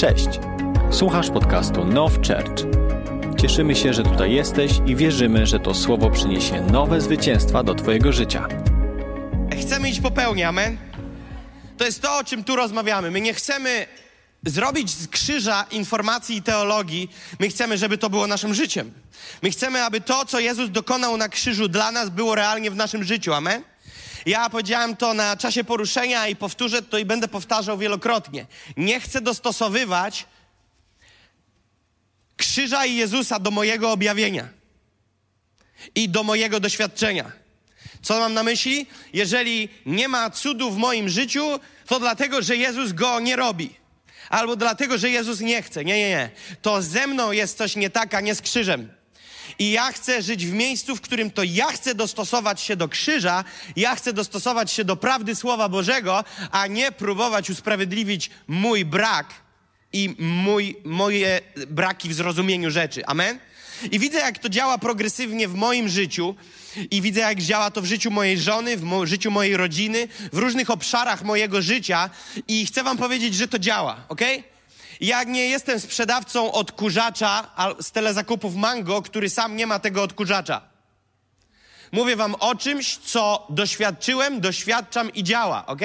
Cześć. Słuchasz podcastu Now Church. Cieszymy się, że tutaj jesteś i wierzymy, że to słowo przyniesie nowe zwycięstwa do Twojego życia. Chcemy iść po pełni, amen? To jest to, o czym tu rozmawiamy. My nie chcemy zrobić z krzyża informacji i teologii. My chcemy, żeby to było naszym życiem. My chcemy, aby to, co Jezus dokonał na krzyżu dla nas, było realnie w naszym życiu, amen? Ja powiedziałem to na czasie poruszenia i powtórzę to i będę powtarzał wielokrotnie. Nie chcę dostosowywać krzyża i Jezusa do mojego objawienia i do mojego doświadczenia. Co mam na myśli? Jeżeli nie ma cudu w moim życiu, to dlatego, że Jezus go nie robi. Albo dlatego, że Jezus nie chce. Nie, nie, nie. To ze mną jest coś nie tak, a nie z krzyżem. I ja chcę żyć w miejscu, w którym to ja chcę dostosować się do krzyża, ja chcę dostosować się do prawdy Słowa Bożego, a nie próbować usprawiedliwić mój brak i mój, moje braki w zrozumieniu rzeczy. Amen? I widzę, jak to działa progresywnie w moim życiu, i widzę, jak działa to w życiu mojej żony, w mo życiu mojej rodziny, w różnych obszarach mojego życia, i chcę Wam powiedzieć, że to działa, ok? Ja nie jestem sprzedawcą odkurzacza z telezakupów Mango, który sam nie ma tego odkurzacza. Mówię wam o czymś, co doświadczyłem, doświadczam i działa, ok?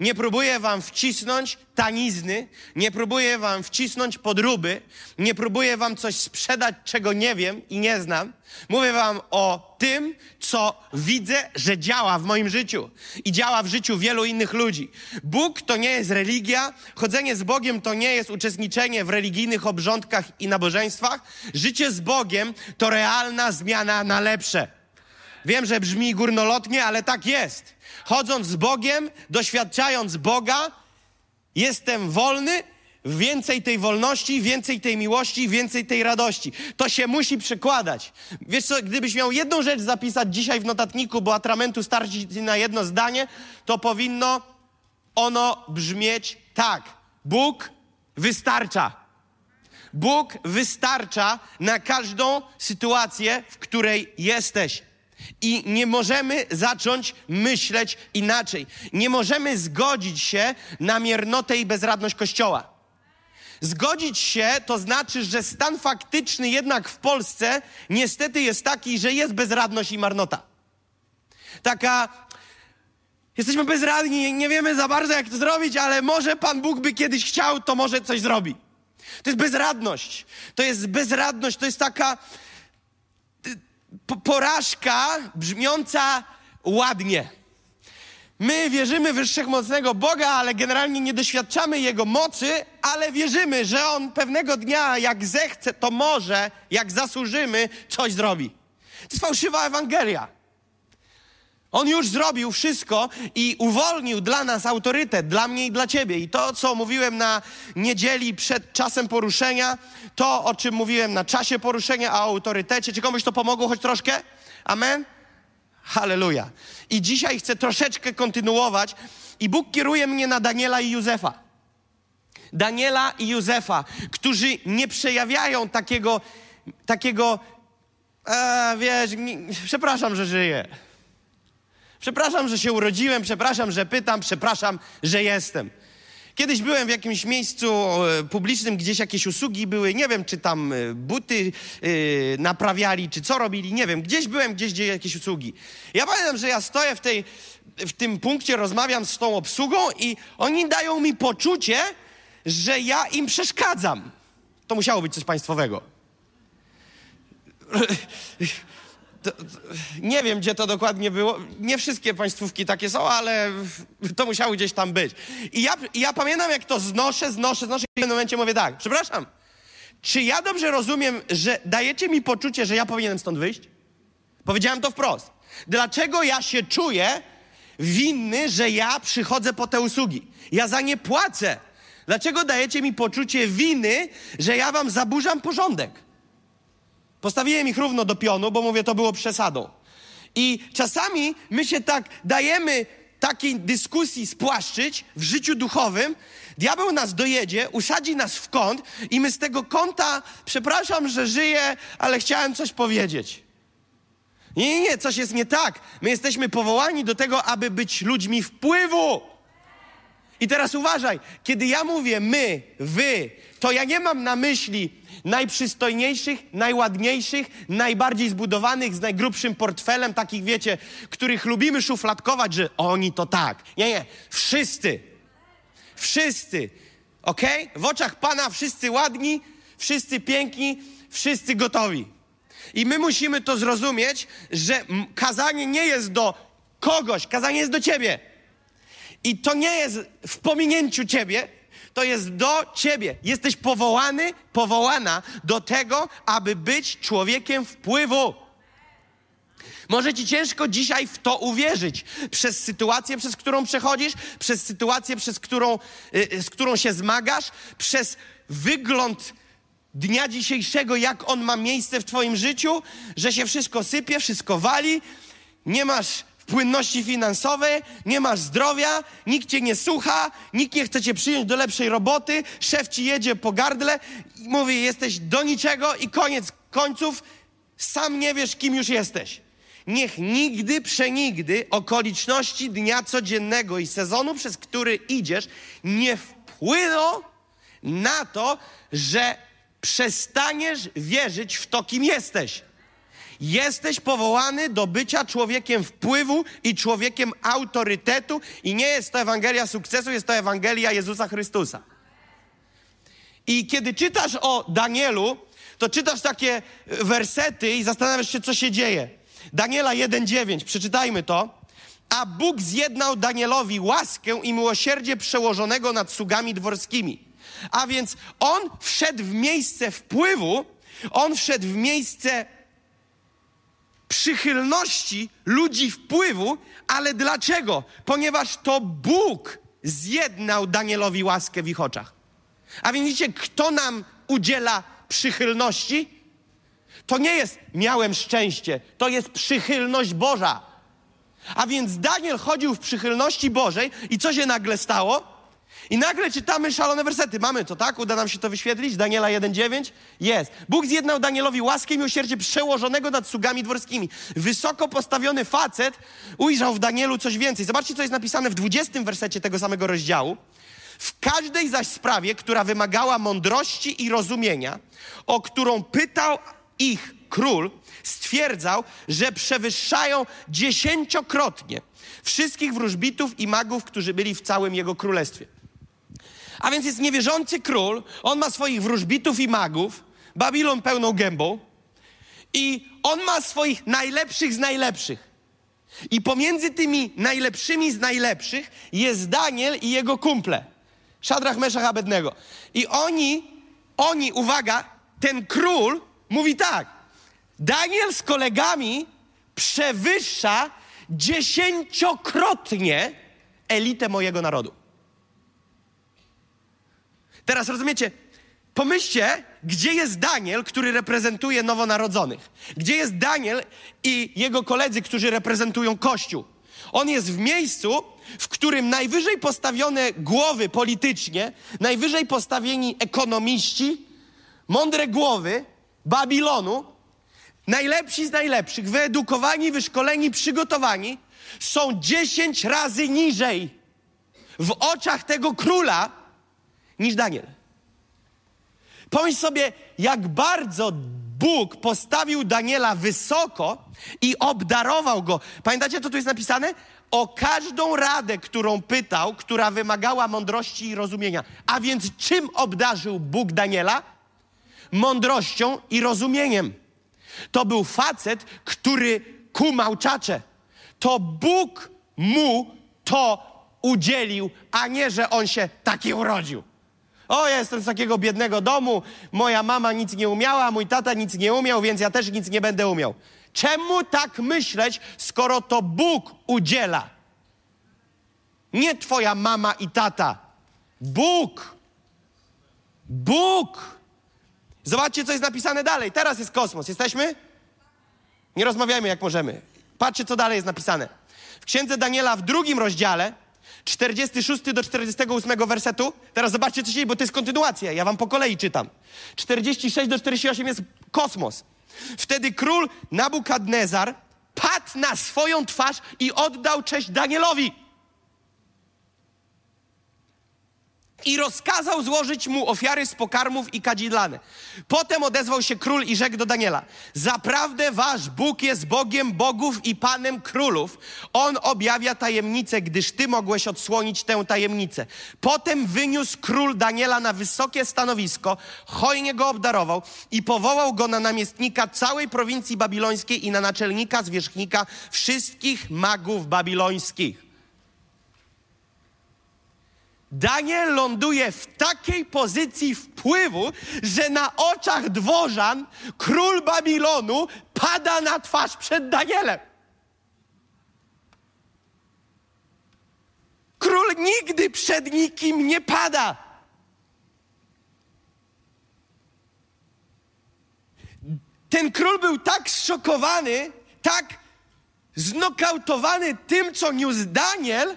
Nie próbuję wam wcisnąć tanizny, nie próbuję wam wcisnąć podróby, nie próbuję wam coś sprzedać, czego nie wiem i nie znam. Mówię wam o tym, co widzę, że działa w moim życiu i działa w życiu wielu innych ludzi. Bóg to nie jest religia, chodzenie z Bogiem to nie jest uczestniczenie w religijnych obrządkach i nabożeństwach. Życie z Bogiem to realna zmiana na lepsze. Wiem, że brzmi górnolotnie, ale tak jest. Chodząc z Bogiem, doświadczając Boga, jestem wolny, więcej tej wolności, więcej tej miłości, więcej tej radości. To się musi przekładać. Wiesz co, gdybyś miał jedną rzecz zapisać dzisiaj w notatniku, bo atramentu starczy na jedno zdanie, to powinno ono brzmieć tak. Bóg wystarcza. Bóg wystarcza na każdą sytuację, w której jesteś. I nie możemy zacząć myśleć inaczej. Nie możemy zgodzić się na miernotę i bezradność Kościoła. Zgodzić się to znaczy, że stan faktyczny jednak w Polsce niestety jest taki, że jest bezradność i marnota. Taka, jesteśmy bezradni, nie wiemy za bardzo jak to zrobić, ale może Pan Bóg by kiedyś chciał, to może coś zrobi. To jest bezradność. To jest bezradność, to jest taka porażka brzmiąca ładnie. My wierzymy w wszechmocnego Boga, ale generalnie nie doświadczamy Jego mocy, ale wierzymy, że On pewnego dnia, jak zechce, to może, jak zasłużymy, coś zrobi. To jest fałszywa Ewangelia. On już zrobił wszystko i uwolnił dla nas autorytet, dla mnie i dla ciebie. I to, co mówiłem na niedzieli przed czasem poruszenia, to, o czym mówiłem na czasie poruszenia, o autorytecie. Czy komuś to pomogło choć troszkę? Amen? Halleluja. I dzisiaj chcę troszeczkę kontynuować i Bóg kieruje mnie na Daniela i Józefa. Daniela i Józefa, którzy nie przejawiają takiego, takiego, e, wiesz, nie, przepraszam, że żyję. Przepraszam, że się urodziłem, przepraszam, że pytam, przepraszam, że jestem. Kiedyś byłem w jakimś miejscu e, publicznym, gdzieś jakieś usługi były, nie wiem, czy tam e, buty yy, naprawiali, czy co robili, nie wiem. Gdzieś byłem, gdzieś, gdzie jakieś usługi. Ja pamiętam, że ja stoję w, tej, w tym punkcie, rozmawiam z tą obsługą i oni dają mi poczucie, że ja im przeszkadzam. To musiało być coś państwowego. Nie wiem, gdzie to dokładnie było. Nie wszystkie państwówki takie są, ale to musiało gdzieś tam być. I ja, ja pamiętam, jak to znoszę, znoszę, znoszę i w pewnym momencie mówię tak, przepraszam, czy ja dobrze rozumiem, że dajecie mi poczucie, że ja powinienem stąd wyjść? Powiedziałem to wprost. Dlaczego ja się czuję winny, że ja przychodzę po te usługi? Ja za nie płacę. Dlaczego dajecie mi poczucie winy, że ja wam zaburzam porządek? Postawiłem ich równo do pionu, bo mówię, to było przesadą. I czasami my się tak dajemy takiej dyskusji spłaszczyć w życiu duchowym, diabeł nas dojedzie, usadzi nas w kąt i my z tego kąta, przepraszam, że żyję, ale chciałem coś powiedzieć. Nie, nie, nie, coś jest nie tak. My jesteśmy powołani do tego, aby być ludźmi wpływu. I teraz uważaj, kiedy ja mówię my, wy, to ja nie mam na myśli najprzystojniejszych, najładniejszych, najbardziej zbudowanych, z najgrubszym portfelem, takich wiecie, których lubimy szufladkować, że oni to tak. Nie, nie, wszyscy. Wszyscy. Ok? W oczach Pana wszyscy ładni, wszyscy piękni, wszyscy gotowi. I my musimy to zrozumieć, że kazanie nie jest do kogoś, kazanie jest do ciebie. I to nie jest w pominięciu ciebie, to jest do ciebie. Jesteś powołany, powołana do tego, aby być człowiekiem wpływu. Może ci ciężko dzisiaj w to uwierzyć. Przez sytuację, przez którą przechodzisz, przez sytuację, przez którą, yy, z którą się zmagasz, przez wygląd dnia dzisiejszego, jak on ma miejsce w Twoim życiu, że się wszystko sypie, wszystko wali, nie masz płynności finansowej, nie masz zdrowia, nikt cię nie słucha, nikt nie chce cię przyjąć do lepszej roboty, szef ci jedzie po gardle i mówi, jesteś do niczego i koniec końców, sam nie wiesz, kim już jesteś. Niech nigdy, przenigdy okoliczności dnia codziennego i sezonu, przez który idziesz, nie wpłyną na to, że przestaniesz wierzyć w to, kim jesteś. Jesteś powołany do bycia człowiekiem wpływu i człowiekiem autorytetu, i nie jest to Ewangelia sukcesu, jest to Ewangelia Jezusa Chrystusa. I kiedy czytasz o Danielu, to czytasz takie wersety i zastanawiasz się, co się dzieje. Daniela 1:9, przeczytajmy to. A Bóg zjednał Danielowi łaskę i miłosierdzie przełożonego nad sługami dworskimi. A więc on wszedł w miejsce wpływu, on wszedł w miejsce przychylności ludzi wpływu, ale dlaczego? Ponieważ to Bóg zjednał Danielowi łaskę w ich oczach. A więc widzicie, kto nam udziela przychylności? To nie jest miałem szczęście, to jest przychylność Boża. A więc Daniel chodził w przychylności Bożej i co się nagle stało? I nagle czytamy szalone wersety. Mamy to, tak? Uda nam się to wyświetlić? Daniela 1,9? Jest. Bóg zjednał Danielowi łaskę i miłosierdzie przełożonego nad sługami dworskimi. Wysoko postawiony facet ujrzał w Danielu coś więcej. Zobaczcie, co jest napisane w 20 wersecie tego samego rozdziału. W każdej zaś sprawie, która wymagała mądrości i rozumienia, o którą pytał ich król, stwierdzał, że przewyższają dziesięciokrotnie wszystkich wróżbitów i magów, którzy byli w całym jego królestwie. A więc jest niewierzący król, on ma swoich wróżbitów i magów, Babilon pełną gębą i on ma swoich najlepszych z najlepszych. I pomiędzy tymi najlepszymi z najlepszych jest Daniel i jego kumple. Szadrach, Meszach, Abednego. I oni, oni, uwaga, ten król mówi tak. Daniel z kolegami przewyższa dziesięciokrotnie elitę mojego narodu. Teraz rozumiecie, pomyślcie, gdzie jest Daniel, który reprezentuje nowonarodzonych? Gdzie jest Daniel i jego koledzy, którzy reprezentują Kościół? On jest w miejscu, w którym najwyżej postawione głowy politycznie, najwyżej postawieni ekonomiści, mądre głowy Babilonu, najlepsi z najlepszych, wyedukowani, wyszkoleni, przygotowani, są dziesięć razy niżej w oczach tego króla, niż Daniel. Pomyśl sobie, jak bardzo Bóg postawił Daniela wysoko i obdarował go. Pamiętacie, co tu jest napisane? O każdą radę, którą pytał, która wymagała mądrości i rozumienia. A więc czym obdarzył Bóg Daniela? Mądrością i rozumieniem. To był facet, który kumał czacze. To Bóg mu to udzielił, a nie, że on się taki urodził. O, ja jestem z takiego biednego domu, moja mama nic nie umiała, mój tata nic nie umiał, więc ja też nic nie będę umiał. Czemu tak myśleć, skoro to Bóg udziela? Nie twoja mama i tata. Bóg. Bóg. Zobaczcie, co jest napisane dalej. Teraz jest kosmos. Jesteśmy? Nie rozmawiajmy jak możemy. Patrzcie, co dalej jest napisane. W księdze Daniela w drugim rozdziale 46 do 48 wersetu. Teraz zobaczcie, co się dzieje, bo to jest kontynuacja. Ja wam po kolei czytam. 46 do 48 jest kosmos. Wtedy król Nabukadnezar padł na swoją twarz i oddał cześć Danielowi. I rozkazał złożyć mu ofiary z pokarmów i kadzidlane. Potem odezwał się król i rzekł do Daniela: Zaprawdę wasz Bóg jest Bogiem bogów i Panem królów. On objawia tajemnicę, gdyż ty mogłeś odsłonić tę tajemnicę. Potem wyniósł król Daniela na wysokie stanowisko, hojnie go obdarował i powołał go na namiestnika całej prowincji babilońskiej i na naczelnika zwierzchnika wszystkich magów babilońskich. Daniel ląduje w takiej pozycji wpływu, że na oczach dworzan król Babilonu pada na twarz przed Danielem. Król nigdy przed nikim nie pada. Ten król był tak zszokowany, tak znokautowany tym, co niósł Daniel,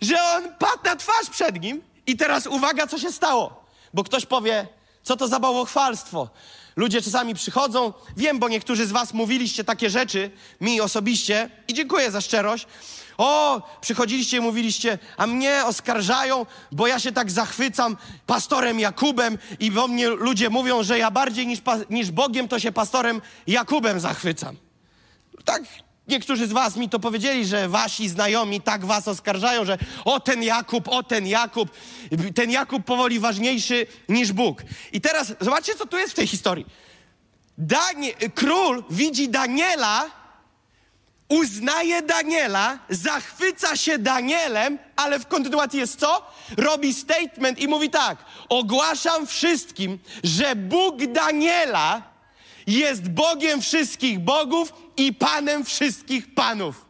że on padł na twarz przed nim. I teraz uwaga, co się stało. Bo ktoś powie, co to za bałwochwalstwo. Ludzie czasami przychodzą, wiem, bo niektórzy z was mówiliście takie rzeczy, mi osobiście, i dziękuję za szczerość. O, przychodziliście i mówiliście, a mnie oskarżają, bo ja się tak zachwycam pastorem Jakubem i o mnie ludzie mówią, że ja bardziej niż, niż Bogiem to się pastorem Jakubem zachwycam. Tak Niektórzy z was mi to powiedzieli, że wasi znajomi tak was oskarżają, że o ten Jakub, o ten Jakub, ten Jakub powoli ważniejszy niż Bóg. I teraz zobaczcie, co tu jest w tej historii. Danie, król widzi Daniela, uznaje Daniela, zachwyca się Danielem, ale w kontynuacji jest co? Robi statement i mówi tak: Ogłaszam wszystkim, że Bóg Daniela jest Bogiem wszystkich bogów i Panem wszystkich panów.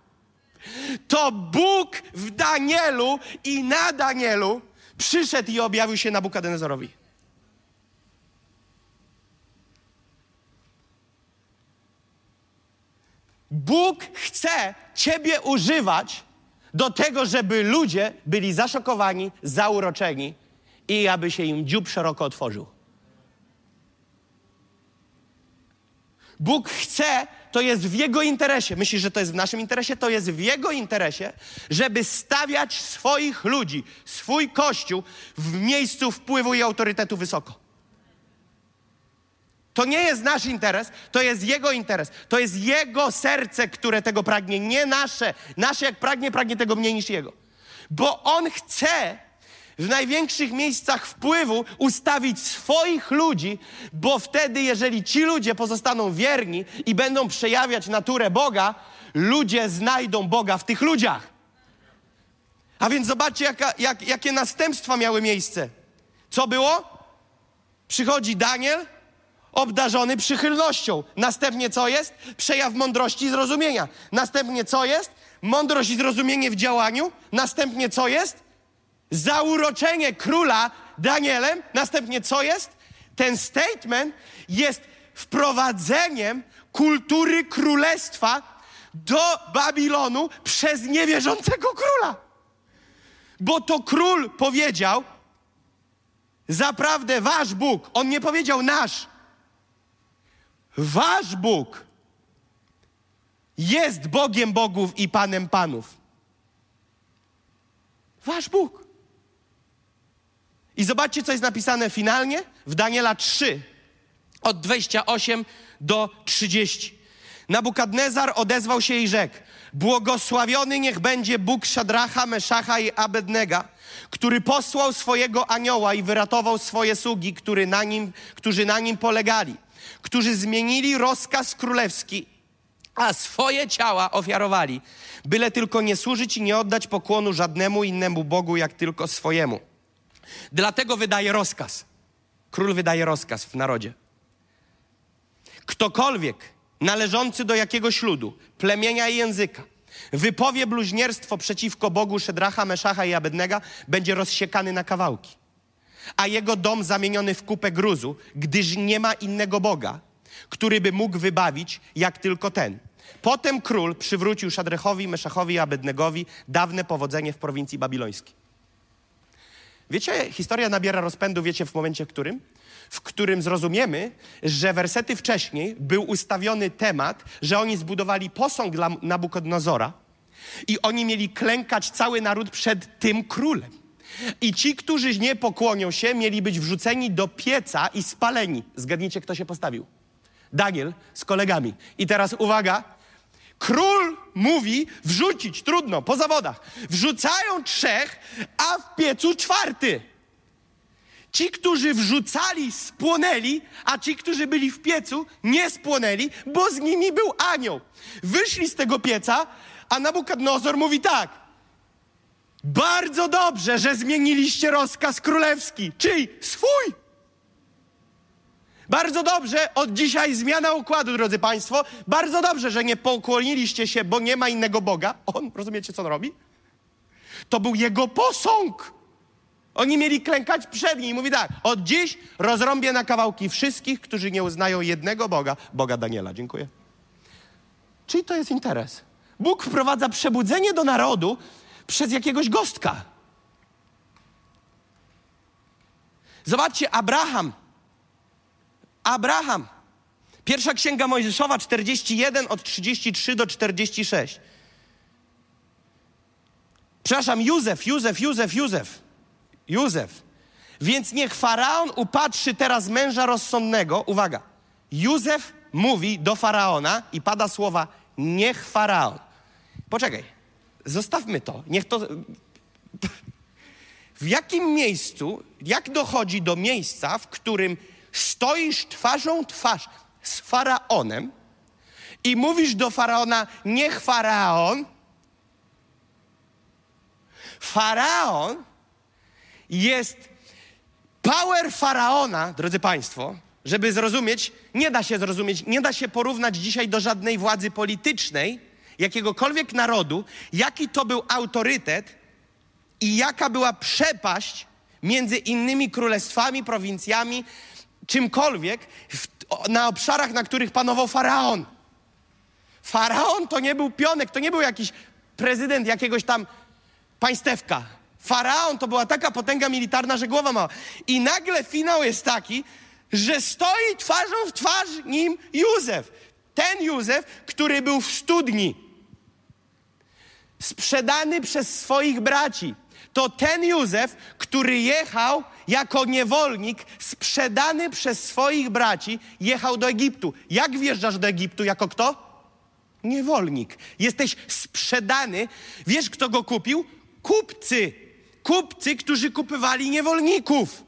To Bóg w Danielu i na Danielu przyszedł i objawił się Nabukadnezorowi. Bóg chce Ciebie używać do tego, żeby ludzie byli zaszokowani, zauroczeni i aby się im dziób szeroko otworzył. Bóg chce, to jest w Jego interesie. Myślisz, że to jest w naszym interesie? To jest w Jego interesie, żeby stawiać swoich ludzi, swój kościół w miejscu wpływu i autorytetu wysoko. To nie jest nasz interes, to jest Jego interes. To jest Jego serce, które tego pragnie, nie nasze. Nasze jak pragnie, pragnie tego mniej niż Jego. Bo On chce, w największych miejscach wpływu ustawić swoich ludzi, bo wtedy, jeżeli ci ludzie pozostaną wierni i będą przejawiać naturę Boga, ludzie znajdą Boga w tych ludziach. A więc zobaczcie, jaka, jak, jakie następstwa miały miejsce. Co było? Przychodzi Daniel, obdarzony przychylnością. Następnie co jest? Przejaw mądrości i zrozumienia. Następnie co jest? Mądrość i zrozumienie w działaniu. Następnie co jest? Zauroczenie króla Danielem. Następnie co jest? Ten statement jest wprowadzeniem kultury królestwa do Babilonu przez niewierzącego króla. Bo to król powiedział, zaprawdę wasz Bóg, on nie powiedział nasz, wasz Bóg jest Bogiem Bogów i Panem Panów. Wasz Bóg. I zobaczcie, co jest napisane finalnie w Daniela 3, od 28 do 30. Nabukadnezar odezwał się i rzekł: Błogosławiony niech będzie Bóg Szadracha, Meszacha i Abednega, który posłał swojego anioła i wyratował swoje sługi, który na nim, którzy na nim polegali, którzy zmienili rozkaz królewski, a swoje ciała ofiarowali, byle tylko nie służyć i nie oddać pokłonu żadnemu innemu Bogu, jak tylko swojemu. Dlatego wydaje rozkaz. Król wydaje rozkaz w narodzie. Ktokolwiek należący do jakiegoś ludu, plemienia i języka wypowie bluźnierstwo przeciwko Bogu Szedracha, Meszacha i Abednego, będzie rozsiekany na kawałki, a jego dom zamieniony w kupę gruzu, gdyż nie ma innego Boga, który by mógł wybawić, jak tylko ten. Potem król przywrócił Szadrechowi, Meszachowi i Abednegowi dawne powodzenie w prowincji babilońskiej. Wiecie, historia nabiera rozpędu, wiecie w momencie w którym? W którym zrozumiemy, że wersety wcześniej był ustawiony temat, że oni zbudowali posąg dla Nabukodnozora i oni mieli klękać cały naród przed tym królem. I ci, którzy nie pokłonią się, mieli być wrzuceni do pieca i spaleni. Zgadnijcie, kto się postawił. Daniel z kolegami. I teraz uwaga. Król mówi wrzucić, trudno, po zawodach. Wrzucają trzech, a w piecu czwarty. Ci, którzy wrzucali, spłonęli, a ci, którzy byli w piecu, nie spłonęli, bo z nimi był anioł. Wyszli z tego pieca, a Nabukadnozor mówi tak. Bardzo dobrze, że zmieniliście rozkaz królewski. Czyj? Swój. Bardzo dobrze, od dzisiaj zmiana układu, drodzy Państwo. Bardzo dobrze, że nie pokłoniliście się, bo nie ma innego Boga. On, rozumiecie, co on robi? To był jego posąg. Oni mieli klękać przed nim. I mówi tak, od dziś rozrąbię na kawałki wszystkich, którzy nie uznają jednego Boga, Boga Daniela. Dziękuję. Czyli to jest interes. Bóg wprowadza przebudzenie do narodu przez jakiegoś gostka. Zobaczcie, Abraham. Abraham. Pierwsza księga Mojżeszowa 41 od 33 do 46. Przepraszam, Józef, Józef, Józef, Józef. Józef. Więc niech faraon upatrzy teraz męża rozsądnego. Uwaga. Józef mówi do faraona i pada słowa niech faraon. Poczekaj. Zostawmy to. Niech to. W jakim miejscu, jak dochodzi do miejsca, w którym stoisz twarzą twarz z faraonem i mówisz do faraona, niech faraon. Faraon jest power faraona, drodzy Państwo, żeby zrozumieć, nie da się zrozumieć, nie da się porównać dzisiaj do żadnej władzy politycznej, jakiegokolwiek narodu, jaki to był autorytet i jaka była przepaść między innymi królestwami, prowincjami, czymkolwiek w, na obszarach, na których panował faraon. Faraon to nie był pionek, to nie był jakiś prezydent jakiegoś tam państewka. Faraon to była taka potęga militarna, że głowa mała. I nagle finał jest taki, że stoi twarzą w twarz nim Józef. Ten Józef, który był w studni, sprzedany przez swoich braci. To ten Józef, który jechał jako niewolnik, sprzedany przez swoich braci, jechał do Egiptu. Jak wjeżdżasz do Egiptu? Jako kto? Niewolnik. Jesteś sprzedany. Wiesz, kto go kupił? Kupcy. Kupcy, którzy kupywali niewolników.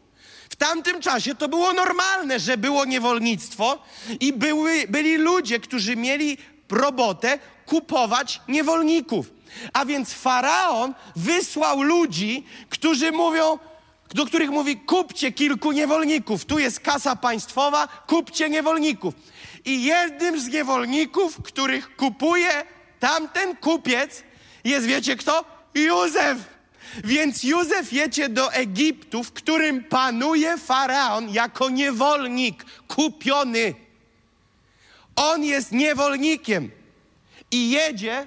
W tamtym czasie to było normalne, że było niewolnictwo i były, byli ludzie, którzy mieli robotę kupować niewolników. A więc faraon wysłał ludzi, którzy mówią, do których mówi: kupcie kilku niewolników. Tu jest kasa państwowa, kupcie niewolników. I jednym z niewolników, których kupuje tamten kupiec, jest wiecie kto? Józef. Więc Józef jedzie do Egiptu, w którym panuje faraon jako niewolnik, kupiony. On jest niewolnikiem i jedzie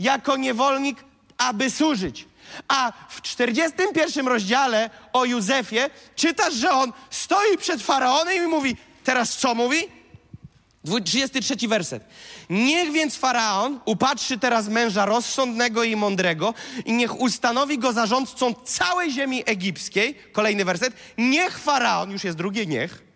jako niewolnik, aby służyć. A w 41 rozdziale o Józefie czytasz, że on stoi przed faraonem i mówi: Teraz co mówi? 33 werset. Niech więc faraon upatrzy teraz męża rozsądnego i mądrego i niech ustanowi go zarządcą całej ziemi egipskiej. Kolejny werset. Niech faraon, już jest drugie niech,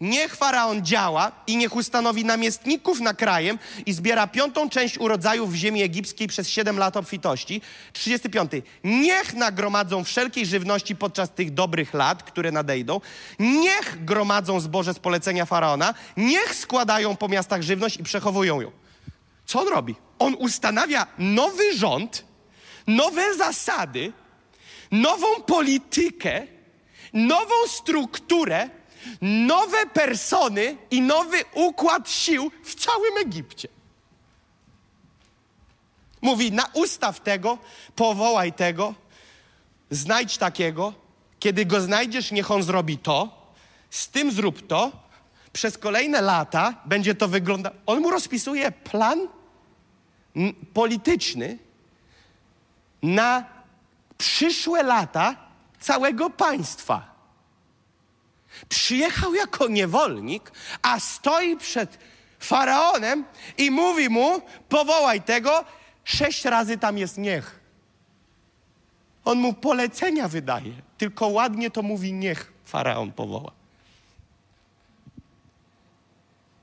Niech faraon działa i niech ustanowi namiestników na krajem i zbiera piątą część urodzajów w ziemi egipskiej przez siedem lat obfitości. 35. Niech nagromadzą wszelkiej żywności podczas tych dobrych lat, które nadejdą. Niech gromadzą zboże z polecenia faraona. Niech składają po miastach żywność i przechowują ją. Co on robi? On ustanawia nowy rząd, nowe zasady, nową politykę, nową strukturę, nowe persony i nowy układ sił w całym Egipcie. Mówi, na ustaw tego, powołaj tego, znajdź takiego, kiedy go znajdziesz, niech on zrobi to, z tym zrób to, przez kolejne lata będzie to wyglądać. On mu rozpisuje plan polityczny na przyszłe lata całego państwa. Przyjechał jako niewolnik, a stoi przed faraonem i mówi mu: powołaj tego, sześć razy tam jest niech. On mu polecenia wydaje, tylko ładnie to mówi, niech faraon powoła.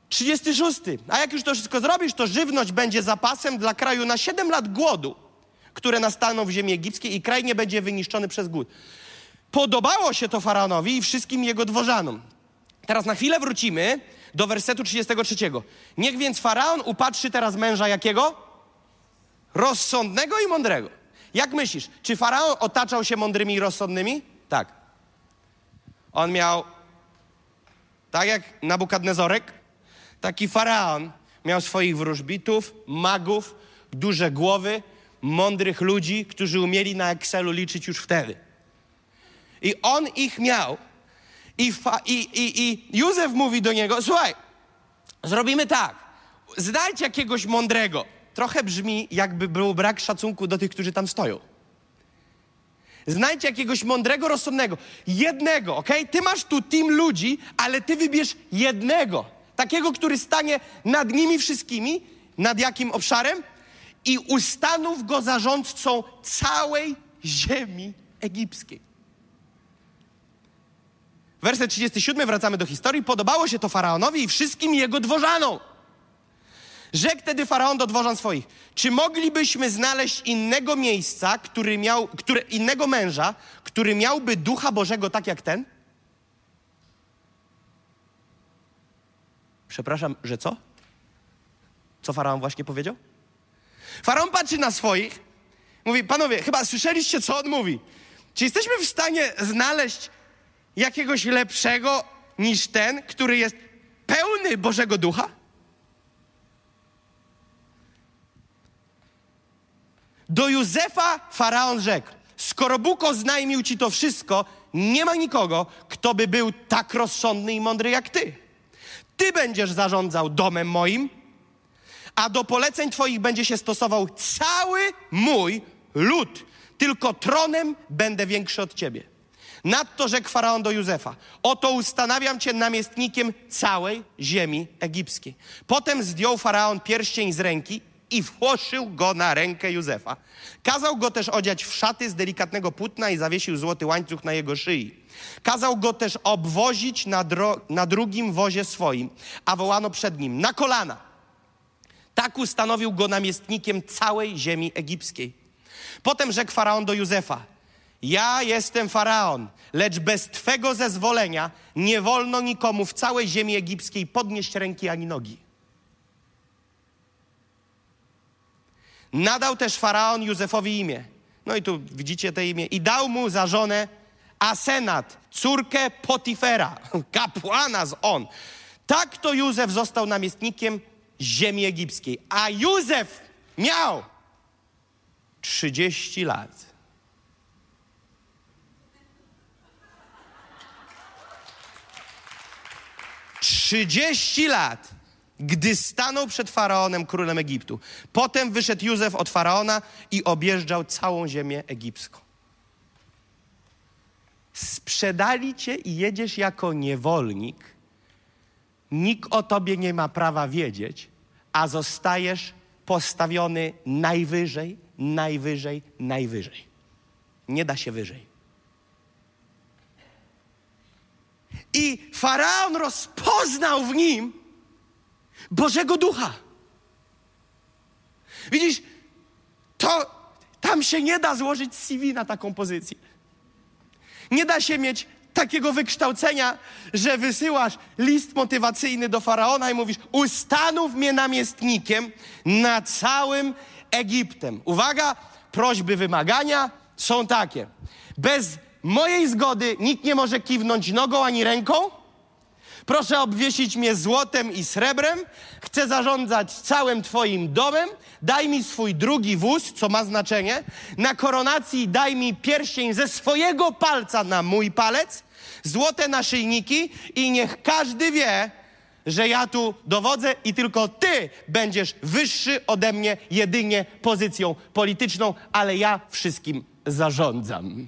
36. A jak już to wszystko zrobisz, to żywność będzie zapasem dla kraju na 7 lat głodu, które nastaną w ziemi egipskiej i kraj nie będzie wyniszczony przez głód. Podobało się to faraonowi i wszystkim jego dworzanom. Teraz na chwilę wrócimy do wersetu 33. Niech więc faraon upatrzy teraz męża jakiego? Rozsądnego i mądrego. Jak myślisz, czy faraon otaczał się mądrymi i rozsądnymi? Tak. On miał, tak jak Nabukadnezorek, taki faraon miał swoich wróżbitów, magów, duże głowy, mądrych ludzi, którzy umieli na Excelu liczyć już wtedy. I on ich miał. I, fa, i, i, I Józef mówi do niego: Słuchaj, zrobimy tak. Znajdź jakiegoś mądrego. Trochę brzmi, jakby był brak szacunku do tych, którzy tam stoją. Znajdź jakiegoś mądrego, rozsądnego. Jednego, ok? Ty masz tu team ludzi, ale ty wybierz jednego. Takiego, który stanie nad nimi wszystkimi. Nad jakim obszarem? I ustanów go zarządcą całej ziemi egipskiej. Werset 37, wracamy do historii. Podobało się to faraonowi i wszystkim jego dworzanom. Rzekł wtedy faraon do dworzan swoich: Czy moglibyśmy znaleźć innego miejsca, który miał, które, innego męża, który miałby ducha Bożego tak jak ten? Przepraszam, że co? Co faraon właśnie powiedział? Faraon patrzy na swoich, mówi: Panowie, chyba słyszeliście, co on mówi. Czy jesteśmy w stanie znaleźć jakiegoś lepszego niż ten, który jest pełny Bożego Ducha? Do Józefa faraon rzekł: Skoro Bóg oznajmił ci to wszystko, nie ma nikogo, kto by był tak rozsądny i mądry jak ty. Ty będziesz zarządzał domem moim, a do poleceń twoich będzie się stosował cały mój lud. Tylko tronem będę większy od ciebie. Nadto rzekł faraon do Józefa: Oto ustanawiam cię namiestnikiem całej ziemi egipskiej. Potem zdjął faraon pierścień z ręki i włożył go na rękę Józefa. Kazał go też odziać w szaty z delikatnego płótna i zawiesił złoty łańcuch na jego szyi. Kazał go też obwozić na, na drugim wozie swoim, a wołano przed nim na kolana. Tak ustanowił go namiestnikiem całej ziemi egipskiej. Potem rzekł faraon do Józefa: Ja jestem faraon, lecz bez twego zezwolenia nie wolno nikomu w całej ziemi egipskiej podnieść ręki ani nogi. Nadał też faraon Józefowi imię. No i tu widzicie te imię. I dał mu za żonę Asenat, córkę Potifera, kapłana z on. Tak to Józef został namiestnikiem ziemi egipskiej. A Józef miał 30 lat. Trzydzieści lat gdy stanął przed faraonem, królem Egiptu. Potem wyszedł Józef od faraona i objeżdżał całą ziemię egipską. Sprzedali cię i jedziesz jako niewolnik. Nikt o tobie nie ma prawa wiedzieć, a zostajesz postawiony najwyżej, najwyżej, najwyżej. Nie da się wyżej. I faraon rozpoznał w nim Bożego Ducha. Widzisz, to tam się nie da złożyć CV na taką pozycję. Nie da się mieć takiego wykształcenia, że wysyłasz list motywacyjny do faraona i mówisz: Ustanów mnie namiestnikiem na całym Egiptem. Uwaga, prośby, wymagania są takie. Bez mojej zgody nikt nie może kiwnąć nogą ani ręką Proszę obwiesić mnie złotem i srebrem. Chcę zarządzać całym Twoim domem. Daj mi swój drugi wóz, co ma znaczenie. Na koronacji daj mi pierścień ze swojego palca na mój palec, złote naszyjniki i niech każdy wie, że ja tu dowodzę i tylko Ty będziesz wyższy ode mnie jedynie pozycją polityczną, ale ja wszystkim zarządzam.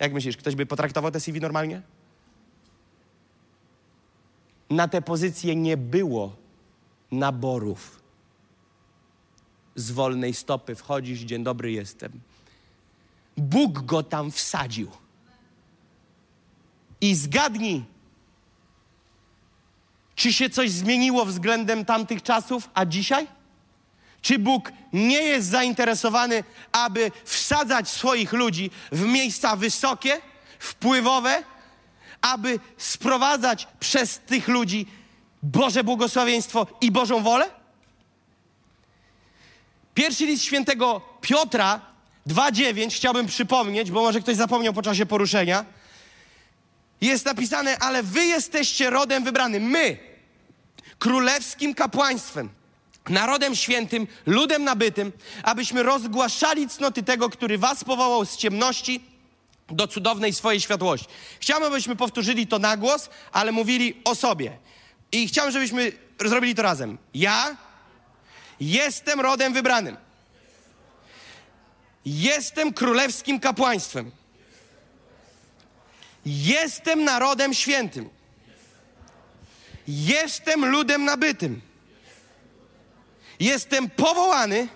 Jak myślisz, ktoś by potraktował te CV normalnie? Na tę pozycję nie było naborów. Z wolnej stopy wchodzisz, dzień dobry jestem. Bóg go tam wsadził. I zgadnij, czy się coś zmieniło względem tamtych czasów, a dzisiaj? Czy Bóg nie jest zainteresowany, aby wsadzać swoich ludzi w miejsca wysokie, wpływowe, aby sprowadzać przez tych ludzi Boże błogosławieństwo i Bożą wolę? Pierwszy list świętego Piotra 2,9 chciałbym przypomnieć, bo może ktoś zapomniał po czasie poruszenia. Jest napisane, ale wy jesteście rodem wybranym. My, królewskim kapłaństwem, narodem świętym, ludem nabytym, abyśmy rozgłaszali cnoty tego, który was powołał z ciemności do cudownej swojej światłości. Chciałbym, abyśmy powtórzyli to na głos, ale mówili o sobie. I chciałbym, żebyśmy zrobili to razem. Ja jestem rodem wybranym. Jestem królewskim kapłaństwem. Jestem narodem świętym. Jestem ludem nabytym. Jestem powołany,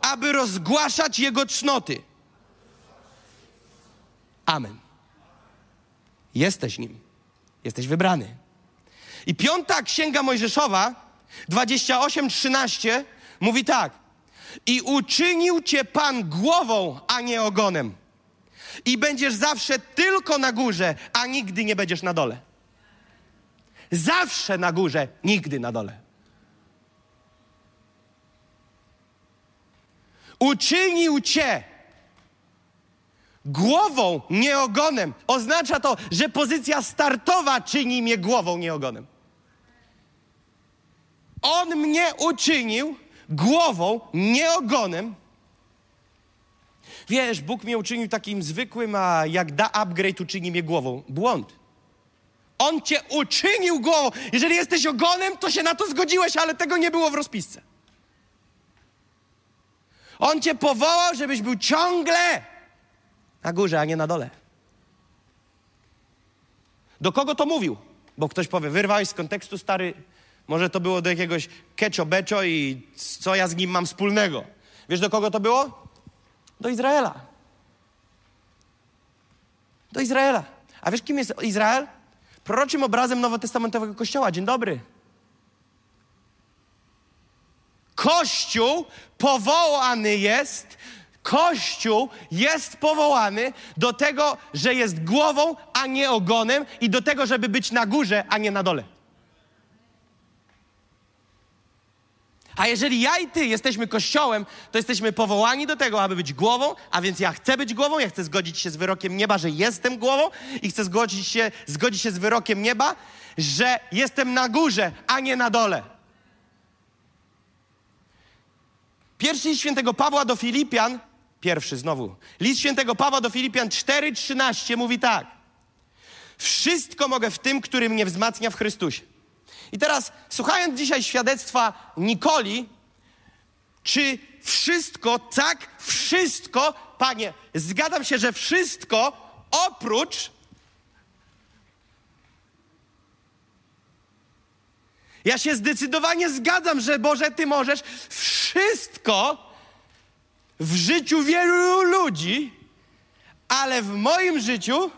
aby rozgłaszać Jego cnoty. Amen. Jesteś nim. Jesteś wybrany. I piąta księga Mojżeszowa, 28:13, mówi tak. I uczynił cię Pan głową, a nie ogonem. I będziesz zawsze tylko na górze, a nigdy nie będziesz na dole. Zawsze na górze, nigdy na dole. Uczynił cię głową, nie ogonem. Oznacza to, że pozycja startowa czyni mnie głową, nie ogonem. On mnie uczynił głową, nie ogonem. Wiesz, Bóg mnie uczynił takim zwykłym, a jak da upgrade, uczyni mnie głową. Błąd. On cię uczynił głową. Jeżeli jesteś ogonem, to się na to zgodziłeś, ale tego nie było w rozpisce. On cię powołał, żebyś był ciągle na górze, a nie na dole. Do kogo to mówił? Bo ktoś powie, wyrwałeś z kontekstu stary, może to było do jakiegoś keczo beczo i co ja z nim mam wspólnego. Wiesz, do kogo to było? Do Izraela. Do Izraela. A wiesz, kim jest Izrael? Proroczym obrazem nowotestamentowego kościoła. Dzień dobry. Kościół powołany jest, Kościół jest powołany do tego, że jest głową, a nie ogonem, i do tego, żeby być na górze, a nie na dole. A jeżeli ja i ty jesteśmy kościołem, to jesteśmy powołani do tego, aby być głową, a więc ja chcę być głową, ja chcę zgodzić się z wyrokiem nieba, że jestem głową i chcę zgodzić się, zgodzić się z wyrokiem nieba, że jestem na górze, a nie na dole. Pierwszy list świętego Pawła do Filipian, pierwszy znowu, list świętego Pawła do Filipian 4,13 mówi tak. Wszystko mogę w tym, który mnie wzmacnia w Chrystusie. I teraz, słuchając dzisiaj świadectwa Nikoli, czy wszystko, tak, wszystko, panie, zgadzam się, że wszystko oprócz Ja się zdecydowanie zgadzam, że Boże, Ty możesz wszystko w życiu wielu ludzi, ale w moim życiu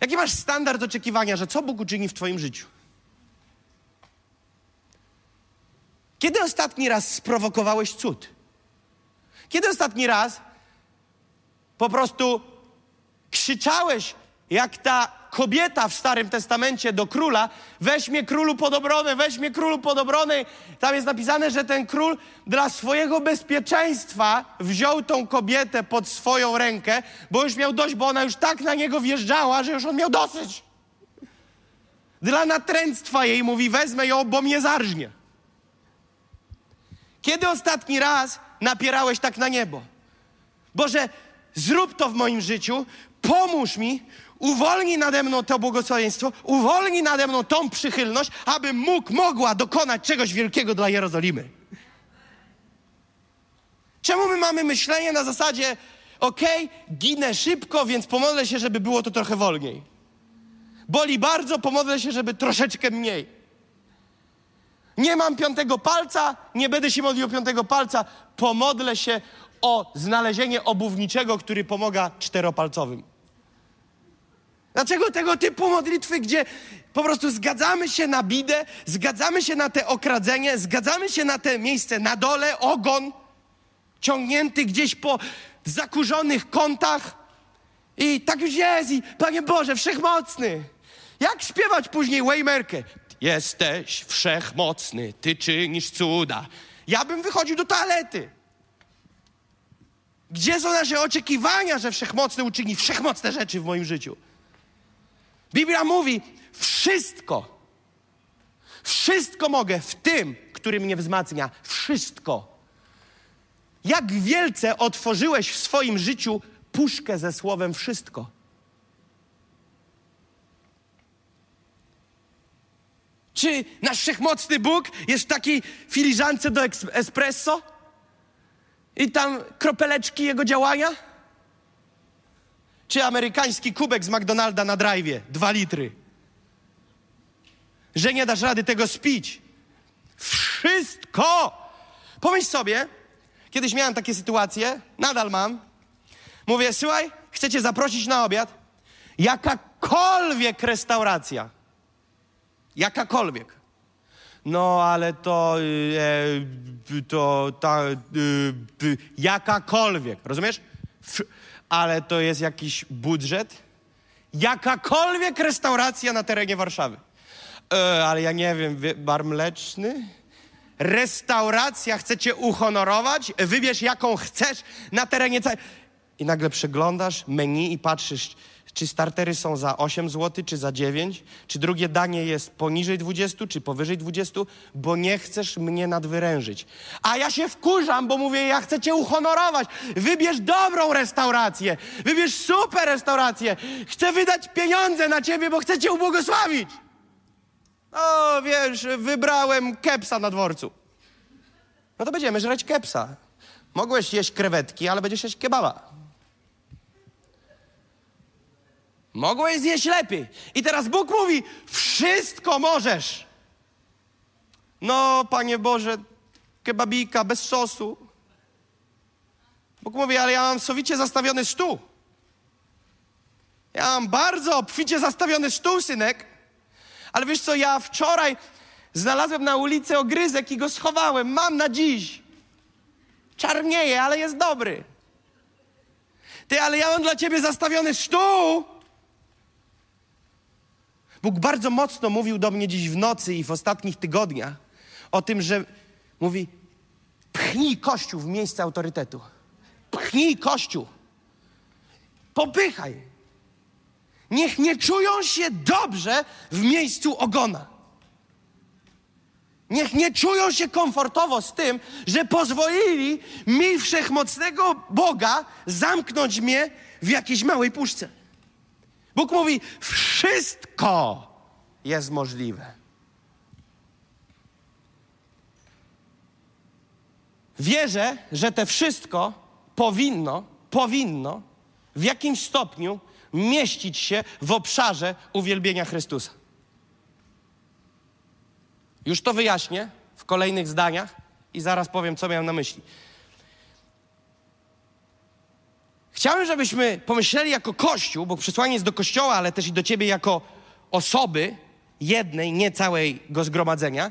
Jaki masz standard oczekiwania, że co Bóg uczyni w Twoim życiu? Kiedy ostatni raz sprowokowałeś cud? Kiedy ostatni raz po prostu krzyczałeś jak ta kobieta w Starym Testamencie do króla, weź mnie królu pod obronę, weź mnie królu pod obronę. Tam jest napisane, że ten król dla swojego bezpieczeństwa wziął tą kobietę pod swoją rękę, bo już miał dość, bo ona już tak na niego wjeżdżała, że już on miał dosyć. Dla natręctwa jej mówi, wezmę ją, bo mnie zarżnie. Kiedy ostatni raz napierałeś tak na niebo? Boże, zrób to w moim życiu, pomóż mi, uwolnij nade mną to błogosławieństwo, uwolnij nade mną tą przychylność, abym mógł, mogła dokonać czegoś wielkiego dla Jerozolimy. Czemu my mamy myślenie na zasadzie, okej, okay, ginę szybko, więc pomodlę się, żeby było to trochę wolniej. Boli bardzo, pomodlę się, żeby troszeczkę mniej. Nie mam piątego palca, nie będę się modlił o piątego palca. Pomodlę się o znalezienie obuwniczego, który pomaga czteropalcowym. Dlaczego tego typu modlitwy, gdzie po prostu zgadzamy się na bidę, zgadzamy się na te okradzenie, zgadzamy się na te miejsce na dole, ogon ciągnięty gdzieś po zakurzonych kątach i tak już jest i Panie Boże, Wszechmocny. Jak śpiewać później Waymerkę? Jesteś wszechmocny, Ty czynisz cuda. Ja bym wychodził do toalety. Gdzie są nasze oczekiwania, że Wszechmocny uczyni wszechmocne rzeczy w moim życiu? Biblia mówi, wszystko, wszystko mogę w tym, który mnie wzmacnia. Wszystko. Jak wielce otworzyłeś w swoim życiu puszkę ze słowem wszystko. Czy nasz wszechmocny Bóg jest w takiej filiżance do espresso? I tam kropeleczki jego działania? Czy amerykański kubek z McDonalda na drive, dwa litry? Że nie dasz rady tego spić. Wszystko! Pomyśl sobie, kiedyś miałem takie sytuacje, nadal mam. Mówię, słuchaj, chcecie zaprosić na obiad? Jakakolwiek restauracja. Jakakolwiek. No, ale to, e, to, ta, e, jakakolwiek, rozumiesz? Ale to jest jakiś budżet. Jakakolwiek restauracja na terenie Warszawy. E, ale ja nie wiem, bar mleczny? Restauracja chcecie uhonorować? Wybierz jaką chcesz na terenie całej... I nagle przeglądasz menu i patrzysz, czy startery są za 8 zł, czy za 9, czy drugie danie jest poniżej 20, czy powyżej 20, bo nie chcesz mnie nadwyrężyć. A ja się wkurzam, bo mówię, ja chcę cię uhonorować. Wybierz dobrą restaurację, wybierz super restaurację. Chcę wydać pieniądze na ciebie, bo chcę cię ubłogosławić. O, wiesz, wybrałem kepsa na dworcu. No to będziemy żreć kepsa. Mogłeś jeść krewetki, ale będziesz jeść kebaba. Mogłeś zjeść lepiej. I teraz Bóg mówi: Wszystko możesz. No, Panie Boże, kebabika bez sosu. Bóg mówi: Ale ja mam sowicie zastawiony stół. Ja mam bardzo obficie zastawiony stół, synek. Ale wiesz co, ja wczoraj znalazłem na ulicy ogryzek i go schowałem. Mam na dziś. Czarnieje, ale jest dobry. Ty, ale ja mam dla ciebie zastawiony stół. Bóg bardzo mocno mówił do mnie dziś w nocy i w ostatnich tygodniach o tym, że mówi: pchnij Kościół w miejsce autorytetu. Pchnij Kościół. Popychaj. Niech nie czują się dobrze w miejscu ogona. Niech nie czują się komfortowo z tym, że pozwolili mi wszechmocnego Boga zamknąć mnie w jakiejś małej puszce. Bóg mówi: wszystko jest możliwe. Wierzę, że te wszystko powinno, powinno w jakimś stopniu mieścić się w obszarze uwielbienia Chrystusa. Już to wyjaśnię w kolejnych zdaniach i zaraz powiem, co miałem na myśli. Chciałem, żebyśmy pomyśleli jako Kościół, bo przesłanie jest do Kościoła, ale też i do Ciebie jako osoby jednej, nie całego zgromadzenia.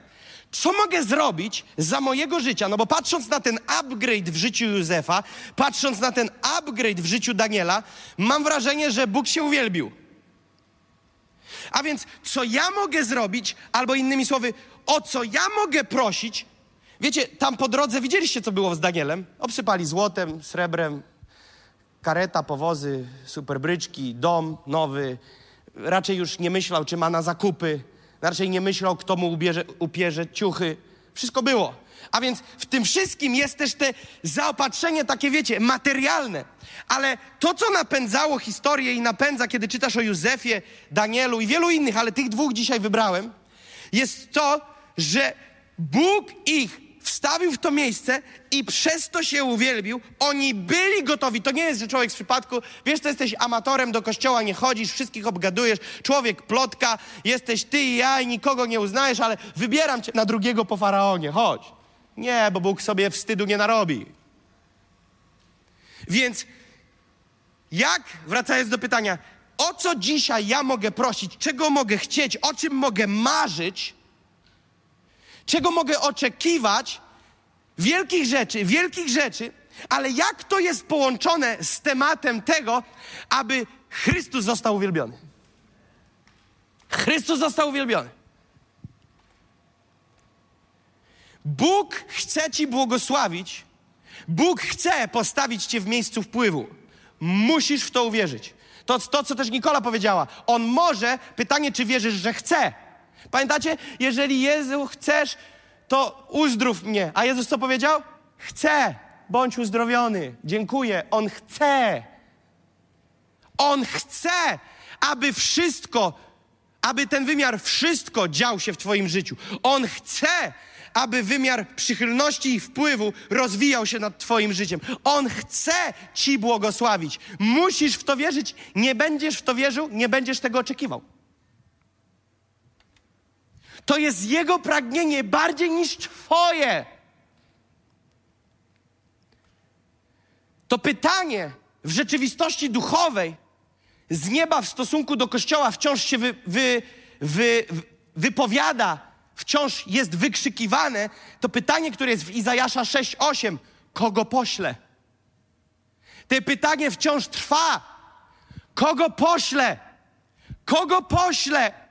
Co mogę zrobić za mojego życia? No bo patrząc na ten upgrade w życiu Józefa, patrząc na ten upgrade w życiu Daniela, mam wrażenie, że Bóg się uwielbił. A więc, co ja mogę zrobić, albo innymi słowy, o co ja mogę prosić? Wiecie, tam po drodze widzieliście, co było z Danielem? Obsypali złotem, srebrem, kareta, powozy, superbryczki, dom nowy. Raczej już nie myślał, czy ma na zakupy. Raczej nie myślał, kto mu ubierze, upierze ciuchy. Wszystko było. A więc w tym wszystkim jest też te zaopatrzenie takie, wiecie, materialne. Ale to, co napędzało historię i napędza, kiedy czytasz o Józefie, Danielu i wielu innych, ale tych dwóch dzisiaj wybrałem, jest to, że Bóg ich wstawił w to miejsce i przez to się uwielbił. Oni byli gotowi. To nie jest, że człowiek z przypadku, wiesz, że jesteś amatorem, do kościoła nie chodzisz, wszystkich obgadujesz, człowiek plotka, jesteś ty i ja i nikogo nie uznajesz, ale wybieram cię na drugiego po faraonie, chodź. Nie, bo Bóg sobie wstydu nie narobi. Więc jak, wracając do pytania, o co dzisiaj ja mogę prosić, czego mogę chcieć, o czym mogę marzyć, czego mogę oczekiwać, wielkich rzeczy, wielkich rzeczy, ale jak to jest połączone z tematem tego, aby Chrystus został uwielbiony. Chrystus został uwielbiony. Bóg chce Ci błogosławić, Bóg chce postawić Cię w miejscu wpływu. Musisz w to uwierzyć. To, to, co też Nikola powiedziała. On może, pytanie, czy wierzysz, że chce. Pamiętacie? Jeżeli Jezu chcesz, to uzdrów mnie. A Jezus co powiedział? Chcę. Bądź uzdrowiony. Dziękuję. On chce. On chce, aby wszystko, aby ten wymiar wszystko dział się w Twoim życiu. On chce, aby wymiar przychylności i wpływu rozwijał się nad Twoim życiem. On chce Ci błogosławić. Musisz w to wierzyć. Nie będziesz w to wierzył, nie będziesz tego oczekiwał. To jest Jego pragnienie bardziej niż Twoje. To pytanie w rzeczywistości duchowej z nieba w stosunku do Kościoła wciąż się wy, wy, wy, wypowiada, wciąż jest wykrzykiwane. To pytanie, które jest w Izajasza 6:8, kogo pośle? To pytanie wciąż trwa. Kogo pośle? Kogo pośle?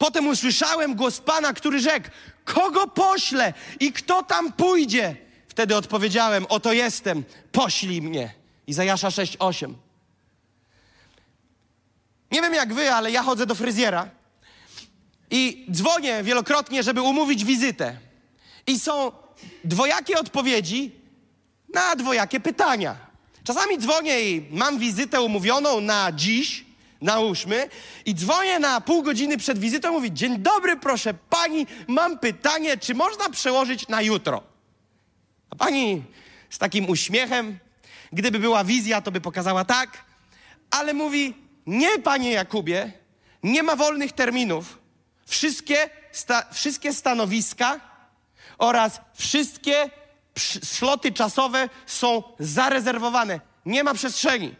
Potem usłyszałem głos Pana, który rzekł: Kogo pośle i kto tam pójdzie? Wtedy odpowiedziałem: Oto jestem, poślij mnie. Izajasza 6:8. Nie wiem jak wy, ale ja chodzę do fryzjera i dzwonię wielokrotnie, żeby umówić wizytę. I są dwojakie odpowiedzi na dwojakie pytania. Czasami dzwonię i mam wizytę umówioną na dziś, nałóżmy, i dzwonię na pół godziny przed wizytą, mówi, dzień dobry, proszę pani, mam pytanie, czy można przełożyć na jutro? A pani z takim uśmiechem, gdyby była wizja, to by pokazała tak, ale mówi, nie, panie Jakubie, nie ma wolnych terminów. Wszystkie, sta, wszystkie stanowiska oraz wszystkie sloty czasowe są zarezerwowane. Nie ma przestrzeni.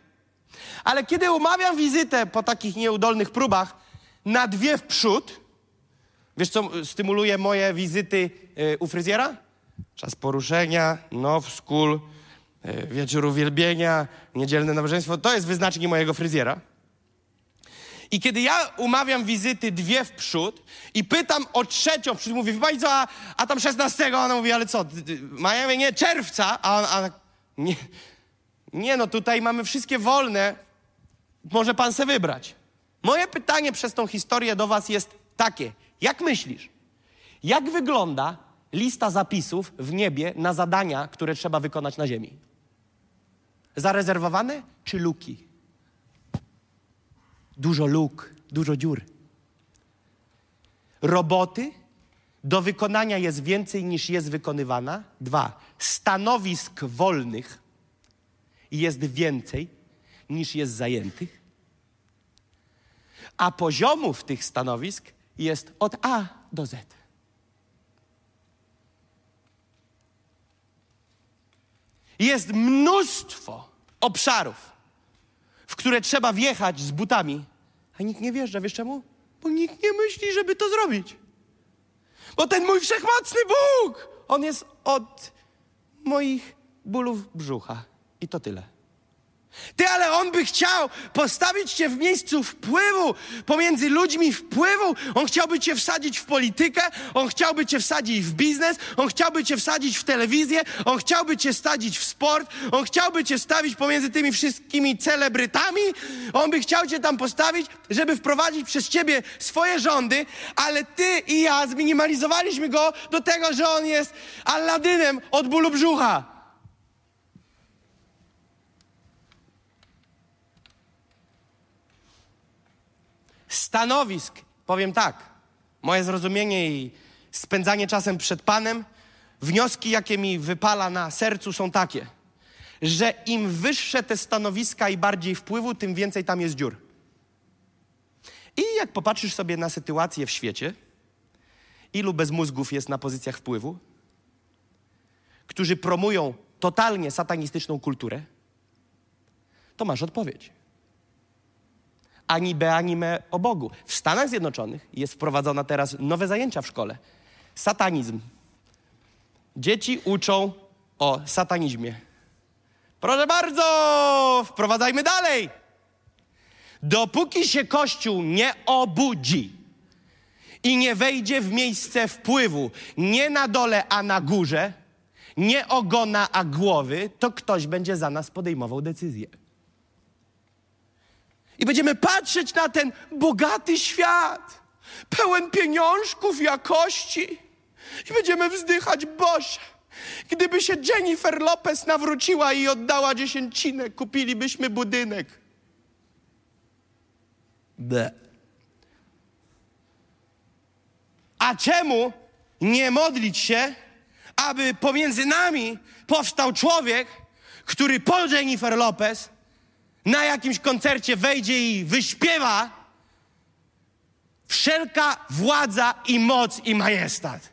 Ale kiedy umawiam wizytę po takich nieudolnych próbach na dwie w przód, wiesz co stymuluje moje wizyty y, u fryzjera? Czas poruszenia, now school, y, wieczór uwielbienia, niedzielne nabożeństwo. To jest wyznacznik mojego fryzjera. I kiedy ja umawiam wizyty dwie w przód i pytam o trzecią, przód mówi, wie pani co, a, a tam 16, ona mówi, ale co, mają nie, czerwca, a on, a, nie, nie no, tutaj mamy wszystkie wolne, może pan se wybrać. Moje pytanie przez tą historię do was jest takie, jak myślisz, jak wygląda lista zapisów w niebie na zadania, które trzeba wykonać na ziemi? Zarezerwowane czy luki? dużo luk, dużo dziur. Roboty do wykonania jest więcej niż jest wykonywana. Dwa, stanowisk wolnych jest więcej niż jest zajętych. A poziomów tych stanowisk jest od A do Z. Jest mnóstwo obszarów, w które trzeba wjechać z butami, a nikt nie wjeżdża. Wiesz czemu? Bo nikt nie myśli, żeby to zrobić. Bo ten mój wszechmocny Bóg, on jest od moich bólów brzucha. I to tyle. Ty, ale on by chciał postawić cię w miejscu wpływu, pomiędzy ludźmi wpływu. On chciałby cię wsadzić w politykę, on chciałby cię wsadzić w biznes, on chciałby cię wsadzić w telewizję, on chciałby cię wsadzić w sport, on chciałby cię wstawić pomiędzy tymi wszystkimi celebrytami. On by chciał cię tam postawić, żeby wprowadzić przez ciebie swoje rządy, ale ty i ja zminimalizowaliśmy go do tego, że on jest Alladynem od bólu brzucha. Stanowisk, powiem tak, moje zrozumienie i spędzanie czasem przed Panem wnioski, jakie mi wypala na sercu, są takie, że im wyższe te stanowiska i bardziej wpływu, tym więcej tam jest dziur. I jak popatrzysz sobie na sytuację w świecie, ilu bezmózgów jest na pozycjach wpływu, którzy promują totalnie satanistyczną kulturę, to masz odpowiedź. Ani be, ani me o Bogu. W Stanach Zjednoczonych jest wprowadzona teraz nowe zajęcia w szkole. Satanizm. Dzieci uczą o satanizmie. Proszę bardzo, wprowadzajmy dalej. Dopóki się Kościół nie obudzi i nie wejdzie w miejsce wpływu, nie na dole, a na górze, nie ogona, a głowy, to ktoś będzie za nas podejmował decyzję. I będziemy patrzeć na ten bogaty świat, pełen pieniążków, jakości. I będziemy wzdychać, Boże, gdyby się Jennifer Lopez nawróciła i oddała dziesięcinę, kupilibyśmy budynek. Ble. A czemu nie modlić się, aby pomiędzy nami powstał człowiek, który po Jennifer Lopez na jakimś koncercie wejdzie i wyśpiewa wszelka władza i moc i majestat.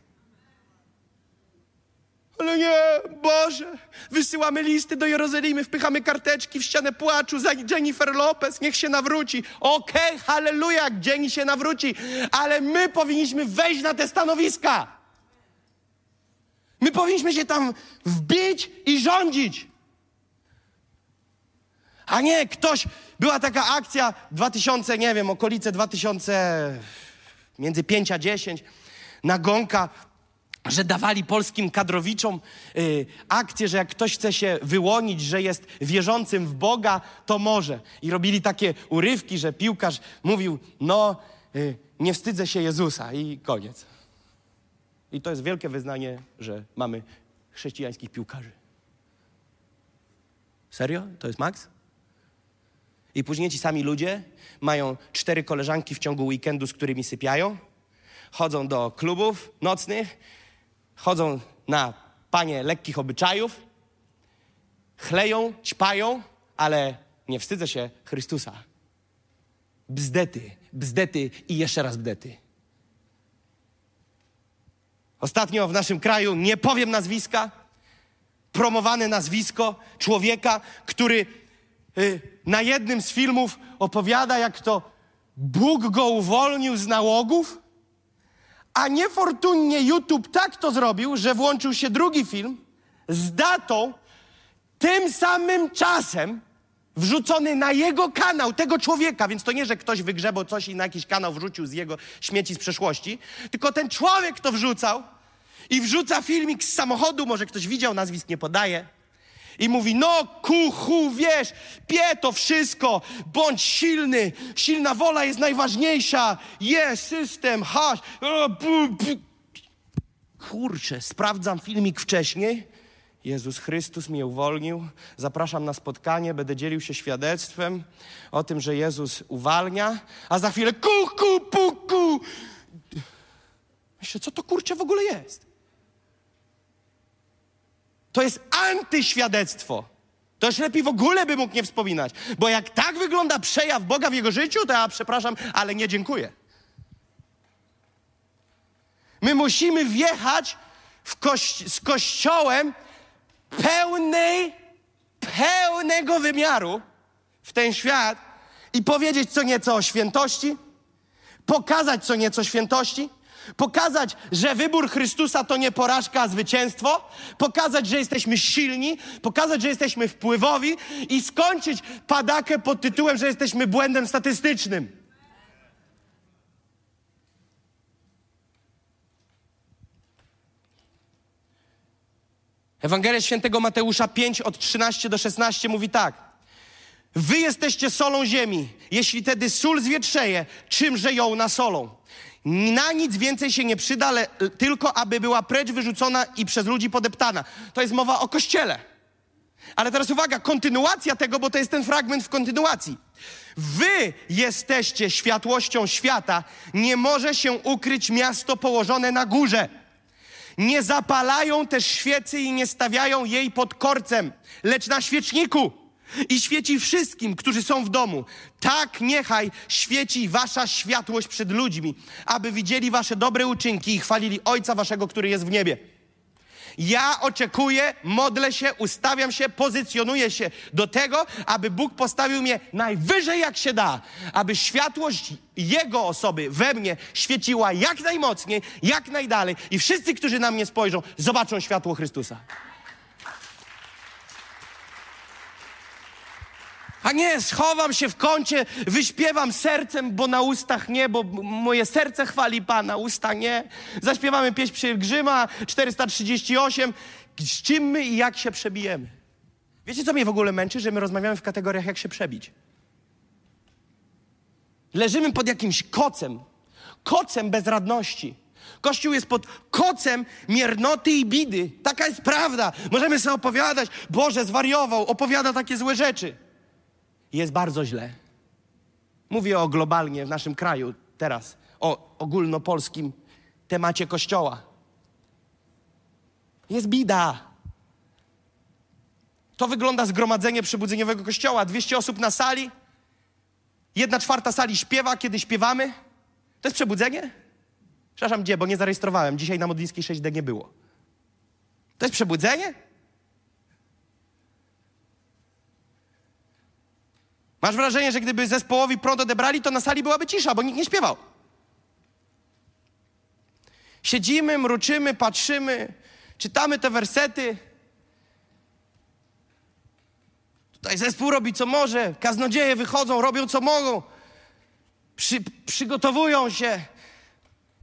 Ale nie, Boże, wysyłamy listy do Jerozolimy, wpychamy karteczki w ścianę płaczu za Jennifer Lopez, niech się nawróci. Okej, okay, halleluja, Jenny się nawróci, ale my powinniśmy wejść na te stanowiska. My powinniśmy się tam wbić i rządzić. A nie, ktoś, była taka akcja 2000, nie wiem, okolice 2000, między 5 a 10, nagonka, że dawali polskim kadrowiczom y, akcję, że jak ktoś chce się wyłonić, że jest wierzącym w Boga, to może. I robili takie urywki, że piłkarz mówił, no, y, nie wstydzę się Jezusa i koniec. I to jest wielkie wyznanie, że mamy chrześcijańskich piłkarzy. Serio? To jest Max? I później ci sami ludzie mają cztery koleżanki w ciągu weekendu, z którymi sypiają, chodzą do klubów nocnych, chodzą na panie lekkich obyczajów, chleją, ćpają, ale nie wstydzę się Chrystusa. Bzdety, bzdety i jeszcze raz bzdety. Ostatnio w naszym kraju, nie powiem nazwiska, promowane nazwisko człowieka, który na jednym z filmów opowiada, jak to Bóg go uwolnił z nałogów, a niefortunnie YouTube tak to zrobił, że włączył się drugi film z datą, tym samym czasem, wrzucony na jego kanał, tego człowieka, więc to nie, że ktoś wygrzebał coś i na jakiś kanał wrzucił z jego śmieci z przeszłości, tylko ten człowiek to wrzucał i wrzuca filmik z samochodu, może ktoś widział, nazwisk nie podaje, i mówi, no kuchu, wiesz, pie to wszystko, bądź silny, silna wola jest najważniejsza, jest system, hasz, kurczę, sprawdzam filmik wcześniej, Jezus Chrystus mnie uwolnił. Zapraszam na spotkanie, będę dzielił się świadectwem o tym, że Jezus uwalnia, a za chwilę kuku, puku. Myślę, co to kurczę w ogóle jest? To jest antyświadectwo. To już lepiej w ogóle by mógł nie wspominać. Bo jak tak wygląda przejaw Boga w jego życiu, to ja przepraszam, ale nie dziękuję. My musimy wjechać kości z kościołem pełnej, pełnego wymiaru w ten świat i powiedzieć co nieco o świętości, pokazać co nieco świętości, pokazać, że wybór Chrystusa to nie porażka, a zwycięstwo, pokazać, że jesteśmy silni, pokazać, że jesteśmy wpływowi i skończyć padakę pod tytułem, że jesteśmy błędem statystycznym. Ewangelia Świętego Mateusza 5 od 13 do 16 mówi tak. Wy jesteście solą ziemi. Jeśli tedy sól zwietrzeje, czymże ją nasolą? Na nic więcej się nie przyda, ale tylko aby była precz wyrzucona i przez ludzi podeptana. To jest mowa o kościele. Ale teraz uwaga, kontynuacja tego, bo to jest ten fragment w kontynuacji. Wy jesteście światłością świata. Nie może się ukryć miasto położone na górze. Nie zapalają też świecy i nie stawiają jej pod korcem, lecz na świeczniku i świeci wszystkim, którzy są w domu. Tak niechaj świeci wasza światłość przed ludźmi, aby widzieli wasze dobre uczynki i chwalili Ojca waszego, który jest w niebie. Ja oczekuję, modlę się, ustawiam się, pozycjonuję się do tego, aby Bóg postawił mnie najwyżej jak się da, aby światłość Jego osoby we mnie świeciła jak najmocniej, jak najdalej i wszyscy, którzy na mnie spojrzą, zobaczą światło Chrystusa. A nie, schowam się w kącie, wyśpiewam sercem, bo na ustach nie, bo moje serce chwali Pana, usta nie. Zaśpiewamy pieśń pielgrzyma 438. Z czym my i jak się przebijemy? Wiecie, co mnie w ogóle męczy? Że my rozmawiamy w kategoriach, jak się przebić. Leżymy pod jakimś kocem, kocem bezradności. Kościół jest pod kocem miernoty i bidy. Taka jest prawda. Możemy sobie opowiadać, Boże, zwariował, opowiada takie złe rzeczy jest bardzo źle. Mówię o globalnie w naszym kraju teraz, o ogólnopolskim temacie Kościoła. Jest bida. To wygląda zgromadzenie przybudzeniowego Kościoła. 200 osób na sali, jedna czwarta sali śpiewa, kiedy śpiewamy. To jest przebudzenie? Przepraszam, gdzie, bo nie zarejestrowałem. Dzisiaj na Modlińskiej 6D nie było. To jest przebudzenie? Masz wrażenie, że gdyby zespołowi prąd odebrali, to na sali byłaby cisza, bo nikt nie śpiewał. Siedzimy, mruczymy, patrzymy, czytamy te wersety. Tutaj zespół robi co może, kaznodzieje wychodzą, robią co mogą. Przy, przygotowują się.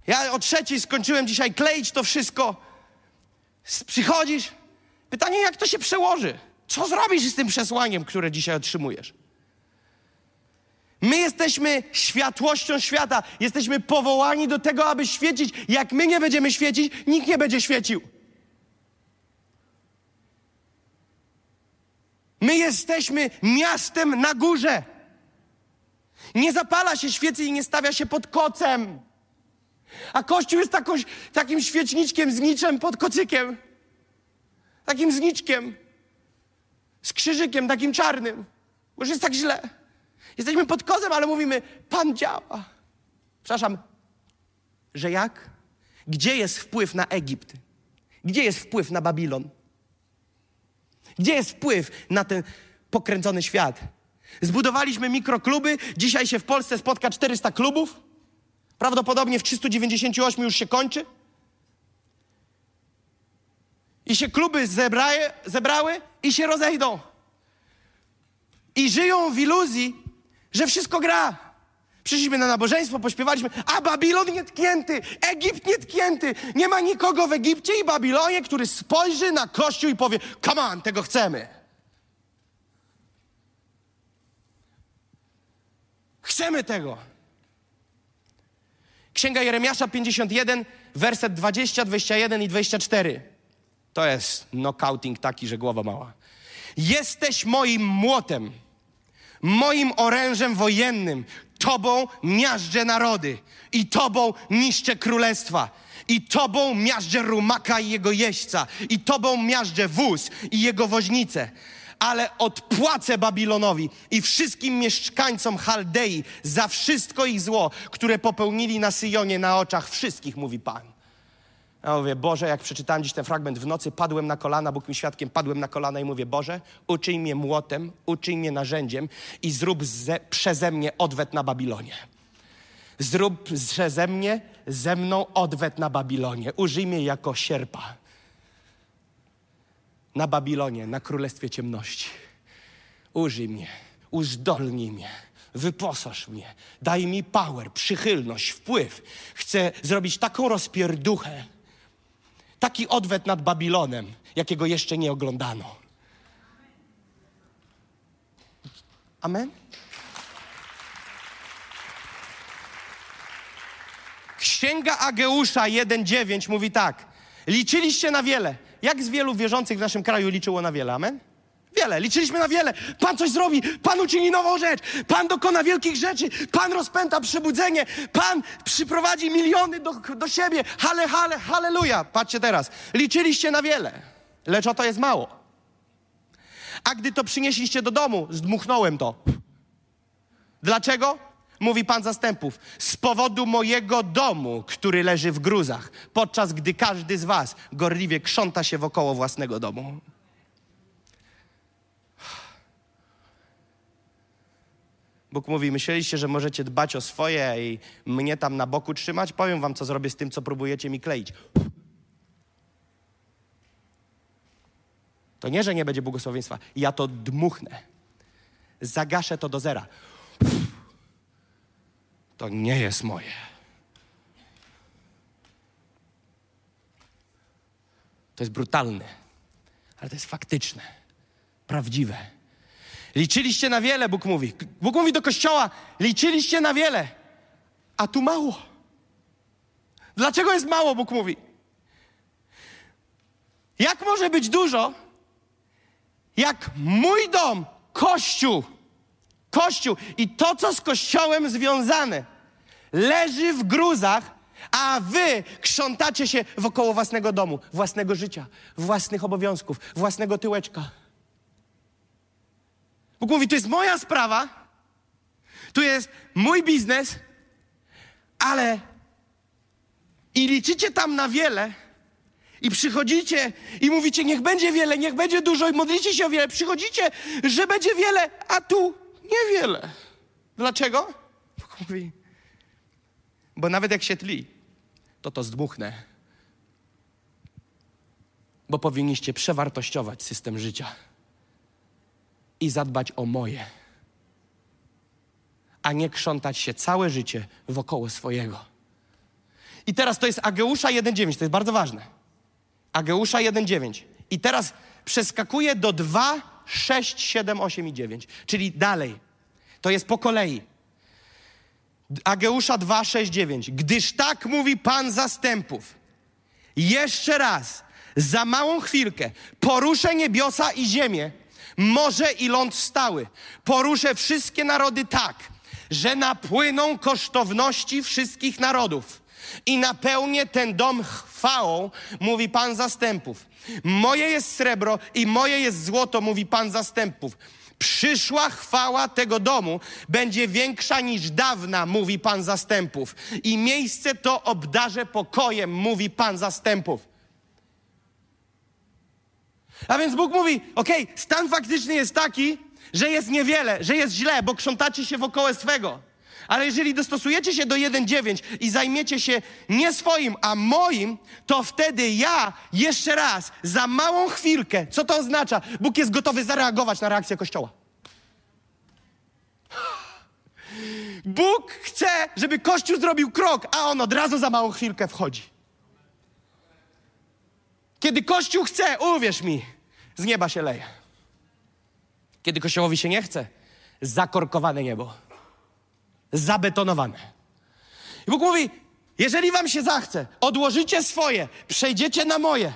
Ja o trzeciej skończyłem dzisiaj kleić to wszystko. Przychodzisz, pytanie, jak to się przełoży? Co zrobisz z tym przesłaniem, które dzisiaj otrzymujesz? My jesteśmy światłością świata. Jesteśmy powołani do tego, aby świecić. Jak my nie będziemy świecić, nikt nie będzie świecił. My jesteśmy miastem na górze. Nie zapala się świecy i nie stawia się pod kocem. A Kościół jest taką, takim świeczniczkiem z niczem pod kocykiem. Takim zniczkiem. Z krzyżykiem takim czarnym. Bo już jest tak źle. Jesteśmy pod kozem, ale mówimy, Pan działa. Przepraszam, że jak? Gdzie jest wpływ na Egipt? Gdzie jest wpływ na Babilon? Gdzie jest wpływ na ten pokręcony świat? Zbudowaliśmy mikrokluby, dzisiaj się w Polsce spotka 400 klubów. Prawdopodobnie w 398 już się kończy. I się kluby zebraje, zebrały i się rozejdą. I żyją w iluzji, że wszystko gra. Przyszliśmy na nabożeństwo, pośpiewaliśmy, a Babilon nietknięty, Egipt nietknięty. Nie ma nikogo w Egipcie i Babilonie, który spojrzy na Kościół i powie, come on, tego chcemy. Chcemy tego. Księga Jeremiasza 51, werset 20, 21 i 24. To jest knockouting taki, że głowa mała. Jesteś moim młotem moim orężem wojennym. Tobą miażdżę narody i Tobą niszczę królestwa. I Tobą miażdżę rumaka i jego jeźdźca. I Tobą miażdżę wóz i jego woźnicę. Ale odpłacę Babilonowi i wszystkim mieszkańcom Chaldei za wszystko ich zło, które popełnili na Syjonie na oczach wszystkich, mówi Pan. Ja mówię, Boże, jak przeczytałem dziś ten fragment w nocy, padłem na kolana, Bóg mi świadkiem, padłem na kolana i mówię, Boże, uczyń mnie młotem, uczyń mnie narzędziem i zrób ze, przeze mnie odwet na Babilonie. Zrób przeze mnie, ze mną odwet na Babilonie. Użyj mnie jako sierpa. Na Babilonie, na Królestwie Ciemności. Użyj mnie, uzdolnij mnie wyposaż mnie, daj mi power, przychylność, wpływ. Chcę zrobić taką rozpierduchę, taki odwet nad Babilonem, jakiego jeszcze nie oglądano. Amen? Księga Ageusza 1:9 mówi tak: Liczyliście na wiele. Jak z wielu wierzących w naszym kraju liczyło na wiele? Amen? Wiele, liczyliśmy na wiele. Pan coś zrobi, Pan uczyni nową rzecz, Pan dokona wielkich rzeczy, Pan rozpęta przebudzenie, Pan przyprowadzi miliony do, do siebie. Hale, hale, halleluja. Patrzcie teraz, liczyliście na wiele, lecz oto jest mało. A gdy to przynieśliście do domu, zdmuchnąłem to. Dlaczego? Mówi Pan zastępów. Z powodu mojego domu, który leży w gruzach, podczas gdy każdy z Was gorliwie krząta się wokoło własnego domu. Bóg mówi, myśleliście, że możecie dbać o swoje i mnie tam na boku trzymać? Powiem wam, co zrobię z tym, co próbujecie mi kleić. To nie, że nie będzie błogosławieństwa. Ja to dmuchnę. Zagaszę to do zera. To nie jest moje. To jest brutalne, ale to jest faktyczne, prawdziwe. Liczyliście na wiele, Bóg mówi. Bóg mówi do kościoła: liczyliście na wiele, a tu mało. Dlaczego jest mało, Bóg mówi? Jak może być dużo, jak mój dom, kościół, kościół i to, co z kościołem związane, leży w gruzach, a wy krzątacie się wokoło własnego domu, własnego życia, własnych obowiązków, własnego tyłeczka. Bóg mówi, to jest moja sprawa, tu jest mój biznes, ale i liczycie tam na wiele i przychodzicie i mówicie, niech będzie wiele, niech będzie dużo i modlicie się o wiele. Przychodzicie, że będzie wiele, a tu niewiele. Dlaczego? Bóg mówi, bo nawet jak się tli, to to zdmuchnę. Bo powinniście przewartościować system życia i zadbać o moje, a nie krzątać się całe życie wokoło swojego. I teraz to jest Ageusza 1.9, to jest bardzo ważne. Ageusza 1.9. I teraz przeskakuję do 2, 6, 7, 8 i 9, czyli dalej. To jest po kolei. Ageusza 2, 6, 9. Gdyż tak mówi Pan zastępów. Jeszcze raz, za małą chwilkę, poruszę niebiosa i ziemię, morze i ląd stały. Poruszę wszystkie narody tak, że napłyną kosztowności wszystkich narodów i napełnię ten dom chwałą, mówi Pan zastępów. Moje jest srebro i moje jest złoto, mówi Pan zastępów. Przyszła chwała tego domu będzie większa niż dawna, mówi Pan zastępów. I miejsce to obdarzę pokojem, mówi Pan zastępów. A więc Bóg mówi: OK, stan faktyczny jest taki, że jest niewiele, że jest źle, bo krzątacie się wokoło swego. Ale jeżeli dostosujecie się do 1.9 i zajmiecie się nie swoim, a moim, to wtedy ja jeszcze raz, za małą chwilkę, co to oznacza? Bóg jest gotowy zareagować na reakcję Kościoła. Bóg chce, żeby Kościół zrobił krok, a on od razu za małą chwilkę wchodzi. Kiedy Kościół chce, uwierz mi, z nieba się leje. Kiedy Kościołowi się nie chce, zakorkowane niebo. Zabetonowane. I Bóg mówi, jeżeli wam się zachce, odłożycie swoje, przejdziecie na moje,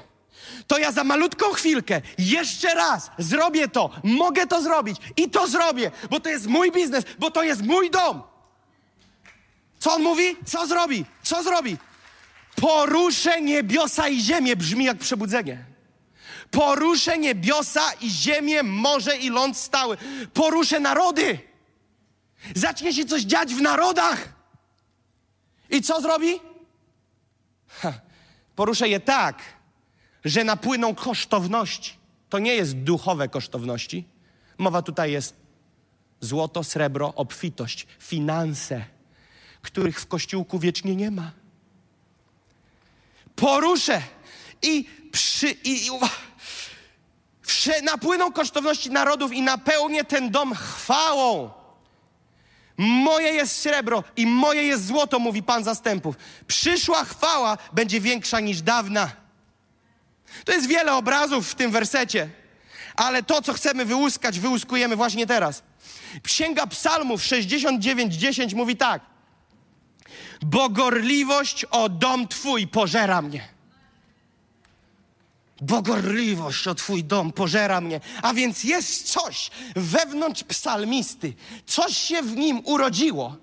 to ja za malutką chwilkę jeszcze raz zrobię to, mogę to zrobić i to zrobię, bo to jest mój biznes, bo to jest mój dom. Co on mówi? Co zrobi? Co zrobi? Poruszę niebiosa i ziemię, brzmi jak przebudzenie. Poruszę niebiosa i ziemię, morze i ląd stały. Poruszę narody. Zacznie się coś dziać w narodach. I co zrobi? Ha, poruszę je tak, że napłyną kosztowności. To nie jest duchowe kosztowności. Mowa tutaj jest złoto, srebro, obfitość, finanse, których w kościółku wiecznie nie ma. Poruszę i przy. I, i, napłyną kosztowności narodów i napełnię ten dom chwałą. Moje jest srebro i moje jest złoto, mówi Pan zastępów. Przyszła chwała będzie większa niż dawna. To jest wiele obrazów w tym wersecie, ale to, co chcemy wyłuskać, wyłuskujemy właśnie teraz. Księga Psalmów 69:10 mówi tak: Bo gorliwość o dom Twój pożera mnie. Bo gorliwość o Twój dom pożera mnie. A więc jest coś wewnątrz psalmisty, coś się w nim urodziło.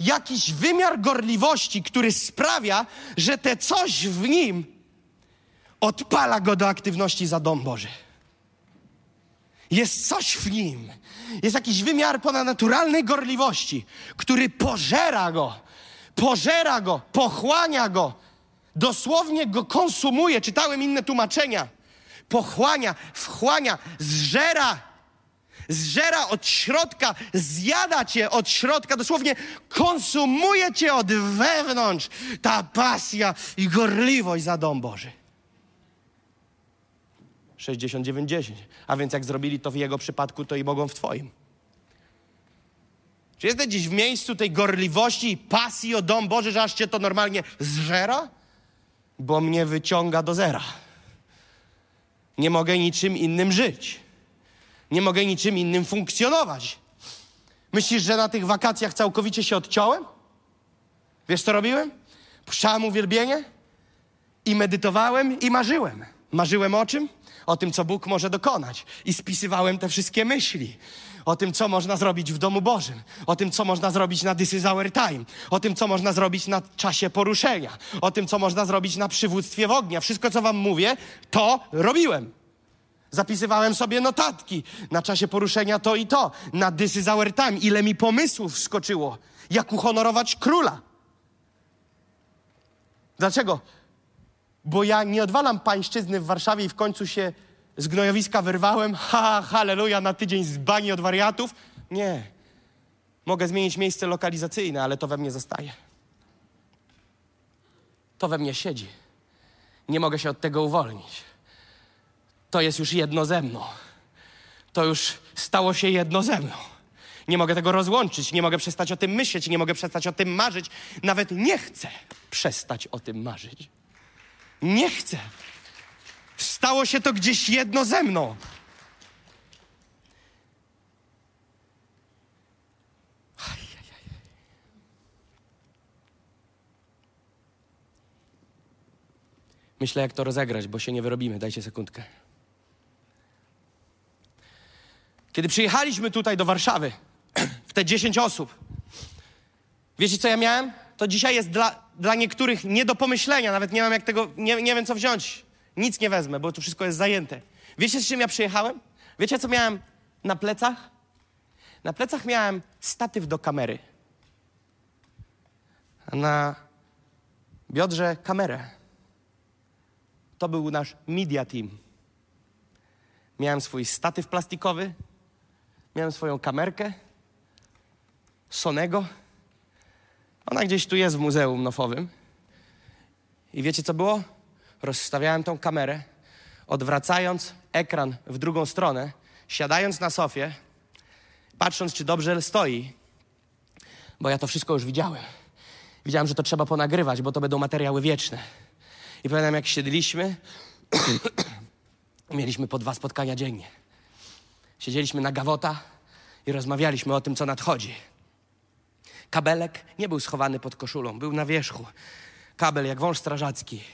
Jakiś wymiar gorliwości, który sprawia, że te coś w nim odpala go do aktywności za dom Boży. Jest coś w nim. Jest jakiś wymiar ponadnaturalnej gorliwości, który pożera go, pożera go, pochłania go, dosłownie go konsumuje. Czytałem inne tłumaczenia. Pochłania, wchłania, zżera. Zżera od środka, zjada cię od środka, dosłownie konsumuje cię od wewnątrz ta pasja i gorliwość za dom Boży. 69-10. A więc jak zrobili to w jego przypadku, to i mogą w twoim. Czy jesteś dziś w miejscu tej gorliwości i pasji o dom Boży, że aż cię to normalnie zżera? Bo mnie wyciąga do zera. Nie mogę niczym innym żyć. Nie mogę niczym innym funkcjonować. Myślisz, że na tych wakacjach całkowicie się odciąłem? Wiesz, co robiłem? Puszczałem uwielbienie i medytowałem i marzyłem. Marzyłem o czym? O tym, co Bóg może dokonać. I spisywałem te wszystkie myśli. O tym, co można zrobić w domu Bożym. O tym, co można zrobić na This is our time. O tym, co można zrobić na czasie poruszenia. O tym, co można zrobić na przywództwie w ognia. Wszystko, co wam mówię, to robiłem. Zapisywałem sobie notatki na czasie poruszenia to i to. Na This is our time. Ile mi pomysłów wskoczyło. Jak uhonorować króla. Dlaczego? Bo ja nie odwalam pańszczyzny w Warszawie i w końcu się z gnojowiska wyrwałem. Ha, halleluja, na tydzień z bani od wariatów. Nie. Mogę zmienić miejsce lokalizacyjne, ale to we mnie zostaje. To we mnie siedzi. Nie mogę się od tego uwolnić. To jest już jedno ze mną. To już stało się jedno ze mną. Nie mogę tego rozłączyć, nie mogę przestać o tym myśleć, nie mogę przestać o tym marzyć. Nawet nie chcę przestać o tym marzyć. Nie chcę. Stało się to gdzieś jedno ze mną. Myślę, jak to rozegrać, bo się nie wyrobimy. Dajcie sekundkę. Kiedy przyjechaliśmy tutaj do Warszawy, w te 10 osób, wiecie co ja miałem? To dzisiaj jest dla, dla niektórych nie do pomyślenia, nawet nie mam jak tego, nie, nie wiem co wziąć. Nic nie wezmę, bo tu wszystko jest zajęte. Wiecie, z czym ja przyjechałem? Wiecie, co miałem na plecach? Na plecach miałem statyw do kamery. A na biodrze kamerę. To był nasz media team. Miałem swój statyw plastikowy, miałem swoją kamerkę Sonego. Ona gdzieś tu jest w Muzeum Nofowym. I wiecie, co było? Rozstawiałem tą kamerę, odwracając ekran w drugą stronę, siadając na sofie, patrząc, czy dobrze stoi, bo ja to wszystko już widziałem. Widziałem, że to trzeba ponagrywać, bo to będą materiały wieczne. I pamiętam, jak siedliśmy, mieliśmy po dwa spotkania dziennie. Siedzieliśmy na gawota i rozmawialiśmy o tym, co nadchodzi. Kabelek nie był schowany pod koszulą, był na wierzchu. Kabel jak wąż strażacki.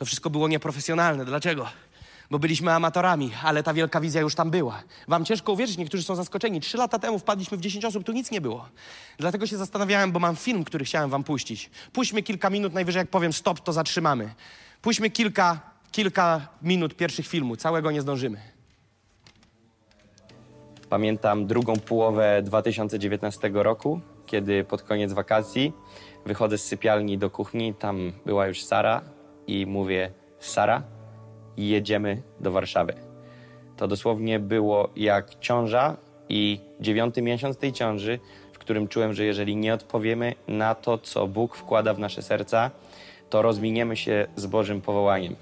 To wszystko było nieprofesjonalne. Dlaczego? Bo byliśmy amatorami, ale ta wielka wizja już tam była. Wam ciężko uwierzyć, niektórzy są zaskoczeni. Trzy lata temu wpadliśmy w 10 osób, tu nic nie było. Dlatego się zastanawiałem, bo mam film, który chciałem wam puścić. Puśćmy kilka minut, najwyżej jak powiem stop, to zatrzymamy. Puśćmy kilka, kilka minut pierwszych filmu, całego nie zdążymy. Pamiętam drugą połowę 2019 roku, kiedy pod koniec wakacji wychodzę z sypialni do kuchni, tam była już Sara i mówię: Sara, jedziemy do Warszawy. To dosłownie było jak ciąża i dziewiąty miesiąc tej ciąży, w którym czułem, że jeżeli nie odpowiemy na to, co Bóg wkłada w nasze serca, to rozminiemy się z Bożym powołaniem.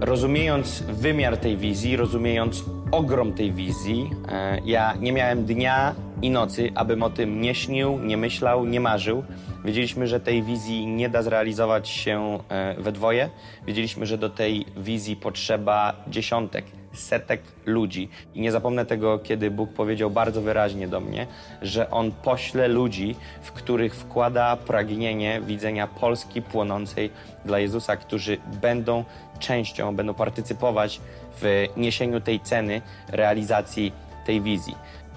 Rozumiejąc wymiar tej wizji, rozumiejąc ogrom tej wizji, e, ja nie miałem dnia i nocy, abym o tym nie śnił, nie myślał, nie marzył. Wiedzieliśmy, że tej wizji nie da zrealizować się e, we dwoje. Wiedzieliśmy, że do tej wizji potrzeba dziesiątek, setek ludzi. I nie zapomnę tego, kiedy Bóg powiedział bardzo wyraźnie do mnie, że On pośle ludzi, w których wkłada pragnienie widzenia Polski płonącej dla Jezusa, którzy będą częścią, będą partycypować w niesieniu tej ceny realizacji tej wizji.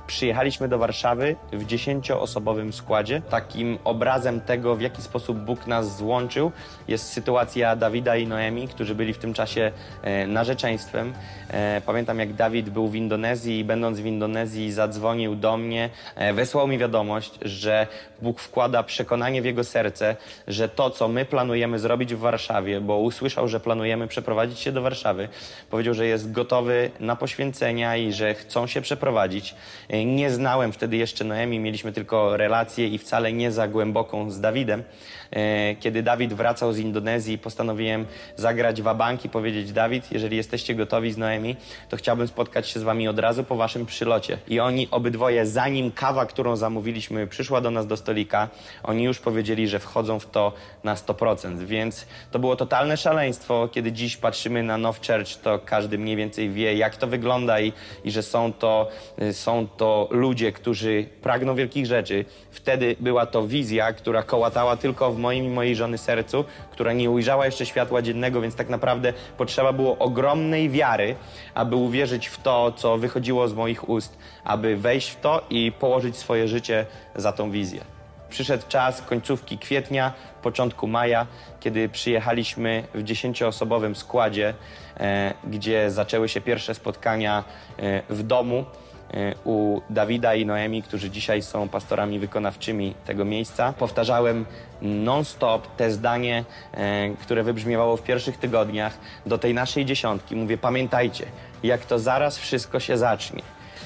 Przyjechaliśmy do Warszawy w dziesięcioosobowym składzie. Takim obrazem tego, w jaki sposób Bóg nas złączył, jest sytuacja Dawida i Noemi, którzy byli w tym czasie e, narzeczeństwem. E, pamiętam, jak Dawid był w Indonezji i będąc w Indonezji zadzwonił do mnie, e, wysłał mi wiadomość, że Bóg wkłada przekonanie w jego serce, że to, co my planujemy zrobić w Warszawie, bo usłyszał, że planujemy przeprowadzić się do Warszawy, powiedział, że jest gotowy na poświęcenia i że chcą się przeprowadzić. E, nie znałem wtedy jeszcze Noemi, mieliśmy tylko relację i wcale nie za głęboką z Dawidem. E, kiedy Dawid wracał z Indonezji, postanowiłem zagrać wabank i powiedzieć: Dawid, jeżeli jesteście gotowi z Noemi, to chciałbym spotkać się z wami od razu po waszym przylocie. I oni obydwoje, zanim kawa, którą zamówiliśmy, przyszła do nas do stolika, oni już powiedzieli, że wchodzą w to na 100%. Więc to było totalne szaleństwo. Kiedy dziś patrzymy na Now Church, to każdy mniej więcej wie, jak to wygląda i, i że są to, y, są to ludzie, którzy pragną wielkich rzeczy. Wtedy była to wizja, która kołatała tylko w moim i mojej żony sercu, która nie ujrzała jeszcze światła dziennego, więc tak naprawdę potrzeba było ogromnej wiary, aby uwierzyć w to, co wychodziło z moich ust, aby wejść w to i położyć swoje życie za tą wizję. Przyszedł czas końcówki kwietnia, początku maja, kiedy przyjechaliśmy w dziesięcioosobowym składzie, e, gdzie zaczęły się pierwsze spotkania e, w domu e, u Dawida i Noemi, którzy dzisiaj są pastorami wykonawczymi tego miejsca. Powtarzałem non-stop te zdanie, e, które wybrzmiewało w pierwszych tygodniach do tej naszej dziesiątki. Mówię, pamiętajcie, jak to zaraz wszystko się zacznie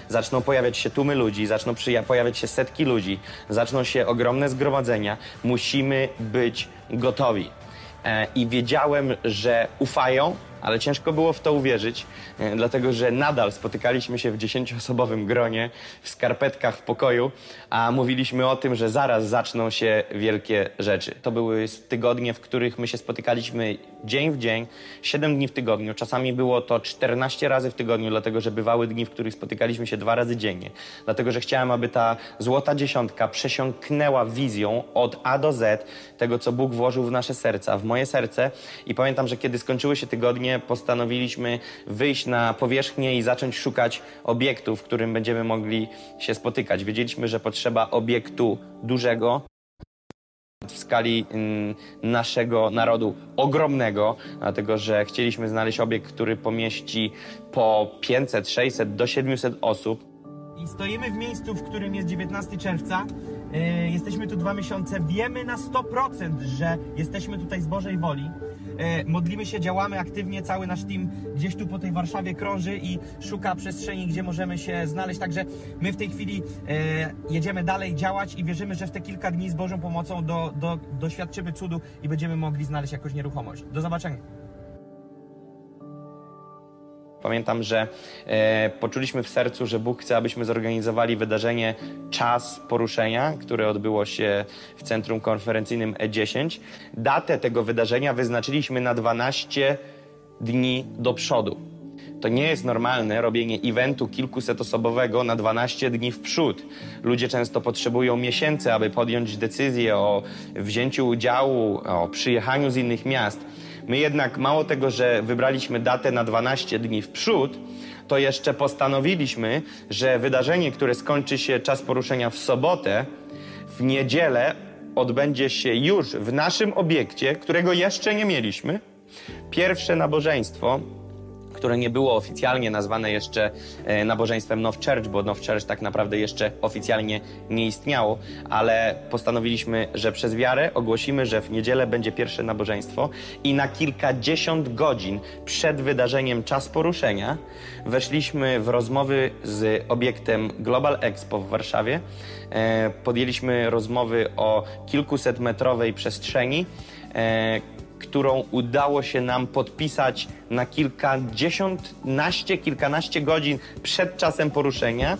zaczną pojawiać się tłumy ludzi, zaczną pojawiać się setki ludzi, zaczną się ogromne zgromadzenia. Musimy być gotowi. E, I wiedziałem, że ufają, ale ciężko było w to uwierzyć, e, dlatego że nadal spotykaliśmy się w dziesięcioosobowym gronie, w skarpetkach w pokoju, a mówiliśmy o tym, że zaraz zaczną się wielkie rzeczy. To były tygodnie, w których my się spotykaliśmy dzień w dzień, 7 dni w tygodniu. Czasami było to 14 razy w tygodniu, dlatego że bywały dni, w których spotykaliśmy się dwa razy dziennie. Dlatego, że chciałem, aby ta złota dziesiątka przesiąknęła wizją od A do Z tego, co Bóg włożył w nasze serca, w moje serce. I pamiętam, że kiedy skończyły się tygodnie, postanowiliśmy wyjść na powierzchnię i zacząć szukać obiektu, w którym będziemy mogli się spotykać. Wiedzieliśmy, że potrzeba obiektu dużego, w skali mm, naszego narodu ogromnego, dlatego że chcieliśmy znaleźć obiekt, który pomieści po 500, 600 do 700 osób. I stoimy w miejscu, w którym jest 19 czerwca. E, jesteśmy tu dwa miesiące. Wiemy na 100%, że jesteśmy tutaj z Bożej woli. E, modlimy się, działamy aktywnie. Cały nasz team gdzieś tu po tej Warszawie krąży i szuka przestrzeni, gdzie możemy się znaleźć. Także my w tej chwili e, jedziemy dalej działać i wierzymy, że w te kilka dni z Bożą pomocą do, do, doświadczymy cudu i będziemy mogli znaleźć jakąś nieruchomość. Do zobaczenia. Pamiętam, że e, poczuliśmy w sercu, że Bóg chce, abyśmy zorganizowali wydarzenie Czas Poruszenia, które odbyło się w centrum konferencyjnym E10. Datę tego wydarzenia wyznaczyliśmy na 12 dni do przodu. To nie jest normalne robienie eventu kilkusetosobowego na 12 dni w przód. Ludzie często potrzebują miesięcy, aby podjąć decyzję o wzięciu udziału, o przyjechaniu z innych miast. My jednak mało tego, że wybraliśmy datę na 12 dni w przód, to jeszcze postanowiliśmy, że wydarzenie, które skończy się czas poruszenia w sobotę, w niedzielę odbędzie się już w naszym obiekcie, którego jeszcze nie mieliśmy. Pierwsze nabożeństwo które nie było oficjalnie nazwane jeszcze e, nabożeństwem Now Church, bo Now Church tak naprawdę jeszcze oficjalnie nie istniało, ale postanowiliśmy, że przez wiarę ogłosimy, że w niedzielę będzie pierwsze nabożeństwo i na kilkadziesiąt godzin przed wydarzeniem Czas Poruszenia weszliśmy w rozmowy z obiektem Global Expo w Warszawie. E, podjęliśmy rozmowy o kilkuset metrowej przestrzeni, e, którą udało się nam podpisać na kilkadziesiątnaście, kilkanaście godzin przed czasem poruszenia.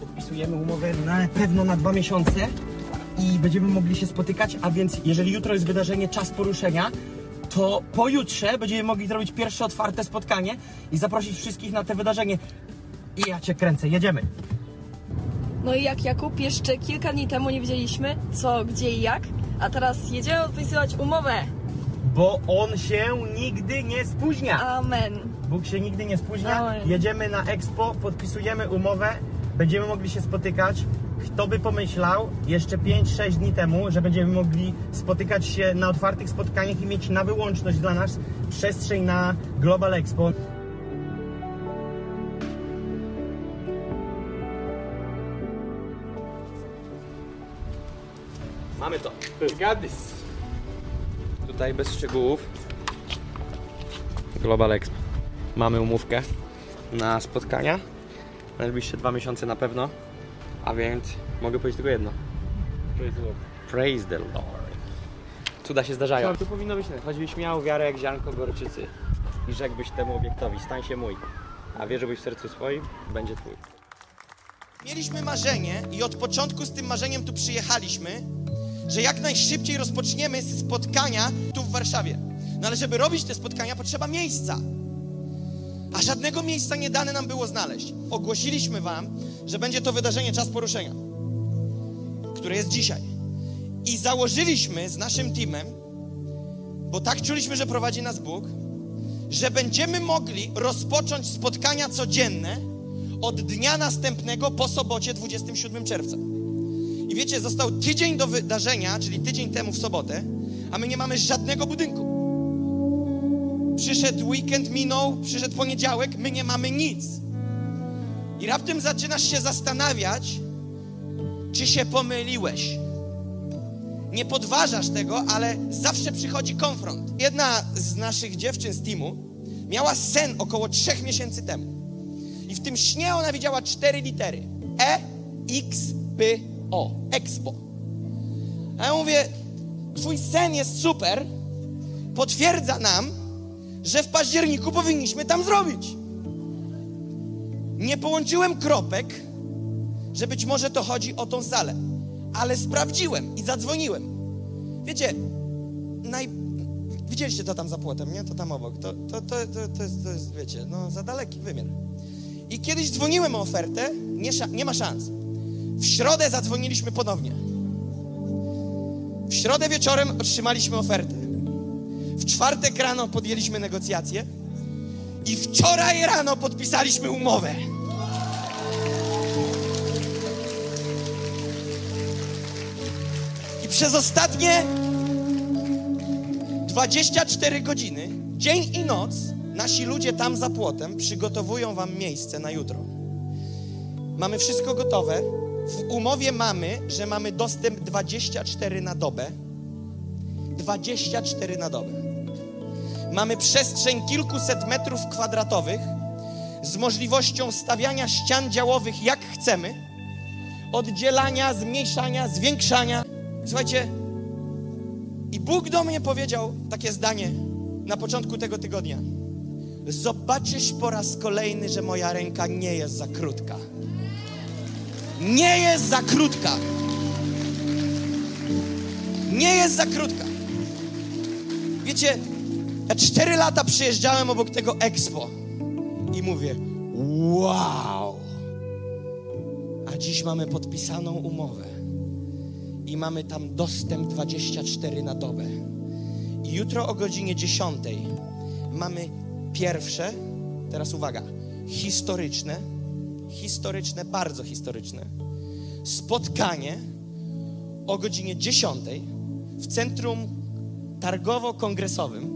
Podpisujemy umowę na pewno na dwa miesiące i będziemy mogli się spotykać, a więc jeżeli jutro jest wydarzenie Czas Poruszenia, to pojutrze będziemy mogli zrobić pierwsze otwarte spotkanie i zaprosić wszystkich na te wydarzenie. I ja cię kręcę, jedziemy. No i jak Jakub, jeszcze kilka dni temu nie wiedzieliśmy co, gdzie i jak, a teraz jedziemy podpisywać umowę. Bo on się nigdy nie spóźnia. Amen. Bóg się nigdy nie spóźnia. Amen. Jedziemy na Expo, podpisujemy umowę, będziemy mogli się spotykać. Kto by pomyślał jeszcze 5-6 dni temu, że będziemy mogli spotykać się na otwartych spotkaniach i mieć na wyłączność dla nas przestrzeń na Global Expo. Mamy to. Gadys. Tutaj bez szczegółów. Global Expo. Mamy umówkę na spotkania. Na najbliższe dwa miesiące na pewno. A więc mogę powiedzieć tylko jedno. Praise the Lord. Cuda się zdarzają. Tu powinno być tak. Choćbyś miał wiarę jak ziarnko gorczycy i rzekłbyś temu obiektowi, stań się mój. A wierzyłbyś w sercu swoim, będzie twój. Mieliśmy marzenie i od początku z tym marzeniem tu przyjechaliśmy, że jak najszybciej rozpoczniemy spotkania tu w Warszawie. No ale żeby robić te spotkania, potrzeba miejsca. A żadnego miejsca nie dane nam było znaleźć. Ogłosiliśmy Wam, że będzie to wydarzenie Czas Poruszenia, które jest dzisiaj. I założyliśmy z naszym teamem, bo tak czuliśmy, że prowadzi nas Bóg, że będziemy mogli rozpocząć spotkania codzienne od dnia następnego po sobocie 27 czerwca. I wiecie, został tydzień do wydarzenia, czyli tydzień temu w sobotę, a my nie mamy żadnego budynku. Przyszedł weekend, minął, przyszedł poniedziałek, my nie mamy nic. I raptem zaczynasz się zastanawiać, czy się pomyliłeś. Nie podważasz tego, ale zawsze przychodzi konfront. Jedna z naszych dziewczyn z teamu miała sen około trzech miesięcy temu. I w tym śnie ona widziała cztery litery. E, X, P, O. Expo. A ja mówię, twój sen jest super, potwierdza nam, że w październiku powinniśmy tam zrobić. Nie połączyłem kropek, że być może to chodzi o tą salę, ale sprawdziłem i zadzwoniłem. Wiecie, naj... widzieliście to tam za płotem, nie? To tam obok. To, to, to, to, to, jest, to jest, wiecie, no za daleki wymiar. I kiedyś dzwoniłem o ofertę, nie, nie ma szans. W środę zadzwoniliśmy ponownie. W środę wieczorem otrzymaliśmy ofertę. W czwartek rano podjęliśmy negocjacje i wczoraj rano podpisaliśmy umowę. I przez ostatnie 24 godziny, dzień i noc, nasi ludzie tam za płotem przygotowują wam miejsce na jutro. Mamy wszystko gotowe. W umowie mamy, że mamy dostęp 24 na dobę. 24 na dobę. Mamy przestrzeń kilkuset metrów kwadratowych z możliwością stawiania ścian działowych jak chcemy, oddzielania, zmniejszania, zwiększania. Słuchajcie, i Bóg do mnie powiedział takie zdanie na początku tego tygodnia. Zobaczysz po raz kolejny, że moja ręka nie jest za krótka. Nie jest za krótka. Nie jest za krótka. Wiecie, ja cztery lata przyjeżdżałem obok tego Expo i mówię, wow. A dziś mamy podpisaną umowę i mamy tam dostęp 24 na dobę. I jutro o godzinie 10 mamy pierwsze, teraz uwaga, historyczne, historyczne, bardzo historyczne spotkanie o godzinie 10 w centrum targowo-kongresowym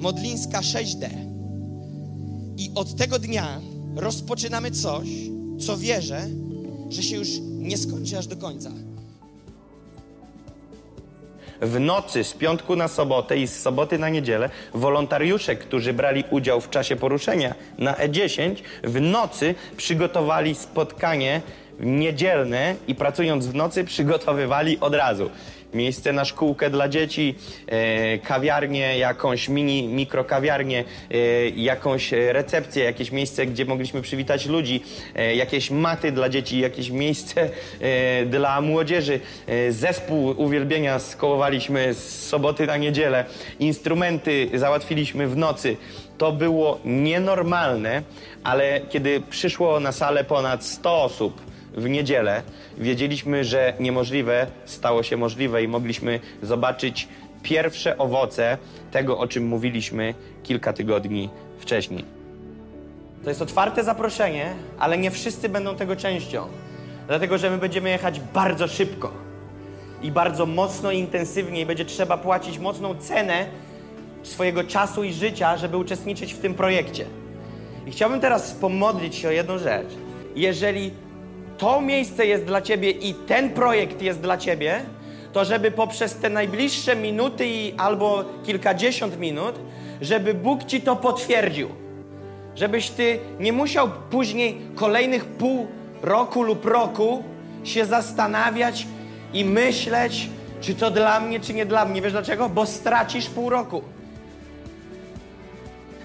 Modlińska 6D. I od tego dnia rozpoczynamy coś, co wierzę, że się już nie skończy aż do końca. W nocy z piątku na sobotę i z soboty na niedzielę wolontariusze, którzy brali udział w czasie poruszenia na E10, w nocy przygotowali spotkanie niedzielne i pracując w nocy przygotowywali od razu. Miejsce na szkółkę dla dzieci, e, kawiarnię, jakąś mini, mikrokawiarnię, e, jakąś recepcję, jakieś miejsce, gdzie mogliśmy przywitać ludzi, e, jakieś maty dla dzieci, jakieś miejsce dla młodzieży. Zespół uwielbienia skołowaliśmy z soboty na niedzielę, instrumenty załatwiliśmy w nocy. To było nienormalne, ale kiedy przyszło na salę ponad 100 osób w niedzielę, wiedzieliśmy, że niemożliwe stało się możliwe i mogliśmy zobaczyć pierwsze owoce tego, o czym mówiliśmy kilka tygodni wcześniej. To jest otwarte zaproszenie, ale nie wszyscy będą tego częścią. Dlatego, że my będziemy jechać bardzo szybko i bardzo mocno i intensywnie i będzie trzeba płacić mocną cenę swojego czasu i życia, żeby uczestniczyć w tym projekcie. I chciałbym teraz pomodlić się o jedną rzecz. Jeżeli to miejsce jest dla Ciebie i ten projekt jest dla Ciebie, to żeby poprzez te najbliższe minuty i albo kilkadziesiąt minut, żeby Bóg Ci to potwierdził. Żebyś Ty nie musiał później kolejnych pół roku lub roku się zastanawiać i myśleć, czy to dla mnie, czy nie dla mnie. Wiesz dlaczego? Bo stracisz pół roku.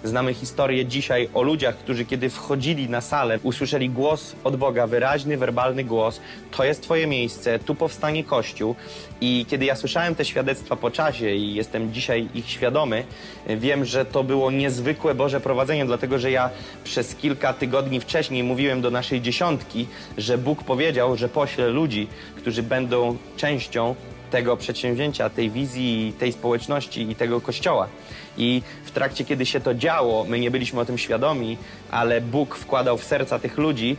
Znamy historię dzisiaj o ludziach, którzy kiedy wchodzili na salę, usłyszeli głos od Boga, wyraźny, werbalny głos. To jest Twoje miejsce, tu powstanie Kościół. I kiedy ja słyszałem te świadectwa po czasie i jestem dzisiaj ich świadomy, wiem, że to było niezwykłe Boże prowadzenie, dlatego że ja przez kilka tygodni wcześniej mówiłem do naszej dziesiątki, że Bóg powiedział, że pośle ludzi, którzy będą częścią tego przedsięwzięcia, tej wizji, tej społeczności i tego kościoła. I w trakcie, kiedy się to działo, my nie byliśmy o tym świadomi, ale Bóg wkładał w serca tych ludzi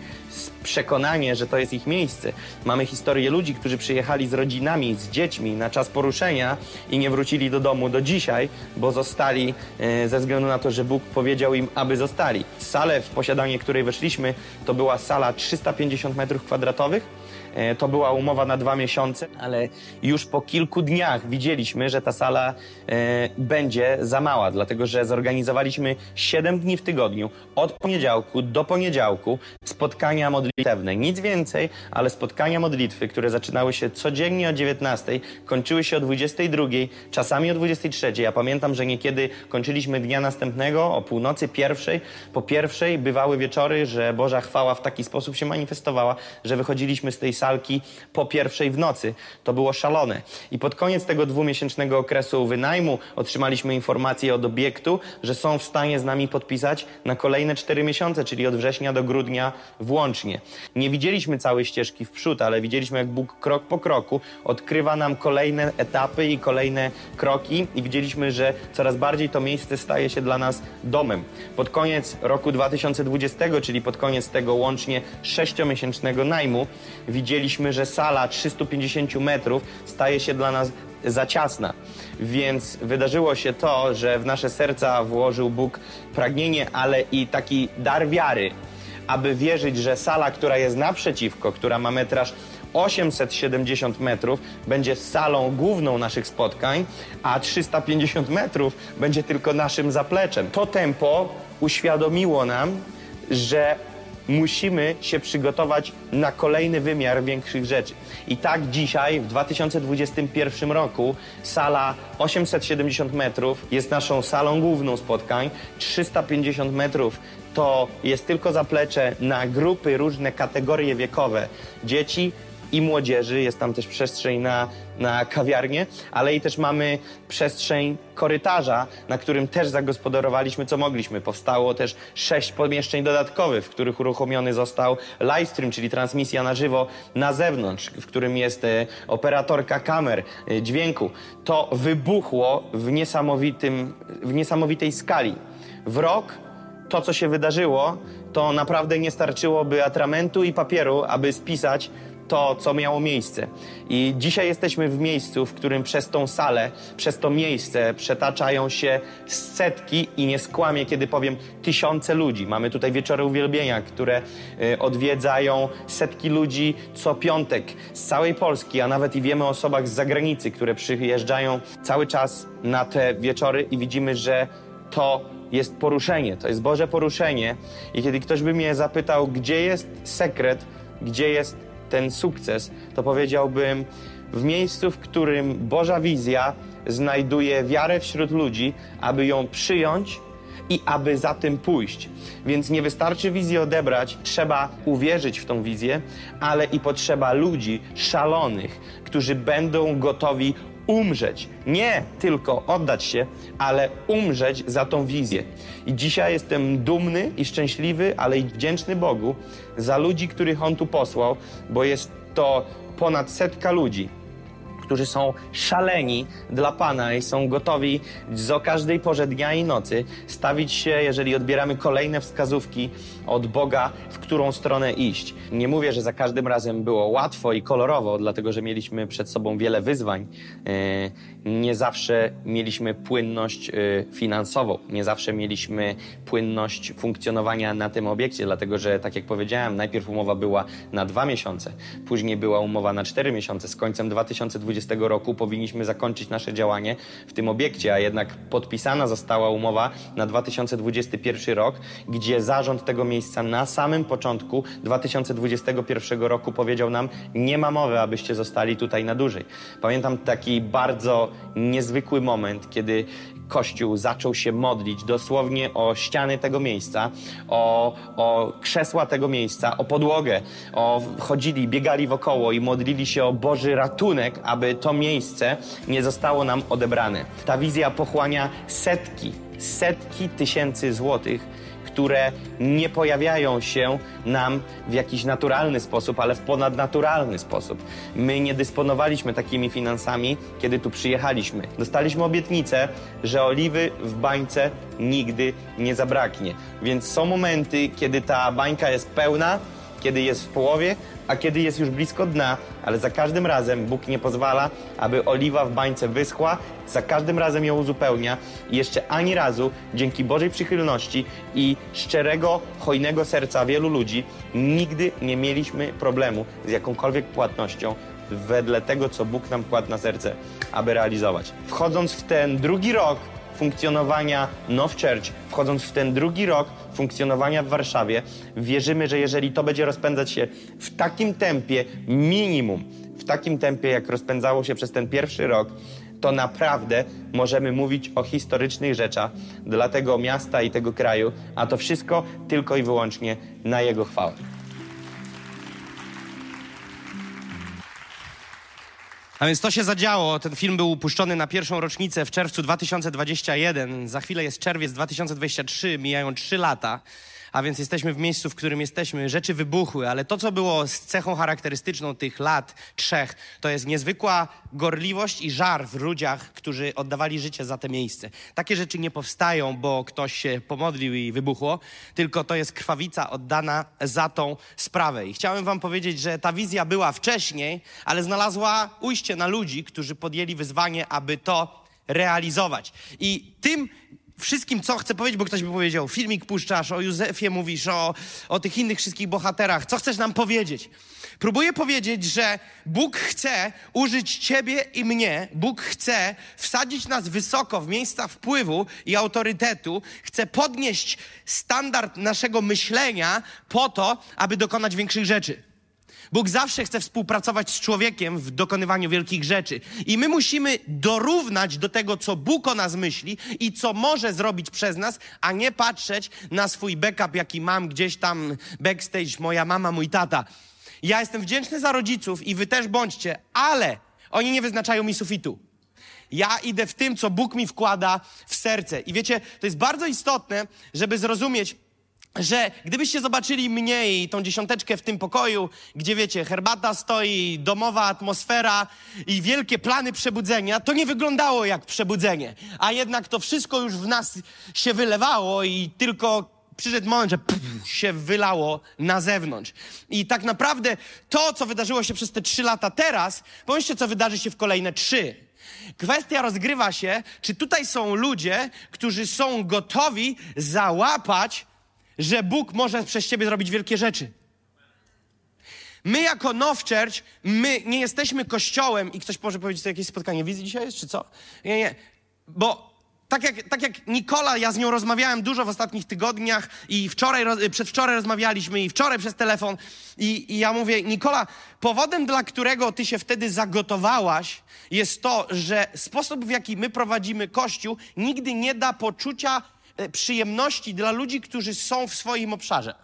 przekonanie, że to jest ich miejsce. Mamy historię ludzi, którzy przyjechali z rodzinami, z dziećmi na czas poruszenia i nie wrócili do domu do dzisiaj, bo zostali e, ze względu na to, że Bóg powiedział im, aby zostali. Salę, w posiadanie której weszliśmy, to była sala 350 metrów kwadratowych to była umowa na dwa miesiące, ale już po kilku dniach widzieliśmy, że ta sala e, będzie za mała, dlatego że zorganizowaliśmy 7 dni w tygodniu, od poniedziałku do poniedziałku, spotkania modlitewne. Nic więcej, ale spotkania modlitwy, które zaczynały się codziennie o 19, kończyły się o 22, czasami o 23. Ja pamiętam, że niekiedy kończyliśmy dnia następnego o północy pierwszej. Po pierwszej bywały wieczory, że Boża chwała w taki sposób się manifestowała, że wychodziliśmy z tej sali salki po pierwszej w nocy. To było szalone. I pod koniec tego dwumiesięcznego okresu wynajmu otrzymaliśmy informację od obiektu, że są w stanie z nami podpisać na kolejne cztery miesiące, czyli od września do grudnia włącznie. Nie widzieliśmy całej ścieżki w przód, ale widzieliśmy, jak Bóg krok po kroku odkrywa nam kolejne etapy i kolejne kroki i widzieliśmy, że coraz bardziej to miejsce staje się dla nas domem. Pod koniec roku 2020, czyli pod koniec tego łącznie sześciomiesięcznego najmu, widzieliśmy, widzieliśmy, że sala 350 metrów staje się dla nas za ciasna. Więc wydarzyło się to, że w nasze serca włożył Bóg pragnienie, ale i taki dar wiary, aby wierzyć, że sala, która jest naprzeciwko, która ma metraż 870 metrów, będzie salą główną naszych spotkań, a 350 metrów będzie tylko naszym zapleczem. To tempo uświadomiło nam, że musimy się przygotować na kolejny wymiar większych rzeczy. I tak dzisiaj, w 2021 roku, sala 870 metrów jest naszą salą główną spotkań, 350 metrów to jest tylko zaplecze na grupy, różne kategorie wiekowe dzieci, i młodzieży, jest tam też przestrzeń na, na kawiarnię, ale i też mamy przestrzeń korytarza, na którym też zagospodarowaliśmy co mogliśmy. Powstało też sześć pomieszczeń dodatkowych, w których uruchomiony został livestream, czyli transmisja na żywo na zewnątrz, w którym jest e, operatorka kamer, e, dźwięku. To wybuchło w, niesamowitym, w niesamowitej skali. W rok to, co się wydarzyło, to naprawdę nie starczyłoby atramentu i papieru, aby spisać to, co miało miejsce. I dzisiaj jesteśmy w miejscu, w którym przez tą salę, przez to miejsce przetaczają się setki i nie skłamię, kiedy powiem tysiące ludzi. Mamy tutaj wieczory uwielbienia, które y, odwiedzają setki ludzi co piątek z całej Polski, a nawet i wiemy o osobach z zagranicy, które przyjeżdżają cały czas na te wieczory i widzimy, że to jest poruszenie, to jest Boże poruszenie. I kiedy ktoś by mnie zapytał, gdzie jest sekret, gdzie jest ten sukces, to powiedziałbym, w miejscu, w którym Boża wizja znajduje wiarę wśród ludzi, aby ją przyjąć i aby za tym pójść. Więc nie wystarczy wizję odebrać, trzeba uwierzyć w tą wizję, ale i potrzeba ludzi szalonych, którzy będą gotowi umrzeć. Nie tylko oddać się, ale umrzeć za tą wizję. I dzisiaj jestem dumny i szczęśliwy, ale i wdzięczny Bogu za ludzi, których On tu posłał, bo jest to ponad setka ludzi, którzy są szaleni dla Pana i są gotowi o każdej porze dnia i nocy stawić się, jeżeli odbieramy kolejne wskazówki od Boga, w którą stronę iść. Nie mówię, że za każdym razem było łatwo i kolorowo, dlatego że mieliśmy przed sobą wiele wyzwań. E, nie zawsze mieliśmy płynność e, finansową, nie zawsze mieliśmy płynność funkcjonowania na tym obiekcie, dlatego że, tak jak powiedziałem, najpierw umowa była na dwa miesiące, później była umowa na cztery miesiące. Z końcem 2020 roku powinniśmy zakończyć nasze działanie w tym obiekcie, a jednak podpisana została umowa na 2021 rok, gdzie zarząd tego miejsca na samym początku 2021 roku powiedział nam, nie ma mowy, abyście zostali tutaj na dłużej. Pamiętam taki bardzo niezwykły moment, kiedy Kościół zaczął się modlić dosłownie o ściany tego miejsca, o, o krzesła tego miejsca, o podłogę. O, chodzili, biegali wokoło i modlili się o Boży ratunek, aby to miejsce nie zostało nam odebrane. Ta wizja pochłania setki, setki tysięcy złotych które nie pojawiają się nam w jakiś naturalny sposób, ale w ponadnaturalny sposób. My nie dysponowaliśmy takimi finansami, kiedy tu przyjechaliśmy. Dostaliśmy obietnicę, że oliwy w bańce nigdy nie zabraknie. Więc są momenty, kiedy ta bańka jest pełna, kiedy jest w połowie, a kiedy jest już blisko dna, ale za każdym razem Bóg nie pozwala, aby oliwa w bańce wyschła, za każdym razem ją uzupełnia. I jeszcze ani razu, dzięki Bożej przychylności i szczerego, hojnego serca wielu ludzi, nigdy nie mieliśmy problemu z jakąkolwiek płatnością wedle tego, co Bóg nam kładł na serce, aby realizować. Wchodząc w ten drugi rok funkcjonowania Now Church, wchodząc w ten drugi rok funkcjonowania w Warszawie, wierzymy, że jeżeli to będzie rozpędzać się w takim tempie, minimum, w takim tempie, jak rozpędzało się przez ten pierwszy rok, to naprawdę możemy mówić o historycznych rzeczach dla tego miasta i tego kraju, a to wszystko tylko i wyłącznie na jego chwałę. A więc to się zadziało. Ten film był upuszczony na pierwszą rocznicę w czerwcu 2021. Za chwilę jest czerwiec 2023, mijają trzy lata. A więc jesteśmy w miejscu, w którym jesteśmy. Rzeczy wybuchły, ale to, co było z cechą charakterystyczną tych lat trzech, to jest niezwykła gorliwość i żar w ludziach, którzy oddawali życie za te miejsce. Takie rzeczy nie powstają, bo ktoś się pomodlił i wybuchło, tylko to jest krwawica oddana za tą sprawę. I chciałem wam powiedzieć, że ta wizja była wcześniej, ale znalazła ujście na ludzi, którzy podjęli wyzwanie, aby to realizować. I tym wszystkim, co chcę powiedzieć, bo ktoś by powiedział, filmik puszczasz, o Józefie mówisz, o, o tych innych wszystkich bohaterach. Co chcesz nam powiedzieć? Próbuję powiedzieć, że Bóg chce użyć ciebie i mnie. Bóg chce wsadzić nas wysoko w miejsca wpływu i autorytetu. Chce podnieść standard naszego myślenia po to, aby dokonać większych rzeczy. Bóg zawsze chce współpracować z człowiekiem w dokonywaniu wielkich rzeczy. I my musimy dorównać do tego, co Bóg o nas myśli i co może zrobić przez nas, a nie patrzeć na swój backup, jaki mam gdzieś tam backstage, moja mama, mój tata. Ja jestem wdzięczny za rodziców i wy też bądźcie, ale oni nie wyznaczają mi sufitu. Ja idę w tym, co Bóg mi wkłada w serce. I wiecie, to jest bardzo istotne, żeby zrozumieć, że gdybyście zobaczyli mnie i tą dziesiąteczkę w tym pokoju, gdzie wiecie, herbata stoi, domowa atmosfera i wielkie plany przebudzenia, to nie wyglądało jak przebudzenie. A jednak to wszystko już w nas się wylewało i tylko przyszedł moment, że pff, się wylało na zewnątrz. I tak naprawdę to, co wydarzyło się przez te trzy lata teraz, pomyślcie, co wydarzy się w kolejne trzy. Kwestia rozgrywa się, czy tutaj są ludzie, którzy są gotowi załapać że Bóg może przez ciebie zrobić wielkie rzeczy. My jako Now Church, my nie jesteśmy kościołem i ktoś może powiedzieć, to jakieś spotkanie wizji dzisiaj jest, czy co? Nie, nie. Bo tak jak, tak jak Nikola, ja z nią rozmawiałem dużo w ostatnich tygodniach i wczoraj, przedwczoraj rozmawialiśmy i wczoraj przez telefon i, i ja mówię, Nikola, powodem, dla którego ty się wtedy zagotowałaś jest to, że sposób, w jaki my prowadzimy Kościół nigdy nie da poczucia przyjemności dla ludzi, którzy są w swoim obszarze.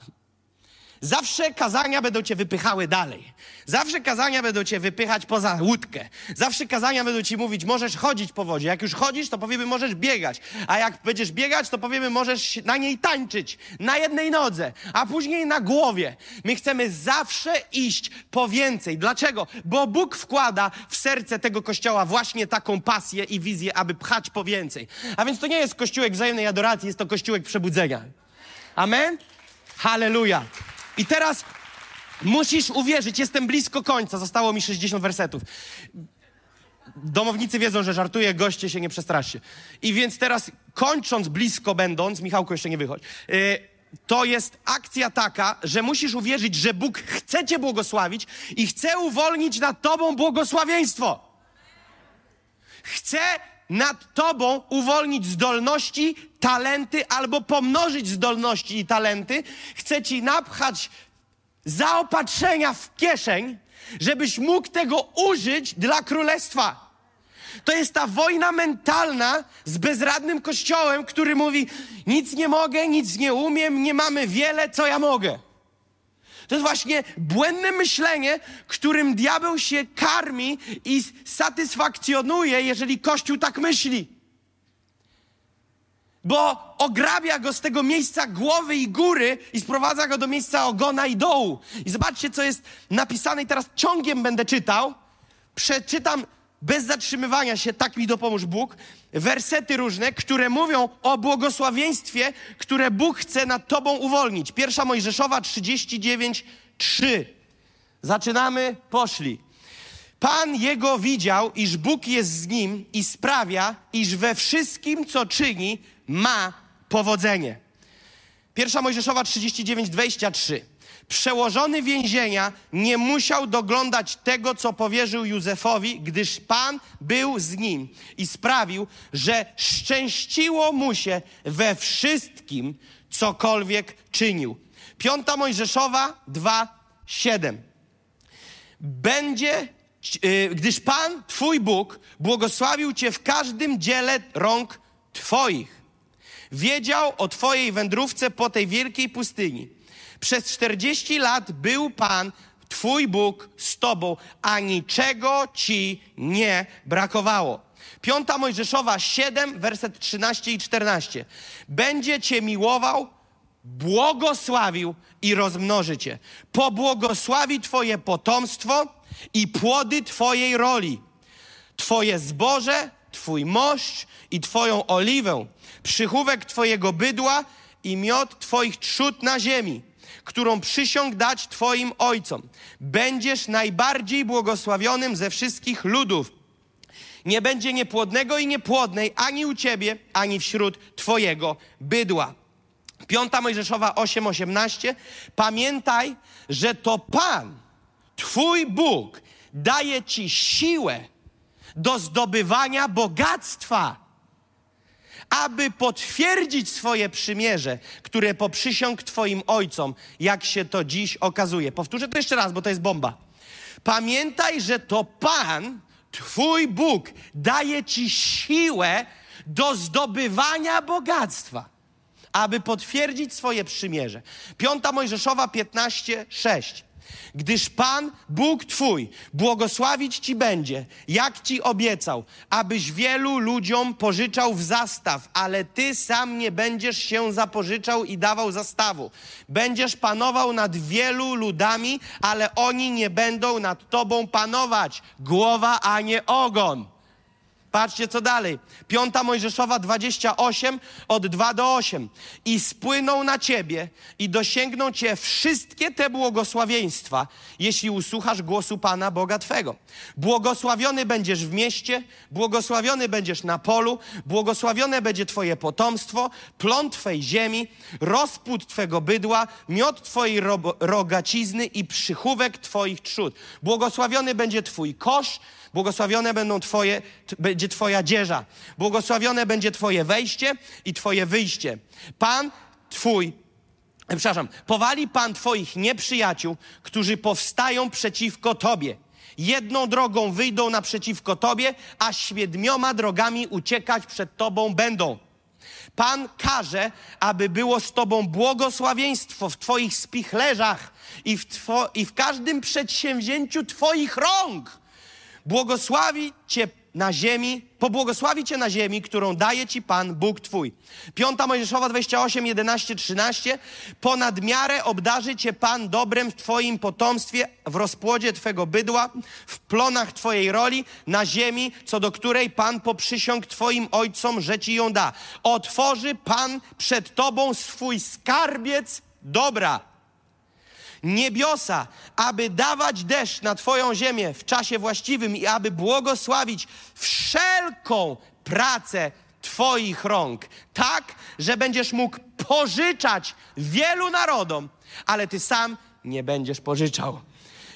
Zawsze kazania będą cię wypychały dalej. Zawsze kazania będą cię wypychać poza łódkę. Zawsze kazania będą ci mówić, możesz chodzić po wodzie. Jak już chodzisz, to powiemy, możesz biegać. A jak będziesz biegać, to powiemy, możesz na niej tańczyć. Na jednej nodze, a później na głowie. My chcemy zawsze iść po więcej. Dlaczego? Bo Bóg wkłada w serce tego kościoła właśnie taką pasję i wizję, aby pchać po więcej. A więc to nie jest kościółek wzajemnej adoracji, jest to kościółek przebudzenia. Amen? Halleluja. I teraz musisz uwierzyć, jestem blisko końca, zostało mi 60 wersetów. Domownicy wiedzą, że żartuję, goście się nie przestraszcie. I więc teraz, kończąc blisko będąc, Michałku, jeszcze nie wychodź, yy, to jest akcja taka, że musisz uwierzyć, że Bóg chce cię błogosławić i chce uwolnić nad tobą błogosławieństwo. Chce nad tobą uwolnić zdolności, talenty albo pomnożyć zdolności i talenty. Chce ci napchać zaopatrzenia w kieszeń, żebyś mógł tego użyć dla królestwa. To jest ta wojna mentalna z bezradnym kościołem, który mówi: Nic nie mogę, nic nie umiem, nie mamy wiele, co ja mogę. To jest właśnie błędne myślenie, którym diabeł się karmi i satysfakcjonuje, jeżeli Kościół tak myśli. Bo ograbia go z tego miejsca głowy i góry i sprowadza go do miejsca ogona i dołu. I zobaczcie, co jest napisane, i teraz ciągiem będę czytał. Przeczytam bez zatrzymywania się, tak mi dopomóż Bóg, wersety różne, które mówią o błogosławieństwie, które Bóg chce nad tobą uwolnić. Pierwsza Mojżeszowa 39, 3. Zaczynamy, poszli. Pan jego widział, iż Bóg jest z nim i sprawia, iż we wszystkim, co czyni, ma powodzenie. Pierwsza Mojżeszowa 39, 23. Przełożony więzienia nie musiał doglądać tego, co powierzył Józefowi, gdyż Pan był z nim i sprawił, że szczęściło mu się we wszystkim, cokolwiek czynił. Piąta Mojżeszowa 2, 7. Będzie, yy, gdyż Pan, Twój Bóg, błogosławił Cię w każdym dziele rąk Twoich. Wiedział o Twojej wędrówce po tej wielkiej pustyni. Przez 40 lat był Pan, Twój Bóg, z Tobą, a niczego Ci nie brakowało. Piąta Mojżeszowa 7, werset 13 i 14. Będzie Cię miłował, błogosławił i rozmnoży Cię. Pobłogosławi Twoje potomstwo i płody Twojej roli. Twoje zboże, Twój moszcz i Twoją oliwę, przychówek Twojego bydła i miod Twoich trzód na ziemi, którą przysiąg dać Twoim ojcom. Będziesz najbardziej błogosławionym ze wszystkich ludów. Nie będzie niepłodnego i niepłodnej ani u Ciebie, ani wśród Twojego bydła. Piąta Mojżeszowa 8:18. Pamiętaj, że to Pan, Twój Bóg, daje Ci siłę do zdobywania bogactwa, aby potwierdzić swoje przymierze, które poprzysiąg Twoim ojcom, jak się to dziś okazuje. Powtórzę to jeszcze raz, bo to jest bomba. Pamiętaj, że to Pan, Twój Bóg, daje Ci siłę do zdobywania bogactwa, aby potwierdzić swoje przymierze. Piąta Mojżeszowa 15, 6. Gdyż Pan, Bóg Twój, błogosławić Ci będzie, jak Ci obiecał, abyś wielu ludziom pożyczał w zastaw, ale Ty sam nie będziesz się zapożyczał i dawał zastawu. Będziesz panował nad wielu ludami, ale oni nie będą nad Tobą panować. Głowa, a nie ogon. Patrzcie, co dalej. Piąta Mojżeszowa 28, od 2 do 8. I spłyną na ciebie i dosięgną cię wszystkie te błogosławieństwa, jeśli usłuchasz głosu Pana Boga Twego. Błogosławiony będziesz w mieście, błogosławiony będziesz na polu, błogosławione będzie Twoje potomstwo, plon Twej ziemi, rozpód Twego bydła, miod Twojej ro rogacizny i przychówek Twoich trzód. Błogosławiony będzie Twój kosz, Błogosławione będą twoje, będzie Twoja dzieża. Błogosławione będzie Twoje wejście i Twoje wyjście. Pan Twój przepraszam, powali Pan Twoich nieprzyjaciół, którzy powstają przeciwko Tobie. Jedną drogą wyjdą naprzeciwko Tobie, a siedmioma drogami uciekać przed Tobą będą. Pan każe, aby było z Tobą błogosławieństwo w Twoich spichlerzach i w, two, i w każdym przedsięwzięciu Twoich rąk. Błogosławi Cię na ziemi, pobłogosławi Cię na ziemi, którą daje Ci Pan, Bóg Twój. Piąta Mojżeszowa 28, 11, 13. Ponad miarę obdarzy Cię Pan dobrem w Twoim potomstwie, w rozpłodzie Twego bydła, w plonach Twojej roli, na ziemi, co do której Pan poprzysiąg Twoim ojcom, że Ci ją da. Otworzy Pan przed Tobą swój skarbiec dobra niebiosa, aby dawać deszcz na Twoją ziemię w czasie właściwym i aby błogosławić wszelką pracę Twoich rąk, tak, że będziesz mógł pożyczać wielu narodom, ale Ty sam nie będziesz pożyczał.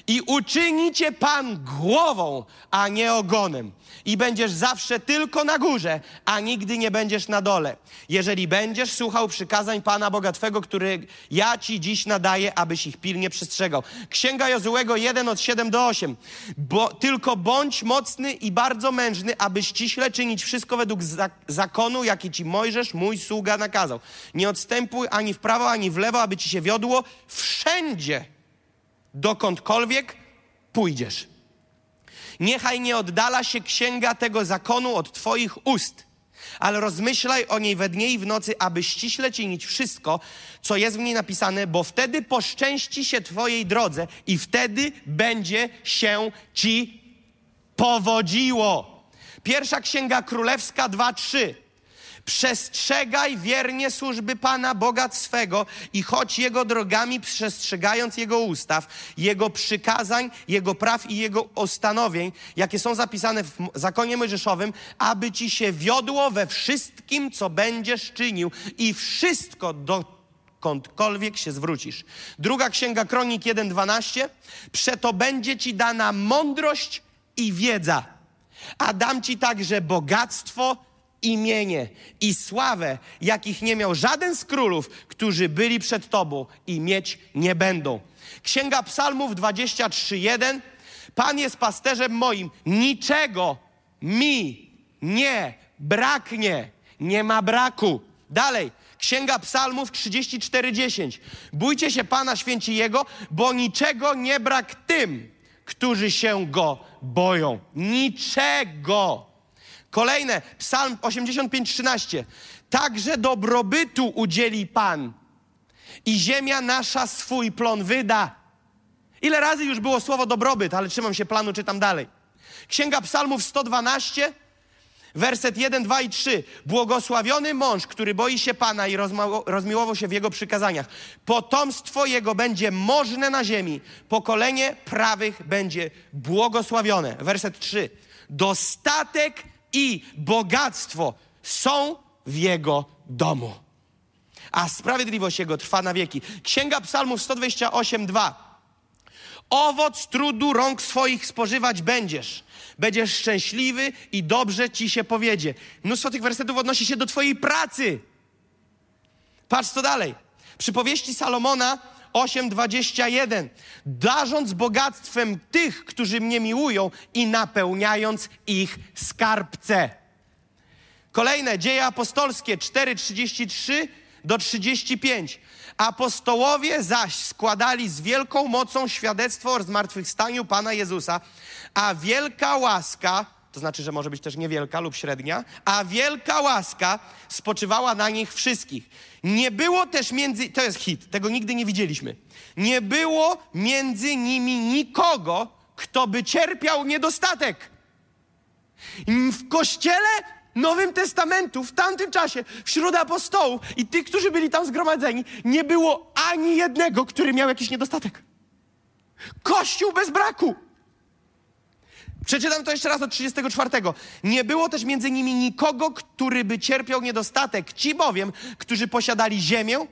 I uczyni cię Pan głową, a nie ogonem. I będziesz zawsze tylko na górze, a nigdy nie będziesz na dole. Jeżeli będziesz słuchał przykazań Pana Boga Twego, które ja Ci dziś nadaję, abyś ich pilnie przestrzegał. Księga Jozułego 1 od 7 do 8. Bo, tylko bądź mocny i bardzo mężny, aby ściśle czynić wszystko według za- zakonu, jaki Ci Mojżesz, mój sługa, nakazał. Nie odstępuj ani w prawo, ani w lewo, aby Ci się wiodło wszędzie dokądkolwiek pójdziesz. Niechaj nie oddala się księga tego zakonu od Twoich ust, ale rozmyślaj o niej we dnie i w nocy, aby ściśle czynić wszystko, co jest w niej napisane, bo wtedy poszczęści się Twojej drodze i wtedy będzie się Ci powodziło. Pierwsza księga królewska 2:3. Przestrzegaj wiernie służby Pana Boga swego i chodź Jego drogami, przestrzegając Jego ustaw, Jego przykazań, Jego praw i Jego ustanowień, jakie są zapisane w zakonie mojżeszowym, aby Ci się wiodło we wszystkim, co będziesz czynił i wszystko dokądkolwiek się zwrócisz. Druga Księga Kronik 1.12. Przeto będzie Ci dana mądrość i wiedza, a dam Ci także bogactwo, imienie i sławę, jakich nie miał żaden z królów, którzy byli przed Tobą i mieć nie będą. Księga Psalmów 23:1 Pan jest pasterzem moim, niczego mi nie braknie, nie ma braku. Dalej, Księga Psalmów 34:10 Bójcie się Pana, święci Jego, bo niczego nie brak tym, którzy się Go boją. Niczego. Kolejne, Psalm 85:13. Także dobrobytu udzieli Pan i ziemia nasza swój plon wyda. Ile razy już było słowo dobrobyt, ale trzymam się planu, czytam dalej. Księga Psalmów 112, werset 1, 2 i 3. Błogosławiony mąż, który boi się Pana i rozmiłował się w Jego przykazaniach. Potomstwo Jego będzie możne na ziemi. Pokolenie prawych będzie błogosławione. Werset 3. Dostatek i bogactwo są w Jego domu a sprawiedliwość Jego trwa na wieki. Księga Psalmów 128, 2. Owoc trudu rąk swoich spożywać będziesz. Będziesz szczęśliwy i dobrze ci się powiedzie. Mnóstwo tych wersetów odnosi się do twojej pracy. Patrz co dalej. Przypowieści Salomona 8:21. Darząc bogactwem tych, którzy mnie miłują i napełniając ich skarbce. Kolejne dzieje apostolskie 4:33 do 35. Apostołowie zaś składali z wielką mocą świadectwo o zmartwychwstaniu Pana Jezusa, a wielka łaska, to znaczy, że może być też niewielka lub średnia, a wielka łaska spoczywała na nich wszystkich. Nie było też między, to jest hit, tego nigdy nie widzieliśmy. Nie było między nimi nikogo, kto by cierpiał niedostatek. W kościele Nowym Testamentu w tamtym czasie, wśród apostołów i tych, którzy byli tam zgromadzeni, nie było ani jednego, który miał jakiś niedostatek. Kościół bez braku. Przeczytam to jeszcze raz od 34. Nie było też między nimi nikogo, który by cierpiał niedostatek. Ci bowiem, którzy posiadali ziemię,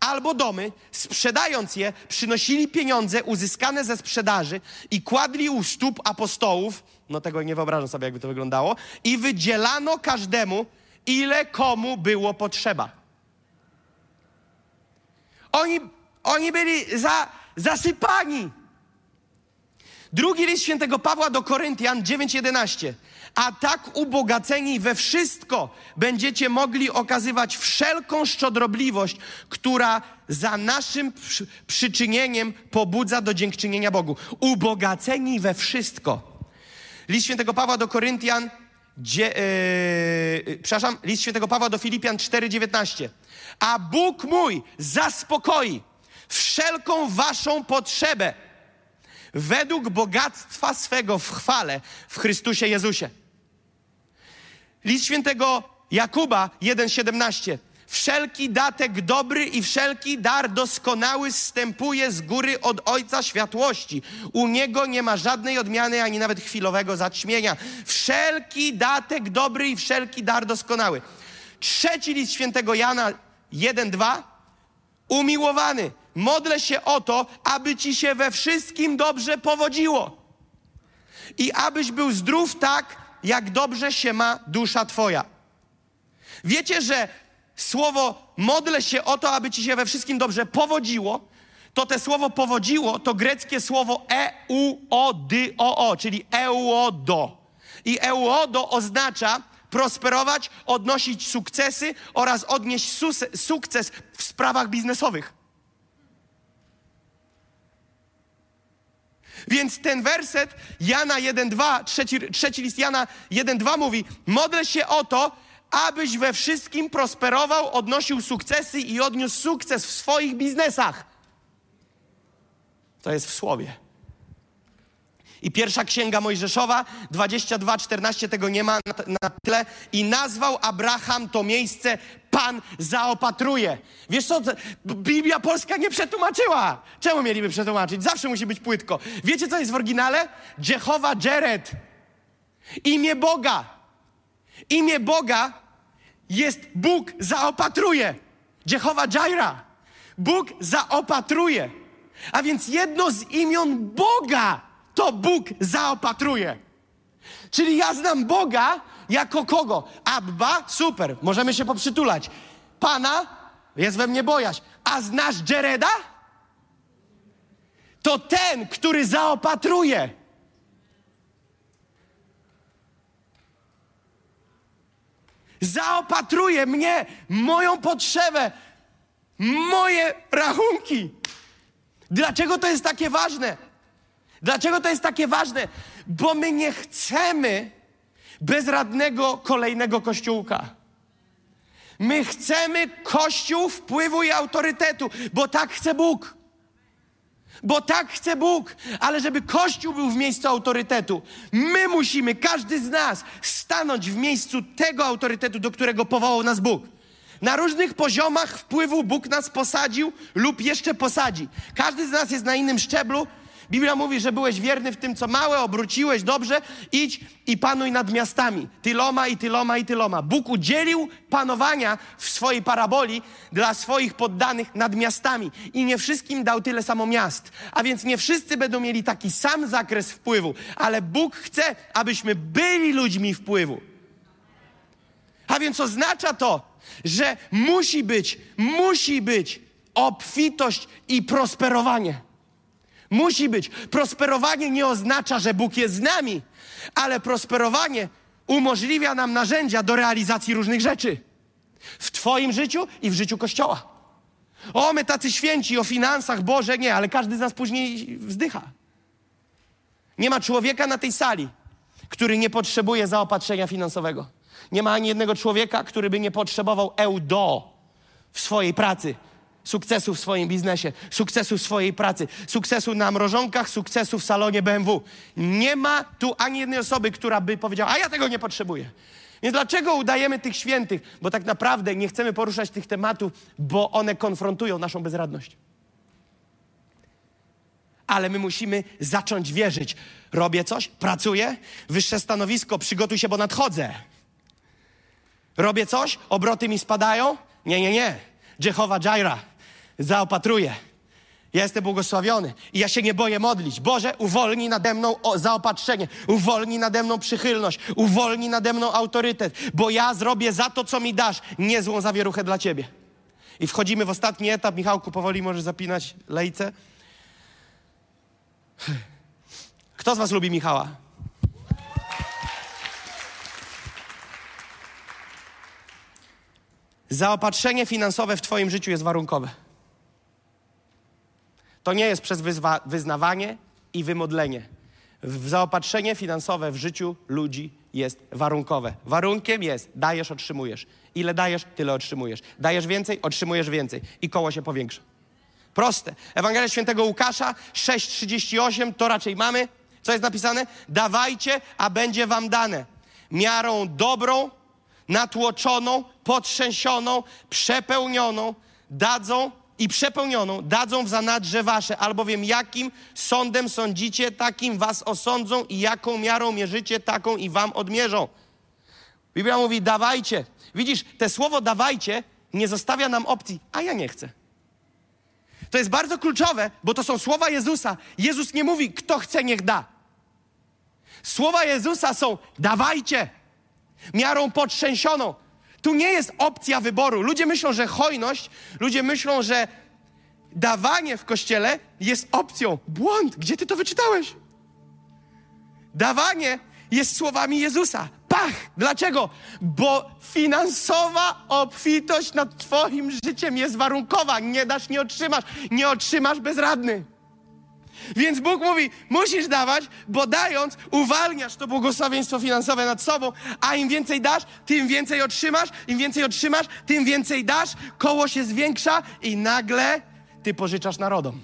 albo domy, sprzedając je, przynosili pieniądze uzyskane ze sprzedaży i kładli u stóp apostołów. No tego nie wyobrażam sobie, jakby to wyglądało. I wydzielano każdemu, ile komu było potrzeba. Oni, oni byli za, zasypani. Drugi list świętego Pawła do Koryntian 9:11. A tak ubogaceni we wszystko będziecie mogli okazywać wszelką szczodrobliwość, która za naszym przy, przyczynieniem pobudza do dziękczynienia Bogu. Ubogaceni we wszystko. List świętego Pawła do Koryntian, dzie, yy, przepraszam, list świętego Pawła do Filipian 4:19. A Bóg mój zaspokoi wszelką waszą potrzebę według bogactwa swego w chwale w Chrystusie Jezusie. List świętego Jakuba 1,17. Wszelki datek dobry i wszelki dar doskonały zstępuje z góry od Ojca światłości. U Niego nie ma żadnej odmiany ani nawet chwilowego zaćmienia. Wszelki datek dobry i wszelki dar doskonały. Trzeci list świętego Jana 1,2. Umiłowany, modlę się o to, aby ci się we wszystkim dobrze powodziło i abyś był zdrów tak, jak dobrze się ma dusza Twoja. Wiecie, że słowo modlę się o to, aby ci się we wszystkim dobrze powodziło, to te słowo powodziło to greckie słowo euodo, czyli euodo. I euodo oznacza prosperować, odnosić sukcesy oraz odnieść sukces w sprawach biznesowych. Więc ten werset Jana 1:2, trzeci, trzeci list Jana 1:2 mówi: Modlę się o to, abyś we wszystkim prosperował, odnosił sukcesy i odniósł sukces w swoich biznesach. To jest w słowie. I pierwsza księga Mojżeszowa 22:14 tego nie ma na, na tle i nazwał Abraham to miejsce Pan zaopatruje. Wiesz co, Biblia Polska nie przetłumaczyła. Czemu mieliby przetłumaczyć? Zawsze musi być płytko. Wiecie, co jest w oryginale? Jehowa Jared. Imię Boga. Imię Boga jest Bóg zaopatruje. Jehowa Jaira. Bóg zaopatruje. A więc jedno z imion Boga to Bóg zaopatruje. Czyli ja znam Boga jako kogo? Abba, super, możemy się poprzytulać. Pana, jest we mnie bojaźń. A znasz Jereda? To ten, który zaopatruje. Zaopatruje mnie, moją potrzebę, moje rachunki. Dlaczego to jest takie ważne? Dlaczego to jest takie ważne? Bo my nie chcemy bezradnego kolejnego kościółka. My chcemy kościół wpływu i autorytetu, bo tak chce Bóg. Bo tak chce Bóg, ale żeby Kościół był w miejscu autorytetu, my musimy, każdy z nas, stanąć w miejscu tego autorytetu, do którego powołał nas Bóg. Na różnych poziomach wpływu Bóg nas posadził lub jeszcze posadzi. Każdy z nas jest na innym szczeblu, Biblia mówi, że byłeś wierny w tym, co małe, obróciłeś dobrze, idź i panuj nad miastami. Tyloma i tyloma i tyloma. Bóg udzielił panowania w swojej paraboli dla swoich poddanych nad miastami. I nie wszystkim dał tyle samo miast. A więc nie wszyscy będą mieli taki sam zakres wpływu. Ale Bóg chce, abyśmy byli ludźmi wpływu. A więc oznacza to, że musi być, musi być obfitość i prosperowanie. Musi być. Prosperowanie nie oznacza, że Bóg jest z nami, ale prosperowanie umożliwia nam narzędzia do realizacji różnych rzeczy. W Twoim życiu i w życiu Kościoła. O, my tacy święci o finansach, Boże, nie, ale każdy z nas później wzdycha. Nie ma człowieka na tej sali, który nie potrzebuje zaopatrzenia finansowego. Nie ma ani jednego człowieka, który by nie potrzebował eudo w swojej pracy, sukcesu w swoim biznesie, sukcesu w swojej pracy, sukcesu na mrożonkach, sukcesu w salonie BMW. Nie ma tu ani jednej osoby, która by powiedziała, a ja tego nie potrzebuję. Więc dlaczego udajemy tych świętych? Bo tak naprawdę nie chcemy poruszać tych tematów, bo one konfrontują naszą bezradność. Ale my musimy zacząć wierzyć. Robię coś, pracuję, wyższe stanowisko, przygotuj się, bo nadchodzę. Robię coś, obroty mi spadają? Nie, nie, nie. Jehowa Jaira zaopatruję. Ja jestem błogosławiony i ja się nie boję modlić. Boże, uwolnij nade mną zaopatrzenie, uwolnij nade mną przychylność, uwolnij nade mną autorytet, bo ja zrobię za to, co mi dasz, niezłą zawieruchę dla Ciebie. I wchodzimy w ostatni etap. Michałku, powoli możesz zapinać lejce. Kto z Was lubi Michała? Zaopatrzenie finansowe w Twoim życiu jest warunkowe. To nie jest przez wyznawanie i wymodlenie. Zaopatrzenie finansowe w życiu ludzi jest warunkowe. Warunkiem jest dajesz, otrzymujesz. Ile dajesz, tyle otrzymujesz. Dajesz więcej, otrzymujesz więcej. I koło się powiększa. Proste. Ewangelia Świętego Łukasza 6,38 to raczej mamy. Co jest napisane? Dawajcie, a będzie wam dane. Miarą dobrą, natłoczoną, potrzęsioną, przepełnioną, dadzą i przepełnioną, dadzą w zanadrze wasze, albowiem jakim sądem sądzicie, takim was osądzą i jaką miarą mierzycie, taką i wam odmierzą. Biblia mówi dawajcie. Widzisz, te słowo dawajcie nie zostawia nam opcji, a ja nie chcę. To jest bardzo kluczowe, bo to są słowa Jezusa. Jezus nie mówi, kto chce, niech da. Słowa Jezusa są dawajcie, miarą potrzęsioną. Tu nie jest opcja wyboru. Ludzie myślą, że hojność, ludzie myślą, że dawanie w kościele jest opcją. Błąd, gdzie ty to wyczytałeś? Dawanie jest słowami Jezusa. Pach! Dlaczego? Bo finansowa obfitość nad Twoim życiem jest warunkowa. Nie dasz, nie otrzymasz. Nie otrzymasz bezradny. Więc Bóg mówi, musisz dawać, bo dając uwalniasz to błogosławieństwo finansowe nad sobą, a im więcej dasz, tym więcej otrzymasz, im więcej otrzymasz, tym więcej dasz, koło się zwiększa i nagle ty pożyczasz narodom.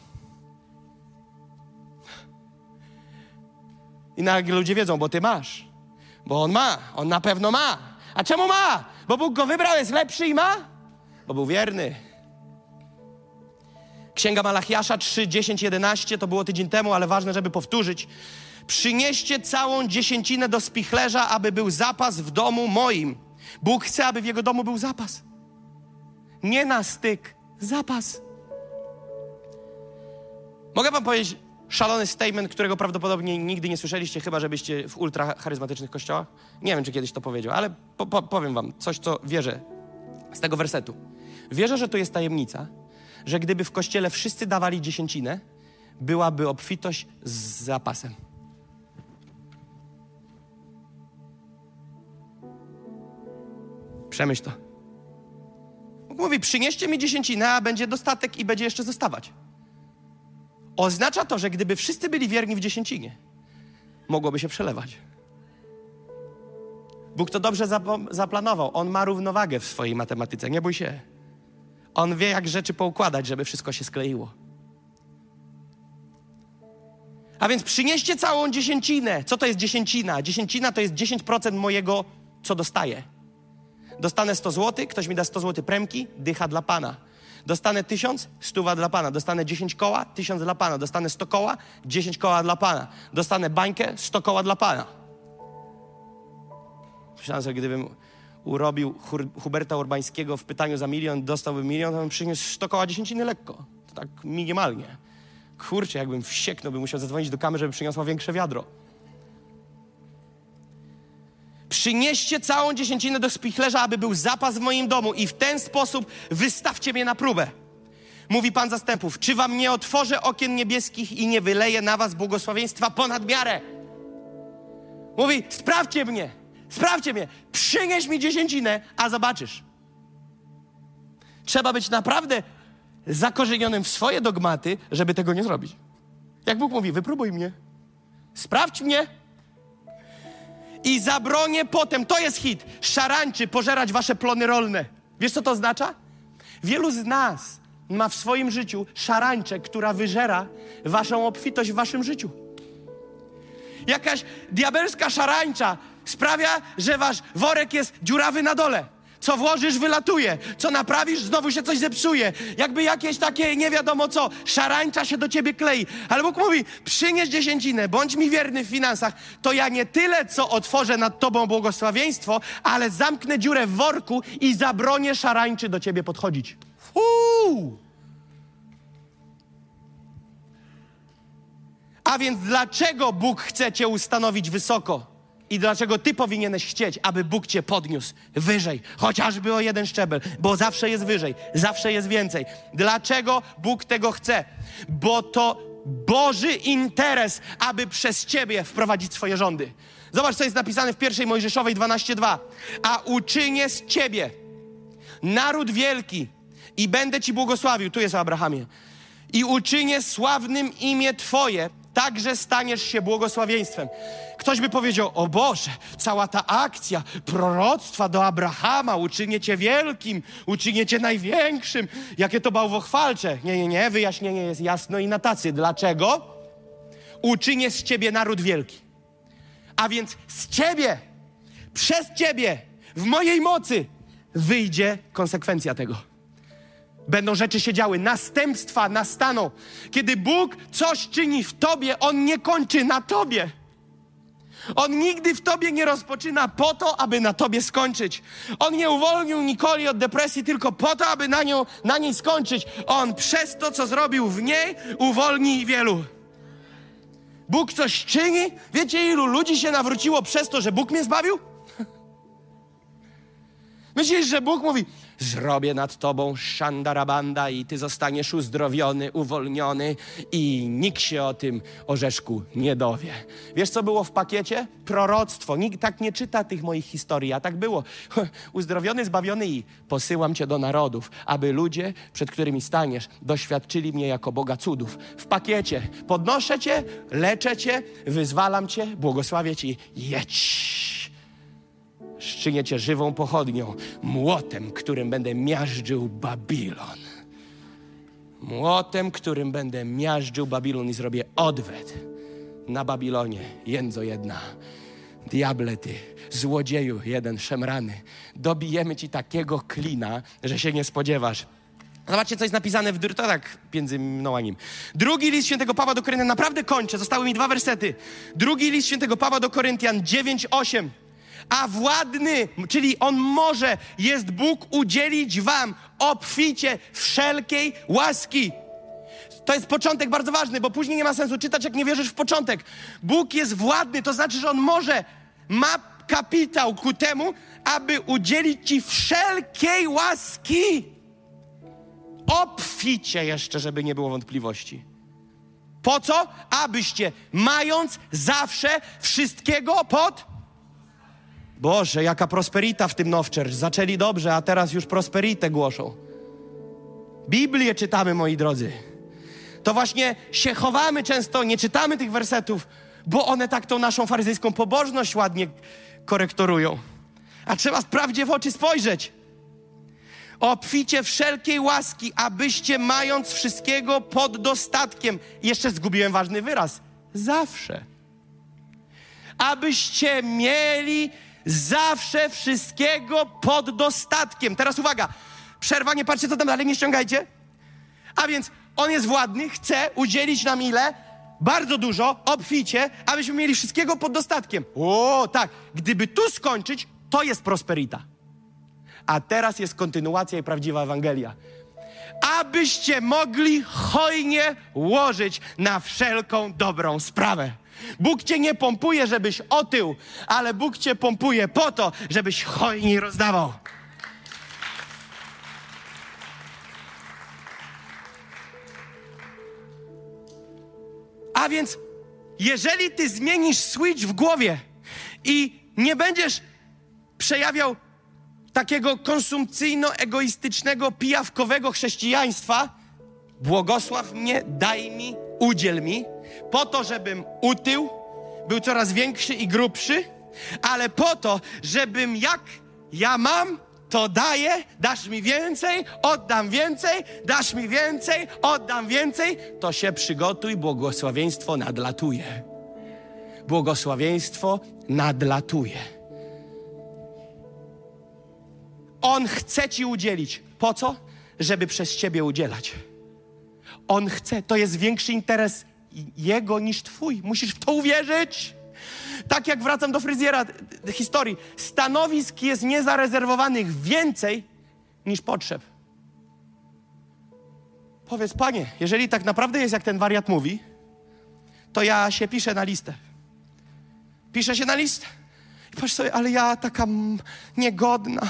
I nagle ludzie wiedzą, bo ty masz. Bo on ma, on na pewno ma. A czemu ma? Bo Bóg go wybrał, jest lepszy i ma? Bo był wierny. Księga Malachiasza 3, 10, 11, to było tydzień temu, ale ważne, żeby powtórzyć. Przynieście całą dziesięcinę do spichlerza, aby był zapas w domu moim. Bóg chce, aby w jego domu był zapas. Nie na styk, zapas. Mogę wam powiedzieć szalony statement, którego prawdopodobnie nigdy nie słyszeliście, chyba żebyście w ultra charyzmatycznych kościołach. Nie wiem, czy kiedyś to powiedział, ale po, po, powiem wam coś, co wierzę z tego wersetu. Wierzę, że to jest tajemnica, że gdyby w kościele wszyscy dawali dziesięcinę, byłaby obfitość z zapasem. Przemyśl to. Bóg mówi, przynieście mi dziesięcinę, a będzie dostatek i będzie jeszcze zostawać. Oznacza to, że gdyby wszyscy byli wierni w dziesięcinie, mogłoby się przelewać. Bóg to dobrze zaplanował. On ma równowagę w swojej matematyce, nie bój się. On wie, jak rzeczy poukładać, żeby wszystko się skleiło. A więc przynieście całą dziesięcinę. Co to jest dziesięcina? Dziesięcina to jest 10% mojego, co dostaję. Dostanę 100 zł, ktoś mi da 100 zł premki, dycha dla Pana. Dostanę 1000, stuwa dla Pana. Dostanę 10 koła, 1000 dla Pana. Dostanę 100 koła, 10 koła dla Pana. Dostanę bańkę, 100 koła dla Pana. Myślałem sobie, gdybym urobił Huberta Urbańskiego w pytaniu za milion, dostałbym milion, to bym przyniósł 100 koła dziesięciny lekko. To tak minimalnie. Kurczę, jakbym wsieknął, bym musiał zadzwonić do kamery, żeby przyniosła większe wiadro. Przynieście całą dziesięcinę do spichlerza, aby był zapas w moim domu i w ten sposób wystawcie mnie na próbę. Mówi Pan zastępów, czy wam nie otworzę okien niebieskich i nie wyleję na was błogosławieństwa ponad miarę? Mówi, sprawdźcie mnie, sprawdźcie mnie, przynieś mi dziesięcinę, a zobaczysz. Trzeba być naprawdę zakorzenionym w swoje dogmaty, żeby tego nie zrobić. Jak Bóg mówi, wypróbuj mnie, sprawdź mnie, i zabronię potem, to jest hit, szarańczy pożerać wasze plony rolne. Wiesz, co to oznacza? Wielu z nas ma w swoim życiu szarańczę, która wyżera waszą obfitość w waszym życiu. Jakaś diabelska szarańcza sprawia, że wasz worek jest dziurawy na dole. Co włożysz, wylatuje. Co naprawisz, znowu się coś zepsuje. Jakby jakieś takie nie wiadomo co, szarańcza się do ciebie klei. Ale Bóg mówi: przynieś dziesięcinę, bądź mi wierny w finansach. To ja nie tyle, co otworzę nad tobą błogosławieństwo, ale zamknę dziurę w worku i zabronię szarańczy do ciebie podchodzić. Uuu! A więc dlaczego Bóg chce cię ustanowić wysoko? I dlaczego ty powinieneś chcieć, aby Bóg cię podniósł wyżej, chociażby o jeden szczebel, bo zawsze jest wyżej, zawsze jest więcej. Dlaczego Bóg tego chce? Bo to Boży interes, aby przez ciebie wprowadzić swoje rządy. Zobacz, co jest napisane w pierwszej Mojżeszowej 12:2. A uczynię z ciebie naród wielki i będę ci błogosławił. Tu jest o Abrahamie. I uczynię sławnym imię Twoje, tak że staniesz się błogosławieństwem. Ktoś by powiedział: O Boże, cała ta akcja proroctwa do Abrahama, uczynię Cię wielkim, uczynię Cię największym. Jakie to bałwochwalcze. Nie, nie, nie, wyjaśnienie jest jasno i na tacy. Dlaczego? Uczynię z Ciebie naród wielki. A więc z Ciebie, przez Ciebie, w mojej mocy wyjdzie konsekwencja tego. Będą rzeczy się działy, następstwa nastaną. Kiedy Bóg coś czyni w tobie, On nie kończy na tobie. On nigdy w tobie nie rozpoczyna po to, aby na tobie skończyć. On nie uwolnił Nikoli od depresji tylko po to, aby na, nią, na niej skończyć. On przez to, co zrobił w niej, uwolni wielu. Bóg coś czyni. Wiecie, ilu ludzi się nawróciło przez to, że Bóg mnie zbawił? Myślisz, że Bóg mówi, zrobię nad tobą szandarabanda i ty zostaniesz uzdrowiony, uwolniony i nikt się o tym orzeszku nie dowie. Wiesz, co było w pakiecie? Proroctwo. Nikt tak nie czyta tych moich historii, a tak było. Uzdrowiony, zbawiony i posyłam cię do narodów, aby ludzie, przed którymi staniesz, doświadczyli mnie jako Boga cudów. W pakiecie. Podnoszę cię, leczę cię, wyzwalam cię, błogosławię ci, jedź szczynię cię żywą pochodnią, młotem, którym będę miażdżył Babilon. Młotem, którym będę miażdżył Babilon i zrobię odwet na Babilonie, jędzo jedna. Diable ty, złodzieju jeden szemrany, dobijemy ci takiego klina, że się nie spodziewasz. Zobaczcie, co jest napisane w to tak między mną a nim. Drugi list świętego Pawła do Koryntian, naprawdę kończę, zostały mi dwa wersety. Drugi list świętego Pawła do Koryntian 9:8 a władny, czyli On może, jest Bóg udzielić wam obficie wszelkiej łaski. To jest początek bardzo ważny, bo później nie ma sensu czytać, jak nie wierzysz w początek. Bóg jest władny, to znaczy, że On może, ma kapitał ku temu, aby udzielić ci wszelkiej łaski. Obficie jeszcze, żeby nie było wątpliwości. Po co? Abyście, mając zawsze wszystkiego pod Boże, jaka prosperita w tym Nowczerz. Zaczęli dobrze, a teraz już prosperitę głoszą. Biblię czytamy, moi drodzy. To właśnie się chowamy często, nie czytamy tych wersetów, bo one tak tą naszą faryzejską pobożność ładnie korektorują. A trzeba sprawdzie w oczy spojrzeć. Obficie wszelkiej łaski, abyście mając wszystkiego pod dostatkiem. Jeszcze zgubiłem ważny wyraz. Zawsze. Abyście mieli Zawsze wszystkiego pod dostatkiem. Teraz uwaga, przerwa, nie patrzcie co tam dalej, nie ściągajcie. A więc on jest władny, chce udzielić nam ile? Bardzo dużo, obficie, abyśmy mieli wszystkiego pod dostatkiem. O, tak, gdyby tu skończyć, to jest prosperita. A teraz jest kontynuacja i prawdziwa Ewangelia. Abyście mogli hojnie łożyć na wszelką dobrą sprawę. Bóg cię nie pompuje, żebyś otył, ale Bóg cię pompuje po to, żebyś hojnie rozdawał. A więc, jeżeli ty zmienisz switch w głowie i nie będziesz przejawiał takiego konsumpcyjno-egoistycznego, pijawkowego chrześcijaństwa, błogosław mnie, daj mi, udziel mi, po to, żebym utył, był coraz większy i grubszy, ale po to, żebym jak ja mam, to daję, dasz mi więcej, oddam więcej, dasz mi więcej, oddam więcej, to się przygotuj, błogosławieństwo nadlatuje. Błogosławieństwo nadlatuje. On chce ci udzielić. Po co? Żeby przez ciebie udzielać. On chce, to jest większy interes jego niż twój. Musisz w to uwierzyć. Tak jak wracam do fryzjera historii, stanowisk jest niezarezerwowanych więcej niż potrzeb. Powiedz, panie, jeżeli tak naprawdę jest jak ten wariat mówi, to ja się piszę na listę. Piszę się na listę. I patrz sobie, ale ja taka niegodna.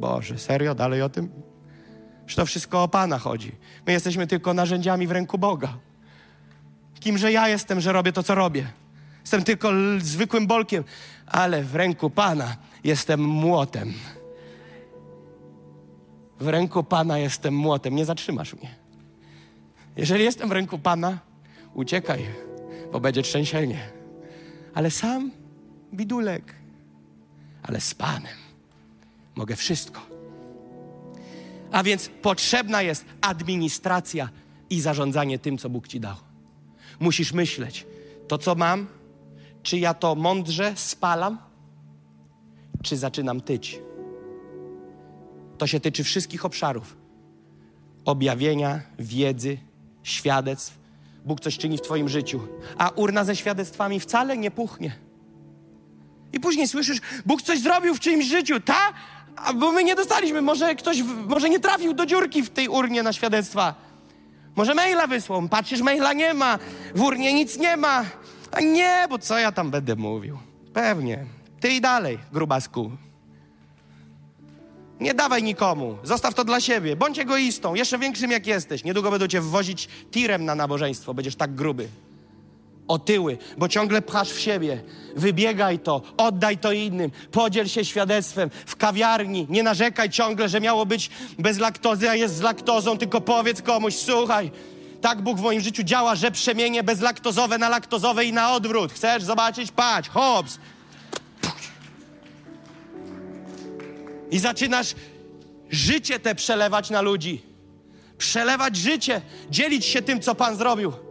Boże, serio? Dalej o tym? Że to wszystko o Pana chodzi. My jesteśmy tylko narzędziami w ręku Boga. Kimże ja jestem, że robię to, co robię? Jestem tylko zwykłym bolkiem, ale w ręku Pana jestem młotem. W ręku Pana jestem młotem. Nie zatrzymasz mnie. Jeżeli jestem w ręku Pana, uciekaj, bo będzie trzęsienie. Ale sam bidulek, ale z Panem mogę wszystko. A więc potrzebna jest administracja i zarządzanie tym, co Bóg ci dał. Musisz myśleć, to co mam, czy ja to mądrze spalam, czy zaczynam tyć. To się tyczy wszystkich obszarów: objawienia, wiedzy, świadectw. Bóg coś czyni w Twoim życiu, a urna ze świadectwami wcale nie puchnie. I później słyszysz, Bóg coś zrobił w czyimś życiu, ta? A bo my nie dostaliśmy, może ktoś, może nie trafił do dziurki w tej urnie na świadectwa. Może maila wysłał, patrzysz, maila nie ma, w urnie nic nie ma. A nie, bo co ja tam będę mówił? Pewnie. Ty i dalej, grubasku. Nie dawaj nikomu, zostaw to dla siebie. Bądź egoistą, jeszcze większym jak jesteś. Niedługo będą cię wwozić tirem na nabożeństwo, będziesz tak gruby. Otyły, bo ciągle pchasz w siebie. Wybiegaj to, oddaj to innym, podziel się świadectwem w kawiarni. Nie narzekaj ciągle, że miało być bez laktozy, a jest z laktozą, tylko powiedz komuś, słuchaj, tak Bóg w moim życiu działa, że przemienię bezlaktozowe na laktozowe i na odwrót. Chcesz zobaczyć? Patrz, hops. I zaczynasz życie te przelewać na ludzi. Przelewać życie, dzielić się tym, co Pan zrobił.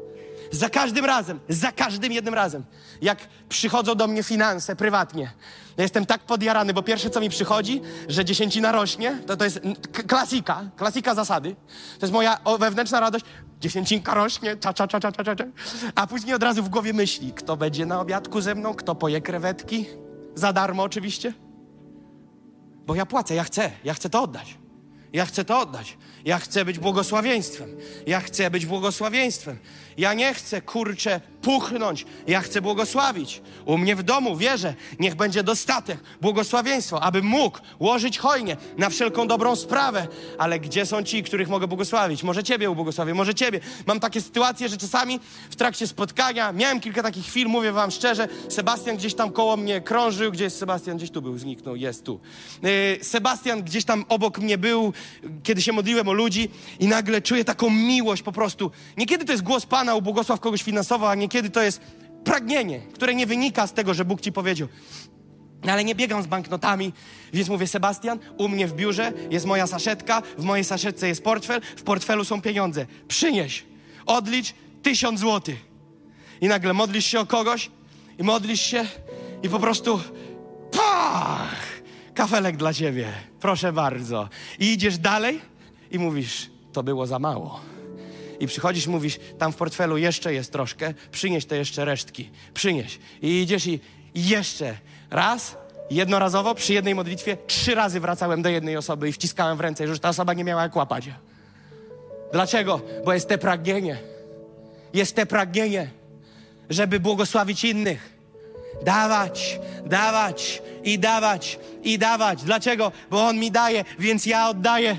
Za każdym razem, za każdym jednym razem, jak przychodzą do mnie finanse prywatnie, ja jestem tak podjarany, bo pierwsze, co mi przychodzi, że dziesięcina rośnie, to to jest klasika, klasika zasady. To jest moja wewnętrzna radość. Dziesięcinka rośnie, cza, cza, cza, cza, cza, cza. A później od razu w głowie myśli, kto będzie na obiadku ze mną, kto poje krewetki, za darmo oczywiście. Bo ja płacę, ja chcę, ja chcę to oddać. Ja chcę to oddać. Ja chcę być błogosławieństwem. Ja chcę być błogosławieństwem. Ja nie chcę, kurczę, puchnąć. Ja chcę błogosławić. U mnie w domu wierzę, niech będzie dostatek, błogosławieństwo, aby mógł łożyć hojnie na wszelką dobrą sprawę. Ale gdzie są ci, których mogę błogosławić? Może ciebie ubłogosławię, może ciebie. Mam takie sytuacje, że czasami w trakcie spotkania, miałem kilka takich chwil, mówię wam szczerze, Sebastian gdzieś tam koło mnie krążył. Gdzie jest Sebastian? Gdzieś tu był, zniknął, jest tu. Yy, Sebastian gdzieś tam obok mnie był, kiedy się modliłem o ludzi i nagle czuję taką miłość po prostu. Niekiedy to jest głos Pana, ubłogosław kogoś finansowo, a niekiedy to jest pragnienie, które nie wynika z tego, że Bóg ci powiedział. No ale nie biegam z banknotami, więc mówię, Sebastian, u mnie w biurze jest moja saszetka, w mojej saszetce jest portfel, w portfelu są pieniądze. Przynieś, odlicz tysiąc złotych. I nagle modlisz się o kogoś i modlisz się i po prostu pach! Kafelek dla ciebie, proszę bardzo. I idziesz dalej i mówisz, to było za mało. I przychodzisz, mówisz, tam w portfelu jeszcze jest troszkę, przynieś te jeszcze resztki, przynieś. I idziesz i jeszcze raz, jednorazowo, przy jednej modlitwie, trzy razy wracałem do jednej osoby i wciskałem w ręce, że ta osoba nie miała jak łapać. Dlaczego? Bo jest te pragnienie. Jest te pragnienie, żeby błogosławić innych. Dawać, dawać i dawać i dawać. Dlaczego? Bo On mi daje, więc ja oddaję.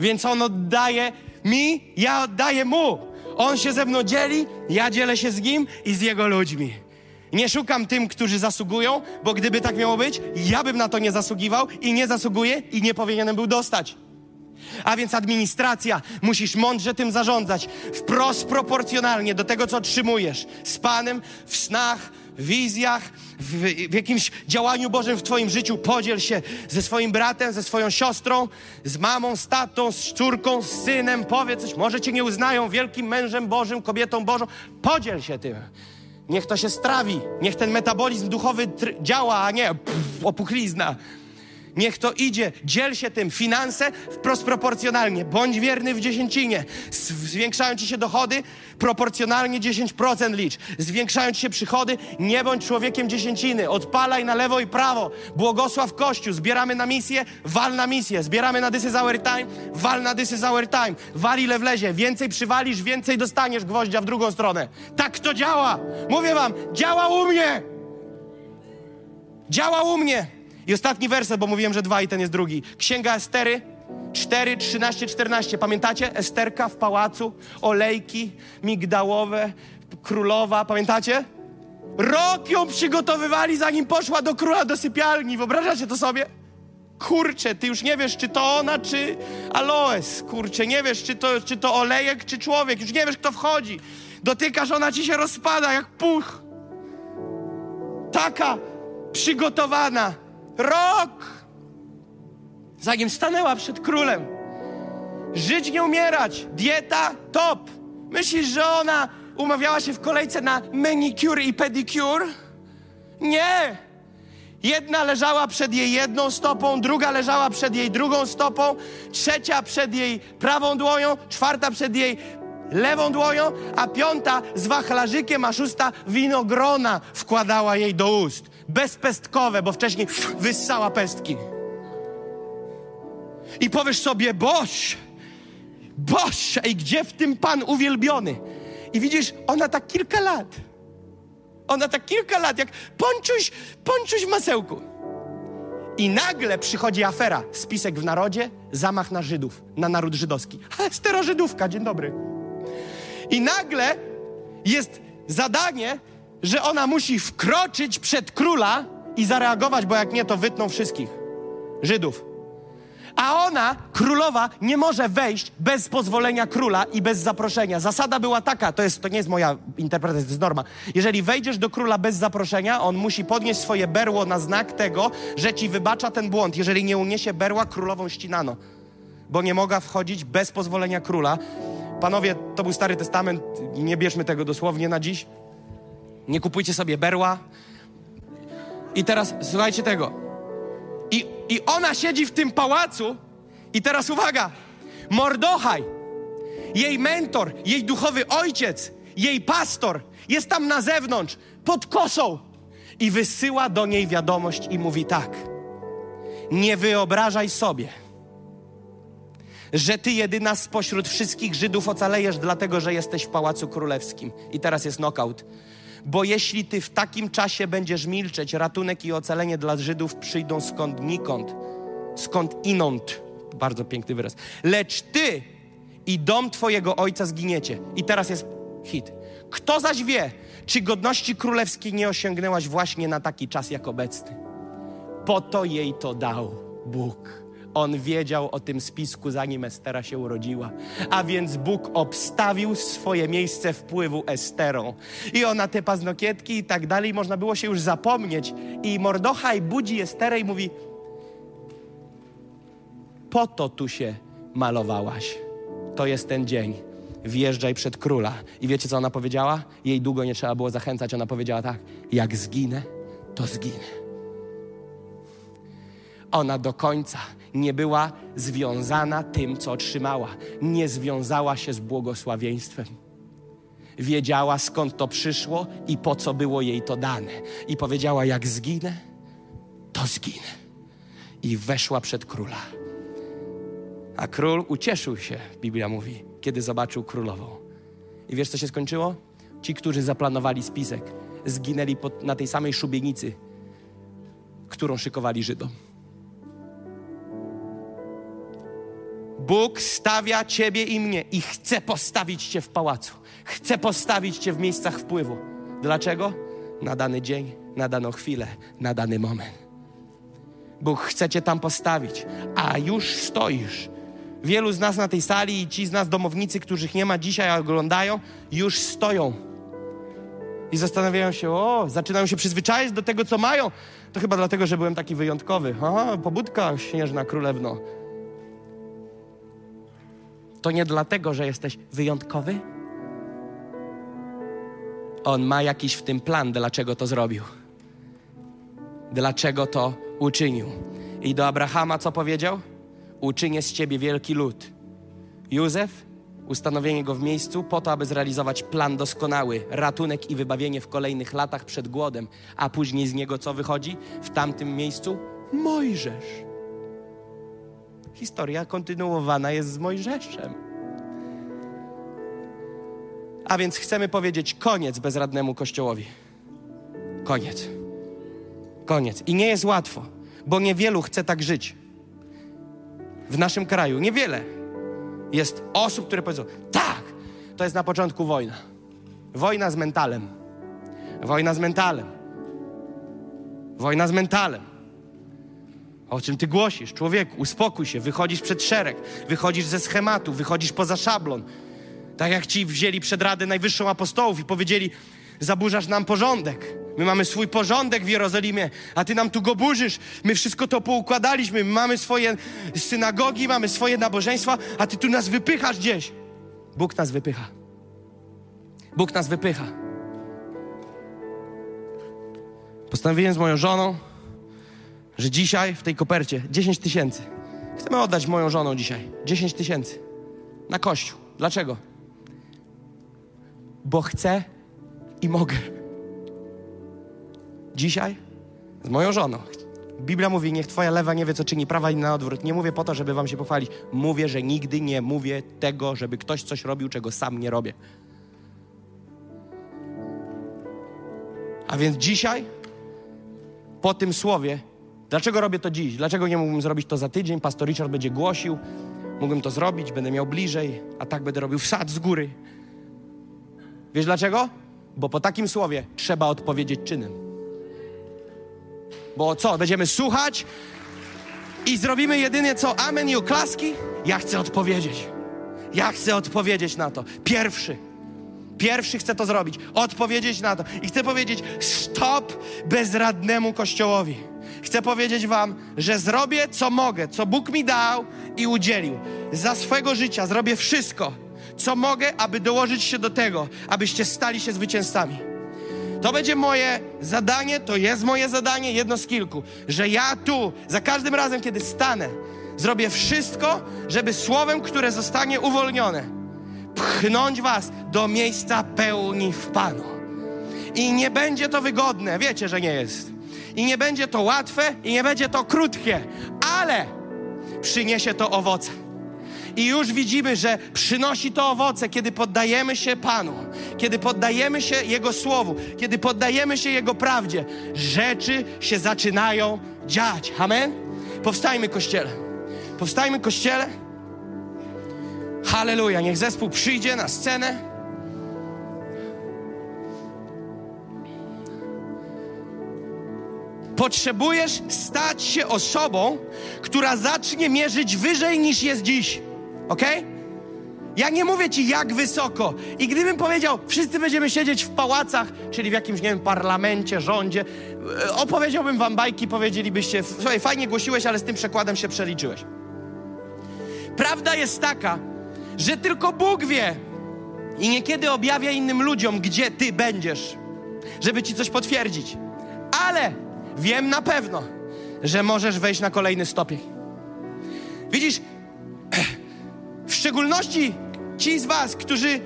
Więc On oddaje mi, ja oddaję Mu. On się ze mną dzieli, ja dzielę się z Nim i z Jego ludźmi. Nie szukam tym, którzy zasługują, bo gdyby tak miało być, ja bym na to nie zasługiwał i nie zasługuję i nie powinienem był dostać. A więc administracja, musisz mądrze tym zarządzać, wprost proporcjonalnie do tego, co otrzymujesz. Z Panem, w snach, w wizjach, w, w jakimś działaniu Bożym w Twoim życiu. Podziel się ze swoim bratem, ze swoją siostrą, z mamą, z tatą, z córką, z synem. Powiedz coś, może Cię nie uznają wielkim mężem Bożym, kobietą Bożą. Podziel się tym. Niech to się strawi, niech ten metabolizm duchowy działa, a nie pff, opuchlizna. Niech to idzie, dziel się tym, finanse wprost proporcjonalnie, bądź wierny w dziesięcinie. Zwiększają ci się dochody, proporcjonalnie 10% licz. Zwiększają ci się przychody, nie bądź człowiekiem dziesięciny, odpalaj na lewo i prawo. Błogosław Kościół, zbieramy na misję, wal na misję. Zbieramy na This is our time, wal na This is our time. Wal ile wlezie, więcej przywalisz, więcej dostaniesz gwoździa w drugą stronę. Tak to działa. Mówię wam, działa u mnie. Działa u mnie. I ostatni werset, bo mówiłem, że dwa i ten jest drugi. Księga Estery 4, 13, 14. Pamiętacie? Esterka w pałacu, olejki migdałowe, królowa. Pamiętacie? Rok ją przygotowywali, zanim poszła do króla do sypialni. Wyobrażacie to sobie? Kurczę, ty już nie wiesz, czy to ona, czy aloes. Kurczę, nie wiesz, czy to, czy to olejek, czy człowiek. Już nie wiesz, kto wchodzi. Dotykasz, ona ci się rozpada jak puch. Taka przygotowana. Rok! Zanim stanęła przed królem. Żyć, nie umierać. Dieta top. Myślisz, że ona umawiała się w kolejce na manicure i pedicure? Nie! Jedna leżała przed jej jedną stopą, druga leżała przed jej drugą stopą, trzecia przed jej prawą dłonią, czwarta przed jej lewą dłonią, a piąta z wachlarzykiem, a szósta winogrona wkładała jej do ust. Bezpestkowe, bo wcześniej wyssała pestki. I powiesz sobie, boś, boś, ej, gdzie w tym Pan uwielbiony? I widzisz, ona tak kilka lat, ona tak kilka lat, jak ponczuś, ponczuś w masełku. I nagle przychodzi afera, spisek w narodzie, zamach na Żydów, na naród żydowski. A sterożydówka, dzień dobry. I nagle jest zadanie, że ona musi wkroczyć przed króla i zareagować, bo jak nie, to wytną wszystkich Żydów. A ona, królowa, nie może wejść bez pozwolenia króla i bez zaproszenia. Zasada była taka, to, jest, to nie jest moja interpretacja, to jest norma. Jeżeli wejdziesz do króla bez zaproszenia, on musi podnieść swoje berło na znak tego, że ci wybacza ten błąd. Jeżeli nie uniesie berła, królową ścinano. Bo nie mogła wchodzić bez pozwolenia króla. Panowie, to był Stary Testament, nie bierzmy tego dosłownie na dziś. Nie kupujcie sobie berła. I teraz słuchajcie tego. I, I ona siedzi w tym pałacu i teraz uwaga, Mordochaj, jej mentor, jej duchowy ojciec, jej pastor jest tam na zewnątrz, pod kosą i wysyła do niej wiadomość i mówi tak, nie wyobrażaj sobie, że ty jedyna spośród wszystkich Żydów ocalejesz dlatego, że jesteś w Pałacu Królewskim. I teraz jest knockout. Bo jeśli ty w takim czasie będziesz milczeć, ratunek i ocalenie dla Żydów przyjdą skąd nikąd, skąd inąd. Bardzo piękny wyraz. Lecz ty i dom twojego ojca zginiecie. I teraz jest hit. Kto zaś wie, czy godności królewskiej nie osiągnęłaś właśnie na taki czas jak obecny? Po to jej to dał Bóg. On wiedział o tym spisku, zanim Estera się urodziła. A więc Bóg obstawił swoje miejsce wpływu Esterą. I ona te paznokietki i tak dalej, można było się już zapomnieć. I Mordochaj budzi Esterę i mówi: Po to tu się malowałaś. To jest ten dzień. Wjeżdżaj przed króla. I wiecie, co ona powiedziała? Jej długo nie trzeba było zachęcać. Ona powiedziała tak: Jak zginę, to zginę ona do końca nie była związana tym, co otrzymała. Nie związała się z błogosławieństwem. Wiedziała skąd to przyszło i po co było jej to dane. I powiedziała: Jak zginę, to zginę. I weszła przed króla. A król ucieszył się, Biblia mówi, kiedy zobaczył królową. I wiesz, co się skończyło? Ci, którzy zaplanowali spisek, zginęli pod, na tej samej szubienicy, którą szykowali Żydom. Bóg stawia ciebie i mnie i chce postawić cię w pałacu. Chce postawić cię w miejscach wpływu. Dlaczego? Na dany dzień, na daną chwilę, na dany moment. Bóg chce cię tam postawić, a już stoisz. Wielu z nas na tej sali i ci z nas domownicy, których nie ma dzisiaj, oglądają, już stoją. I zastanawiają się, o, zaczynają się przyzwyczaić do tego, co mają. To chyba dlatego, że byłem taki wyjątkowy. Aha, pobudka śnieżna królewno. To nie dlatego, że jesteś wyjątkowy. On ma jakiś w tym plan, dlaczego to zrobił. Dlaczego to uczynił. I do Abrahama co powiedział? Uczynię z ciebie wielki lud. Józef, ustanowienie go w miejscu po to, aby zrealizować plan doskonały, ratunek i wybawienie w kolejnych latach przed głodem, a później z niego co wychodzi? W tamtym miejscu Mojżesz. Historia kontynuowana jest z Mojżeszem. A więc chcemy powiedzieć koniec bezradnemu Kościołowi. Koniec. Koniec. I nie jest łatwo, bo niewielu chce tak żyć. W naszym kraju niewiele jest osób, które powiedzą: tak, to jest na początku wojna. Wojna z mentalem. Wojna z mentalem. Wojna z mentalem. O czym ty głosisz? Człowieku, uspokój się, wychodzisz przed szereg, wychodzisz ze schematu, wychodzisz poza szablon. Tak jak ci wzięli przed Radę Najwyższą Apostołów i powiedzieli, zaburzasz nam porządek. My mamy swój porządek w Jerozolimie, a ty nam tu go burzysz. My wszystko to poukładaliśmy, my mamy swoje synagogi, mamy swoje nabożeństwa, a ty tu nas wypychasz gdzieś. Bóg nas wypycha. Bóg nas wypycha. Postanowiłem z moją żoną, że dzisiaj w tej kopercie 10 tysięcy. Chcemy oddać moją żoną dzisiaj 10 tysięcy na kościół. Dlaczego? Bo chcę i mogę. Dzisiaj z moją żoną. Biblia mówi, niech twoja lewa nie wie, co czyni prawa i na odwrót. Nie mówię po to, żeby wam się pochwalić. Mówię, że nigdy nie mówię tego, żeby ktoś coś robił, czego sam nie robię. A więc dzisiaj, po tym słowie, dlaczego robię to dziś? Dlaczego nie mógłbym zrobić to za tydzień? Pastor Richard będzie głosił, mógłbym to zrobić, będę miał bliżej, a tak będę robił wsad z góry. Wiesz dlaczego? Bo po takim słowie trzeba odpowiedzieć czynem. Bo co, będziemy słuchać i zrobimy jedynie co? Amen i oklaski? Ja chcę odpowiedzieć. Ja chcę odpowiedzieć na to. Pierwszy. Pierwszy chcę to zrobić. Odpowiedzieć na to. I chcę powiedzieć stop bezradnemu Kościołowi. Chcę powiedzieć wam, że zrobię co mogę, co Bóg mi dał i udzielił. Za swego życia zrobię wszystko, co mogę, aby dołożyć się do tego, abyście stali się zwycięzcami. To będzie moje zadanie, to jest moje zadanie, jedno z kilku, że ja tu, za każdym razem, kiedy stanę, zrobię wszystko, żeby słowem, które zostanie uwolnione, pchnąć was do miejsca pełni w Panu. I nie będzie to wygodne, wiecie, że nie jest. I nie będzie to łatwe, i nie będzie to krótkie, ale przyniesie to owoce. I już widzimy, że przynosi to owoce, kiedy poddajemy się Panu, kiedy poddajemy się Jego Słowu, kiedy poddajemy się Jego prawdzie. Rzeczy się zaczynają dziać. Amen? Powstajmy, Kościele. Powstajmy, Kościele. Halleluja. Niech zespół przyjdzie na scenę. Potrzebujesz stać się osobą, która zacznie mierzyć wyżej niż jest dziś. Ok? Ja nie mówię ci jak wysoko. I gdybym powiedział, wszyscy będziemy siedzieć w pałacach, czyli w jakimś, nie wiem, parlamencie, rządzie, e, opowiedziałbym wam bajki, powiedzielibyście, słuchaj, fajnie głosiłeś, ale z tym przekładem się przeliczyłeś. Prawda jest taka, że tylko Bóg wie i niekiedy objawia innym ludziom, gdzie ty będziesz, żeby ci coś potwierdzić. Ale wiem na pewno, że możesz wejść na kolejny stopień. Widzisz, w szczególności ci z Was, którzy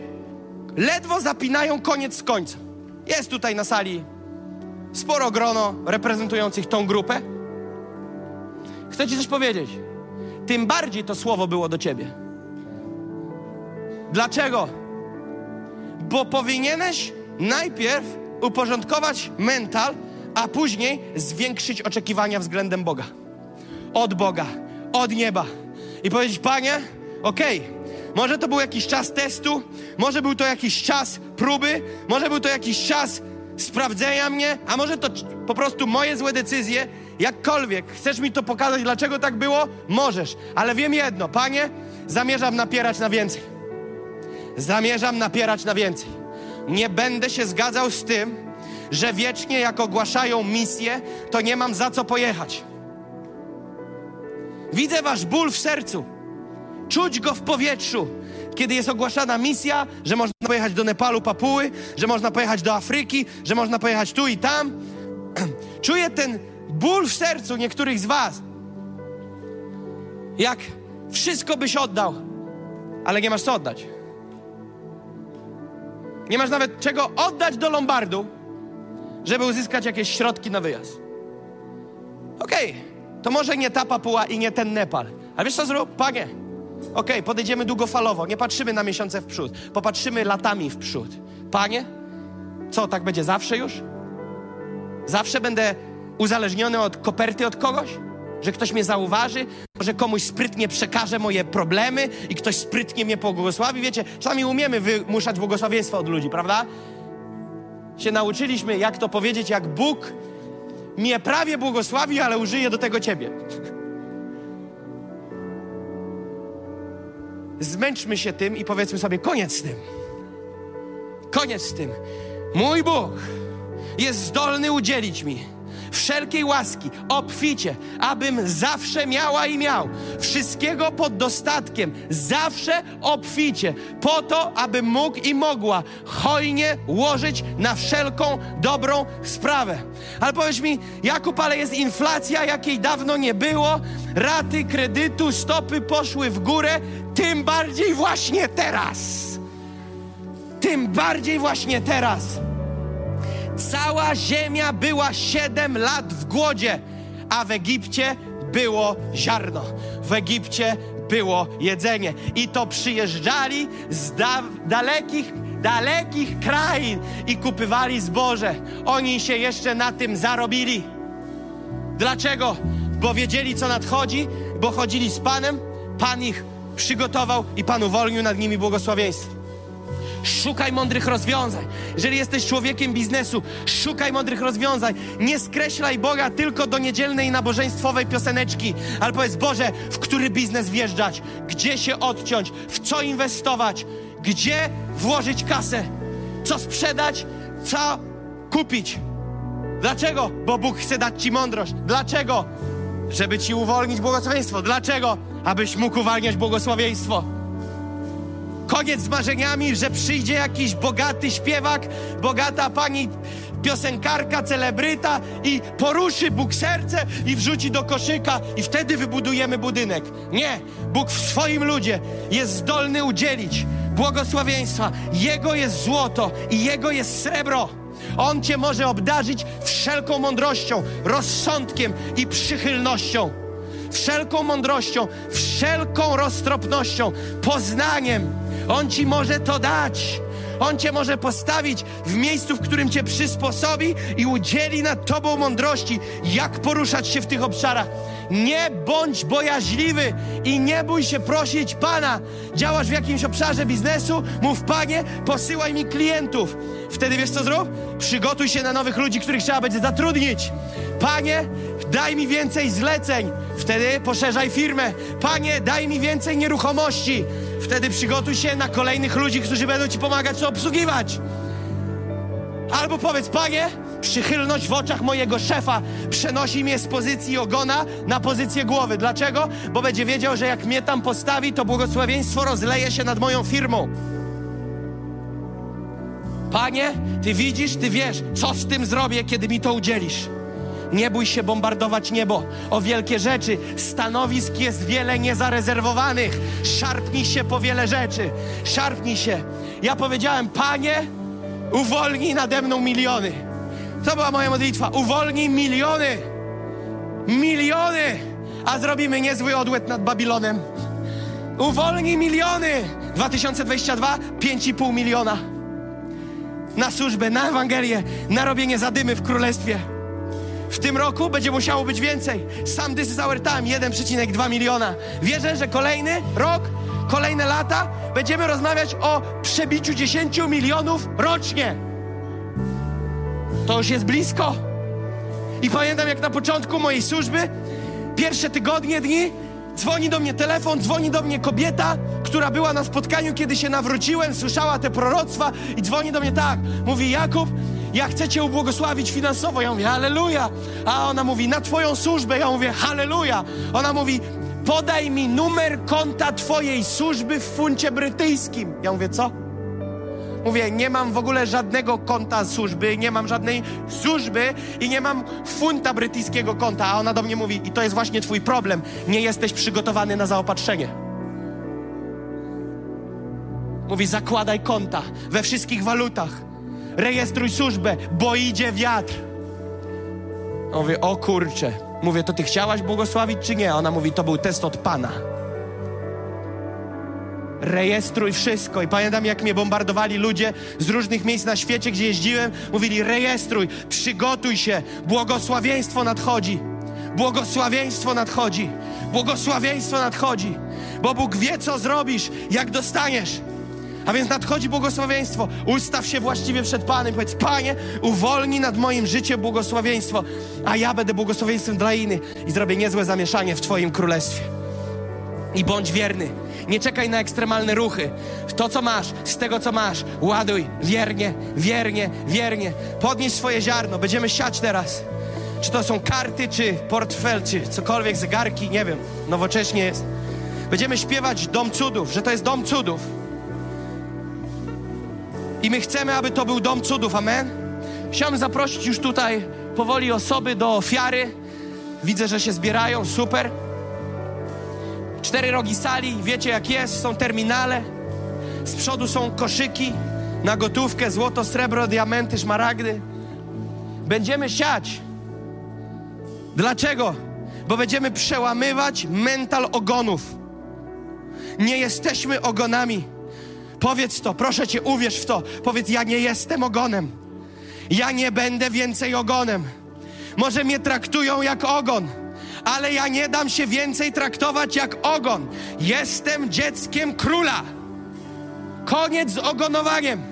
ledwo zapinają koniec z końcem. Jest tutaj na sali sporo grono reprezentujących tą grupę. Chcę Ci coś powiedzieć. Tym bardziej to słowo było do Ciebie. Dlaczego? Bo powinieneś najpierw uporządkować mental, a później zwiększyć oczekiwania względem Boga. Od Boga, od nieba. I powiedzieć, Panie, okej, okay, może to był jakiś czas testu, może był to jakiś czas próby, może był to jakiś czas sprawdzenia mnie, a może to po prostu moje złe decyzje. Jakkolwiek chcesz mi to pokazać, dlaczego tak było, możesz, ale wiem jedno, Panie, zamierzam napierać na więcej. Zamierzam napierać na więcej. Nie będę się zgadzał z tym, że wiecznie jak ogłaszają misję, to nie mam za co pojechać. Widzę wasz ból w sercu. Czuć go w powietrzu, kiedy jest ogłaszana misja, że można pojechać do Nepalu, Papuły, że można pojechać do Afryki, że można pojechać tu i tam. Czuję ten ból w sercu niektórych z Was. Jak wszystko byś oddał, ale nie masz co oddać. Nie masz nawet czego oddać do Lombardu, żeby uzyskać jakieś środki na wyjazd. Okej, to może nie ta Papua i nie ten Nepal. Ale wiesz co zrób? Panie, okej, podejdziemy długofalowo, nie patrzymy na miesiące w przód, popatrzymy latami w przód. Panie, co, tak będzie zawsze już? Zawsze będę uzależniony od koperty od kogoś? Że ktoś mnie zauważy, że komuś sprytnie przekaże moje problemy i ktoś sprytnie mnie pobłogosławi. Wiecie, czasami umiemy wymuszać błogosławieństwo od ludzi, prawda? Się nauczyliśmy, jak to powiedzieć, jak Bóg mnie prawie błogosławi, ale użyje do tego ciebie. Zmęczmy się tym i powiedzmy sobie koniec z tym. Koniec z tym. Mój Bóg jest zdolny udzielić mi wszelkiej łaski, obficie, abym zawsze miała i miał wszystkiego pod dostatkiem, zawsze obficie, po to, abym mógł i mogła hojnie łożyć na wszelką dobrą sprawę. Ale powiedz mi, Jakub, ale jest inflacja, jakiej dawno nie było, raty kredytu, stopy poszły w górę, tym bardziej właśnie teraz. Tym bardziej właśnie teraz. Cała ziemia była siedem lat w głodzie, a w Egipcie było ziarno. W Egipcie było jedzenie. I to przyjeżdżali z da dalekich, dalekich krain i kupywali zboże. Oni się jeszcze na tym zarobili. Dlaczego? Bo wiedzieli, co nadchodzi, bo chodzili z Panem, Pan ich przygotował i Pan uwolnił nad nimi błogosławieństwo. Szukaj mądrych rozwiązań. Jeżeli jesteś człowiekiem biznesu, szukaj mądrych rozwiązań. Nie skreślaj Boga tylko do niedzielnej nabożeństwowej pioseneczki, ale powiedz Boże, w który biznes wjeżdżać, gdzie się odciąć, w co inwestować, gdzie włożyć kasę, co sprzedać, co kupić. Dlaczego? Bo Bóg chce dać Ci mądrość. Dlaczego? Żeby Ci uwolnić błogosławieństwo. Dlaczego? Abyś mógł uwalniać błogosławieństwo. Koniec z marzeniami, że przyjdzie jakiś bogaty śpiewak, bogata pani piosenkarka, celebryta i poruszy Bóg serce i wrzuci do koszyka i wtedy wybudujemy budynek. Nie, Bóg w swoim ludzie jest zdolny udzielić błogosławieństwa. Jego jest złoto i Jego jest srebro. On Cię może obdarzyć wszelką mądrością, rozsądkiem i przychylnością. Wszelką mądrością, wszelką roztropnością, poznaniem. On Ci może to dać. On Cię może postawić w miejscu, w którym Cię przysposobi i udzieli nad Tobą mądrości, jak poruszać się w tych obszarach. Nie bądź bojaźliwy i nie bój się prosić Pana. Działasz w jakimś obszarze biznesu, mów Panie, posyłaj mi klientów. Wtedy wiesz co zrób? Przygotuj się na nowych ludzi, których trzeba będzie zatrudnić. Panie, daj mi więcej zleceń. Wtedy poszerzaj firmę. Panie, daj mi więcej nieruchomości. Wtedy przygotuj się na kolejnych ludzi, którzy będą Ci pomagać to obsługiwać. Albo powiedz, Panie, przychylność w oczach mojego szefa przenosi mnie z pozycji ogona na pozycję głowy. Dlaczego? Bo będzie wiedział, że jak mnie tam postawi, to błogosławieństwo rozleje się nad moją firmą. Panie, Ty widzisz, Ty wiesz, co z tym zrobię, kiedy mi to udzielisz. Nie bój się bombardować niebo o wielkie rzeczy. Stanowisk jest wiele niezarezerwowanych. Szarpnij się po wiele rzeczy. Szarpnij się. Ja powiedziałem, Panie, uwolnij nade mną miliony. To była moja modlitwa. Uwolnij miliony. Miliony. A zrobimy niezły odłet nad Babilonem. Uwolnij miliony. 2022 5,5 miliona. Na służbę, na Ewangelię, na robienie zadymy w królestwie. W tym roku będzie musiało być więcej. Sam This is our time 1,2 miliona. Wierzę, że kolejny rok, kolejne lata będziemy rozmawiać o przebiciu 10 milionów rocznie. To już jest blisko. I pamiętam, jak na początku mojej służby, pierwsze tygodnie, dni, dzwoni do mnie telefon, dzwoni do mnie kobieta, która była na spotkaniu, kiedy się nawróciłem, słyszała te proroctwa i dzwoni do mnie tak. Mówi, Jakub, ja chcę Cię ubłogosławić finansowo. Ja mówię, halleluja. A ona mówi, na Twoją służbę. Ja mówię, halleluja. Ona mówi, podaj mi numer konta Twojej służby w funcie brytyjskim. Ja mówię, co? Mówię, nie mam w ogóle żadnego konta służby, nie mam żadnej służby i nie mam funta brytyjskiego konta. A ona do mnie mówi, i to jest właśnie twój problem, nie jesteś przygotowany na zaopatrzenie. Mówi, zakładaj konta we wszystkich walutach. Rejestruj służbę, bo idzie wiatr. Mówię, o kurcze. Mówię, to ty chciałaś błogosławić, czy nie? Ona mówi, to był test od Pana. Rejestruj wszystko. I pamiętam, jak mnie bombardowali ludzie z różnych miejsc na świecie, gdzie jeździłem. Mówili, rejestruj, przygotuj się, błogosławieństwo nadchodzi. Błogosławieństwo nadchodzi. Błogosławieństwo nadchodzi. Bo Bóg wie, co zrobisz, jak dostaniesz. A więc nadchodzi błogosławieństwo. Ustaw się właściwie przed Panem. Powiedz, Panie, uwolnij nad moim życiem błogosławieństwo, a ja będę błogosławieństwem dla innych i zrobię niezłe zamieszanie w Twoim królestwie. I bądź wierny. Nie czekaj na ekstremalne ruchy. To, co masz, z tego, co masz, ładuj wiernie, wiernie, wiernie. Podnieś swoje ziarno. Będziemy siać teraz. Czy to są karty, czy portfel, czy cokolwiek, zegarki, nie wiem. Nowocześnie jest. Będziemy śpiewać Dom Cudów, że to jest Dom Cudów. I my chcemy, aby to był dom cudów, amen? Chciałbym zaprosić już tutaj powoli osoby do ofiary. Widzę, że się zbierają, super. Cztery rogi sali, wiecie jak jest, są terminale. Z przodu są koszyki na gotówkę, złoto, srebro, diamenty, szmaragdy. Będziemy siać. Dlaczego? Bo będziemy przełamywać mental ogonów. Nie jesteśmy ogonami. Powiedz to, proszę cię, uwierz w to. Powiedz, ja nie jestem ogonem. Ja nie będę więcej ogonem. Może mnie traktują jak ogon, ale ja nie dam się więcej traktować jak ogon. Jestem dzieckiem króla. Koniec z ogonowaniem.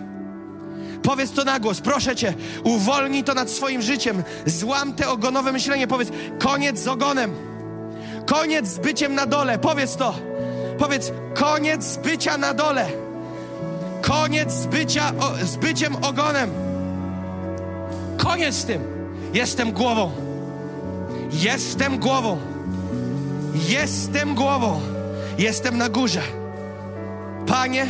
Powiedz to na głos, proszę cię, uwolnij to nad swoim życiem. Złam te ogonowe myślenie. Powiedz, koniec z ogonem. Koniec z byciem na dole. Powiedz to. Powiedz, koniec z bycia na dole. Koniec z, bycia, o, z byciem ogonem. Koniec z tym. Jestem głową. Jestem głową. Jestem głową. Jestem na górze. Panie,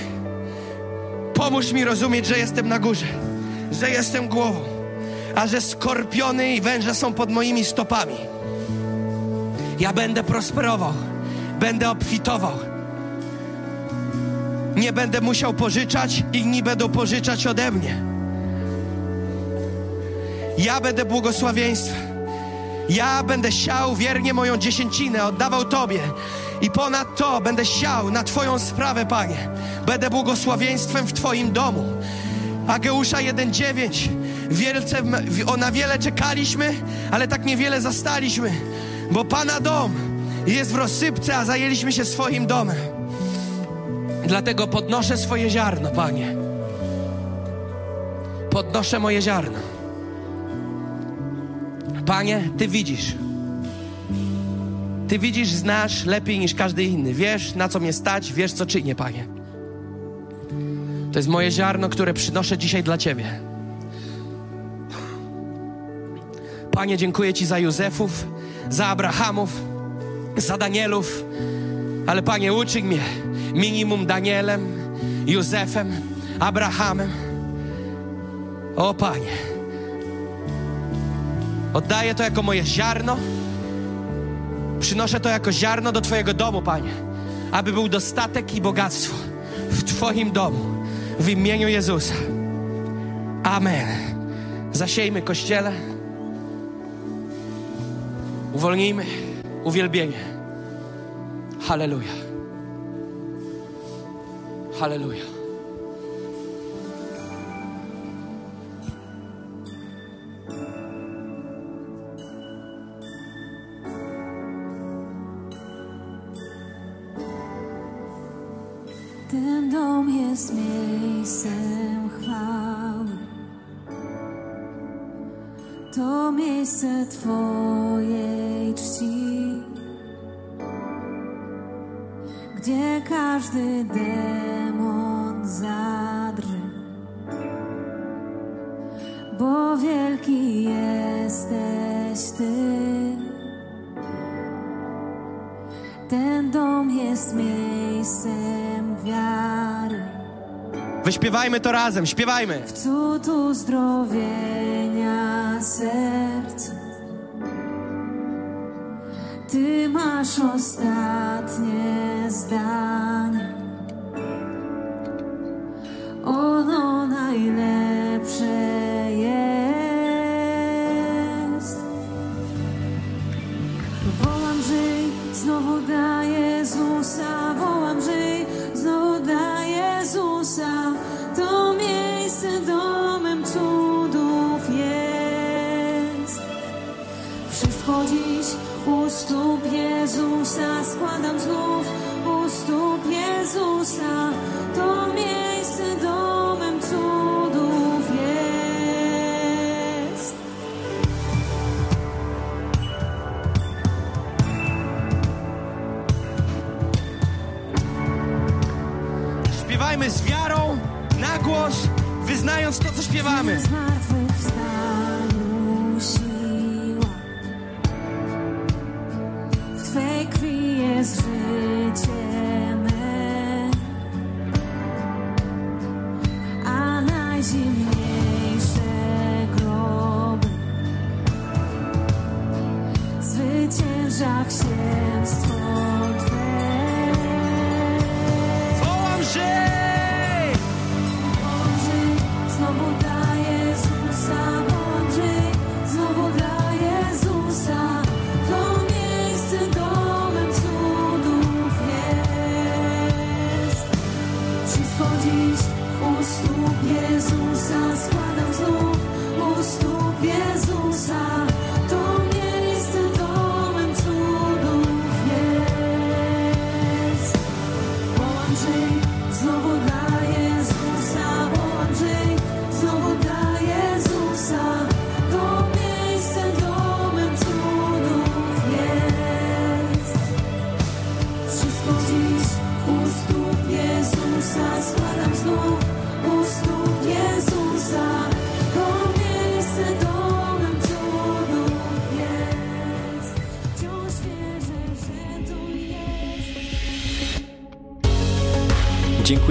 pomóż mi rozumieć, że jestem na górze, że jestem głową, a że skorpiony i węże są pod moimi stopami. Ja będę prosperował, będę obfitował. Nie będę musiał pożyczać, inni będą pożyczać ode mnie. Ja będę błogosławieństwem. Ja będę siał wiernie moją dziesięcinę, oddawał Tobie. I ponad to będę siał na Twoją sprawę, Panie. Będę błogosławieństwem w Twoim domu. Ageusza 1,9. Wielce, na wiele czekaliśmy, ale tak niewiele zastaliśmy, bo Pana dom jest w rozsypce, a zajęliśmy się swoim domem. Dlatego podnoszę swoje ziarno, Panie. Podnoszę moje ziarno. Panie, Ty widzisz. Ty widzisz, znasz lepiej niż każdy inny. Wiesz, na co mnie stać, wiesz, co czynię, Panie. To jest moje ziarno, które przynoszę dzisiaj dla Ciebie. Panie, dziękuję Ci za Józefów, za Abrahamów, za Danielów, ale Panie, uczyń mnie minimum Danielem, Józefem, Abrahamem. O Panie, oddaję to jako moje ziarno. Przynoszę to jako ziarno do Twojego domu, Panie, aby był dostatek i bogactwo w Twoim domu, w imieniu Jezusa. Amen. Zasiejmy kościele. Uwolnijmy uwielbienie. Halleluja. Halleluja. Ten dom jest miejscem chwały. To miejsce Twojej czci, gdzie każdy demon zadrży, bo wielki jesteś Ty. Ten dom jest miejscem wiary. Wyśpiewajmy to razem, śpiewajmy. w cud uzdrowienia serca. Ty masz ostatnie zdanie. Ono najlepsze jest. Wołam żyj, znowu dla Jezusa, wołam żyj, znowu dla Jezusa. To miejsce domem cudów jest. Wszystko dziś u stóp Jezusa składam znów u stóp Jezusa. Śpiewajmy z wiarą, na głos, wyznając to, co śpiewamy. Jest życie. A najzimniejsze groby zwycięża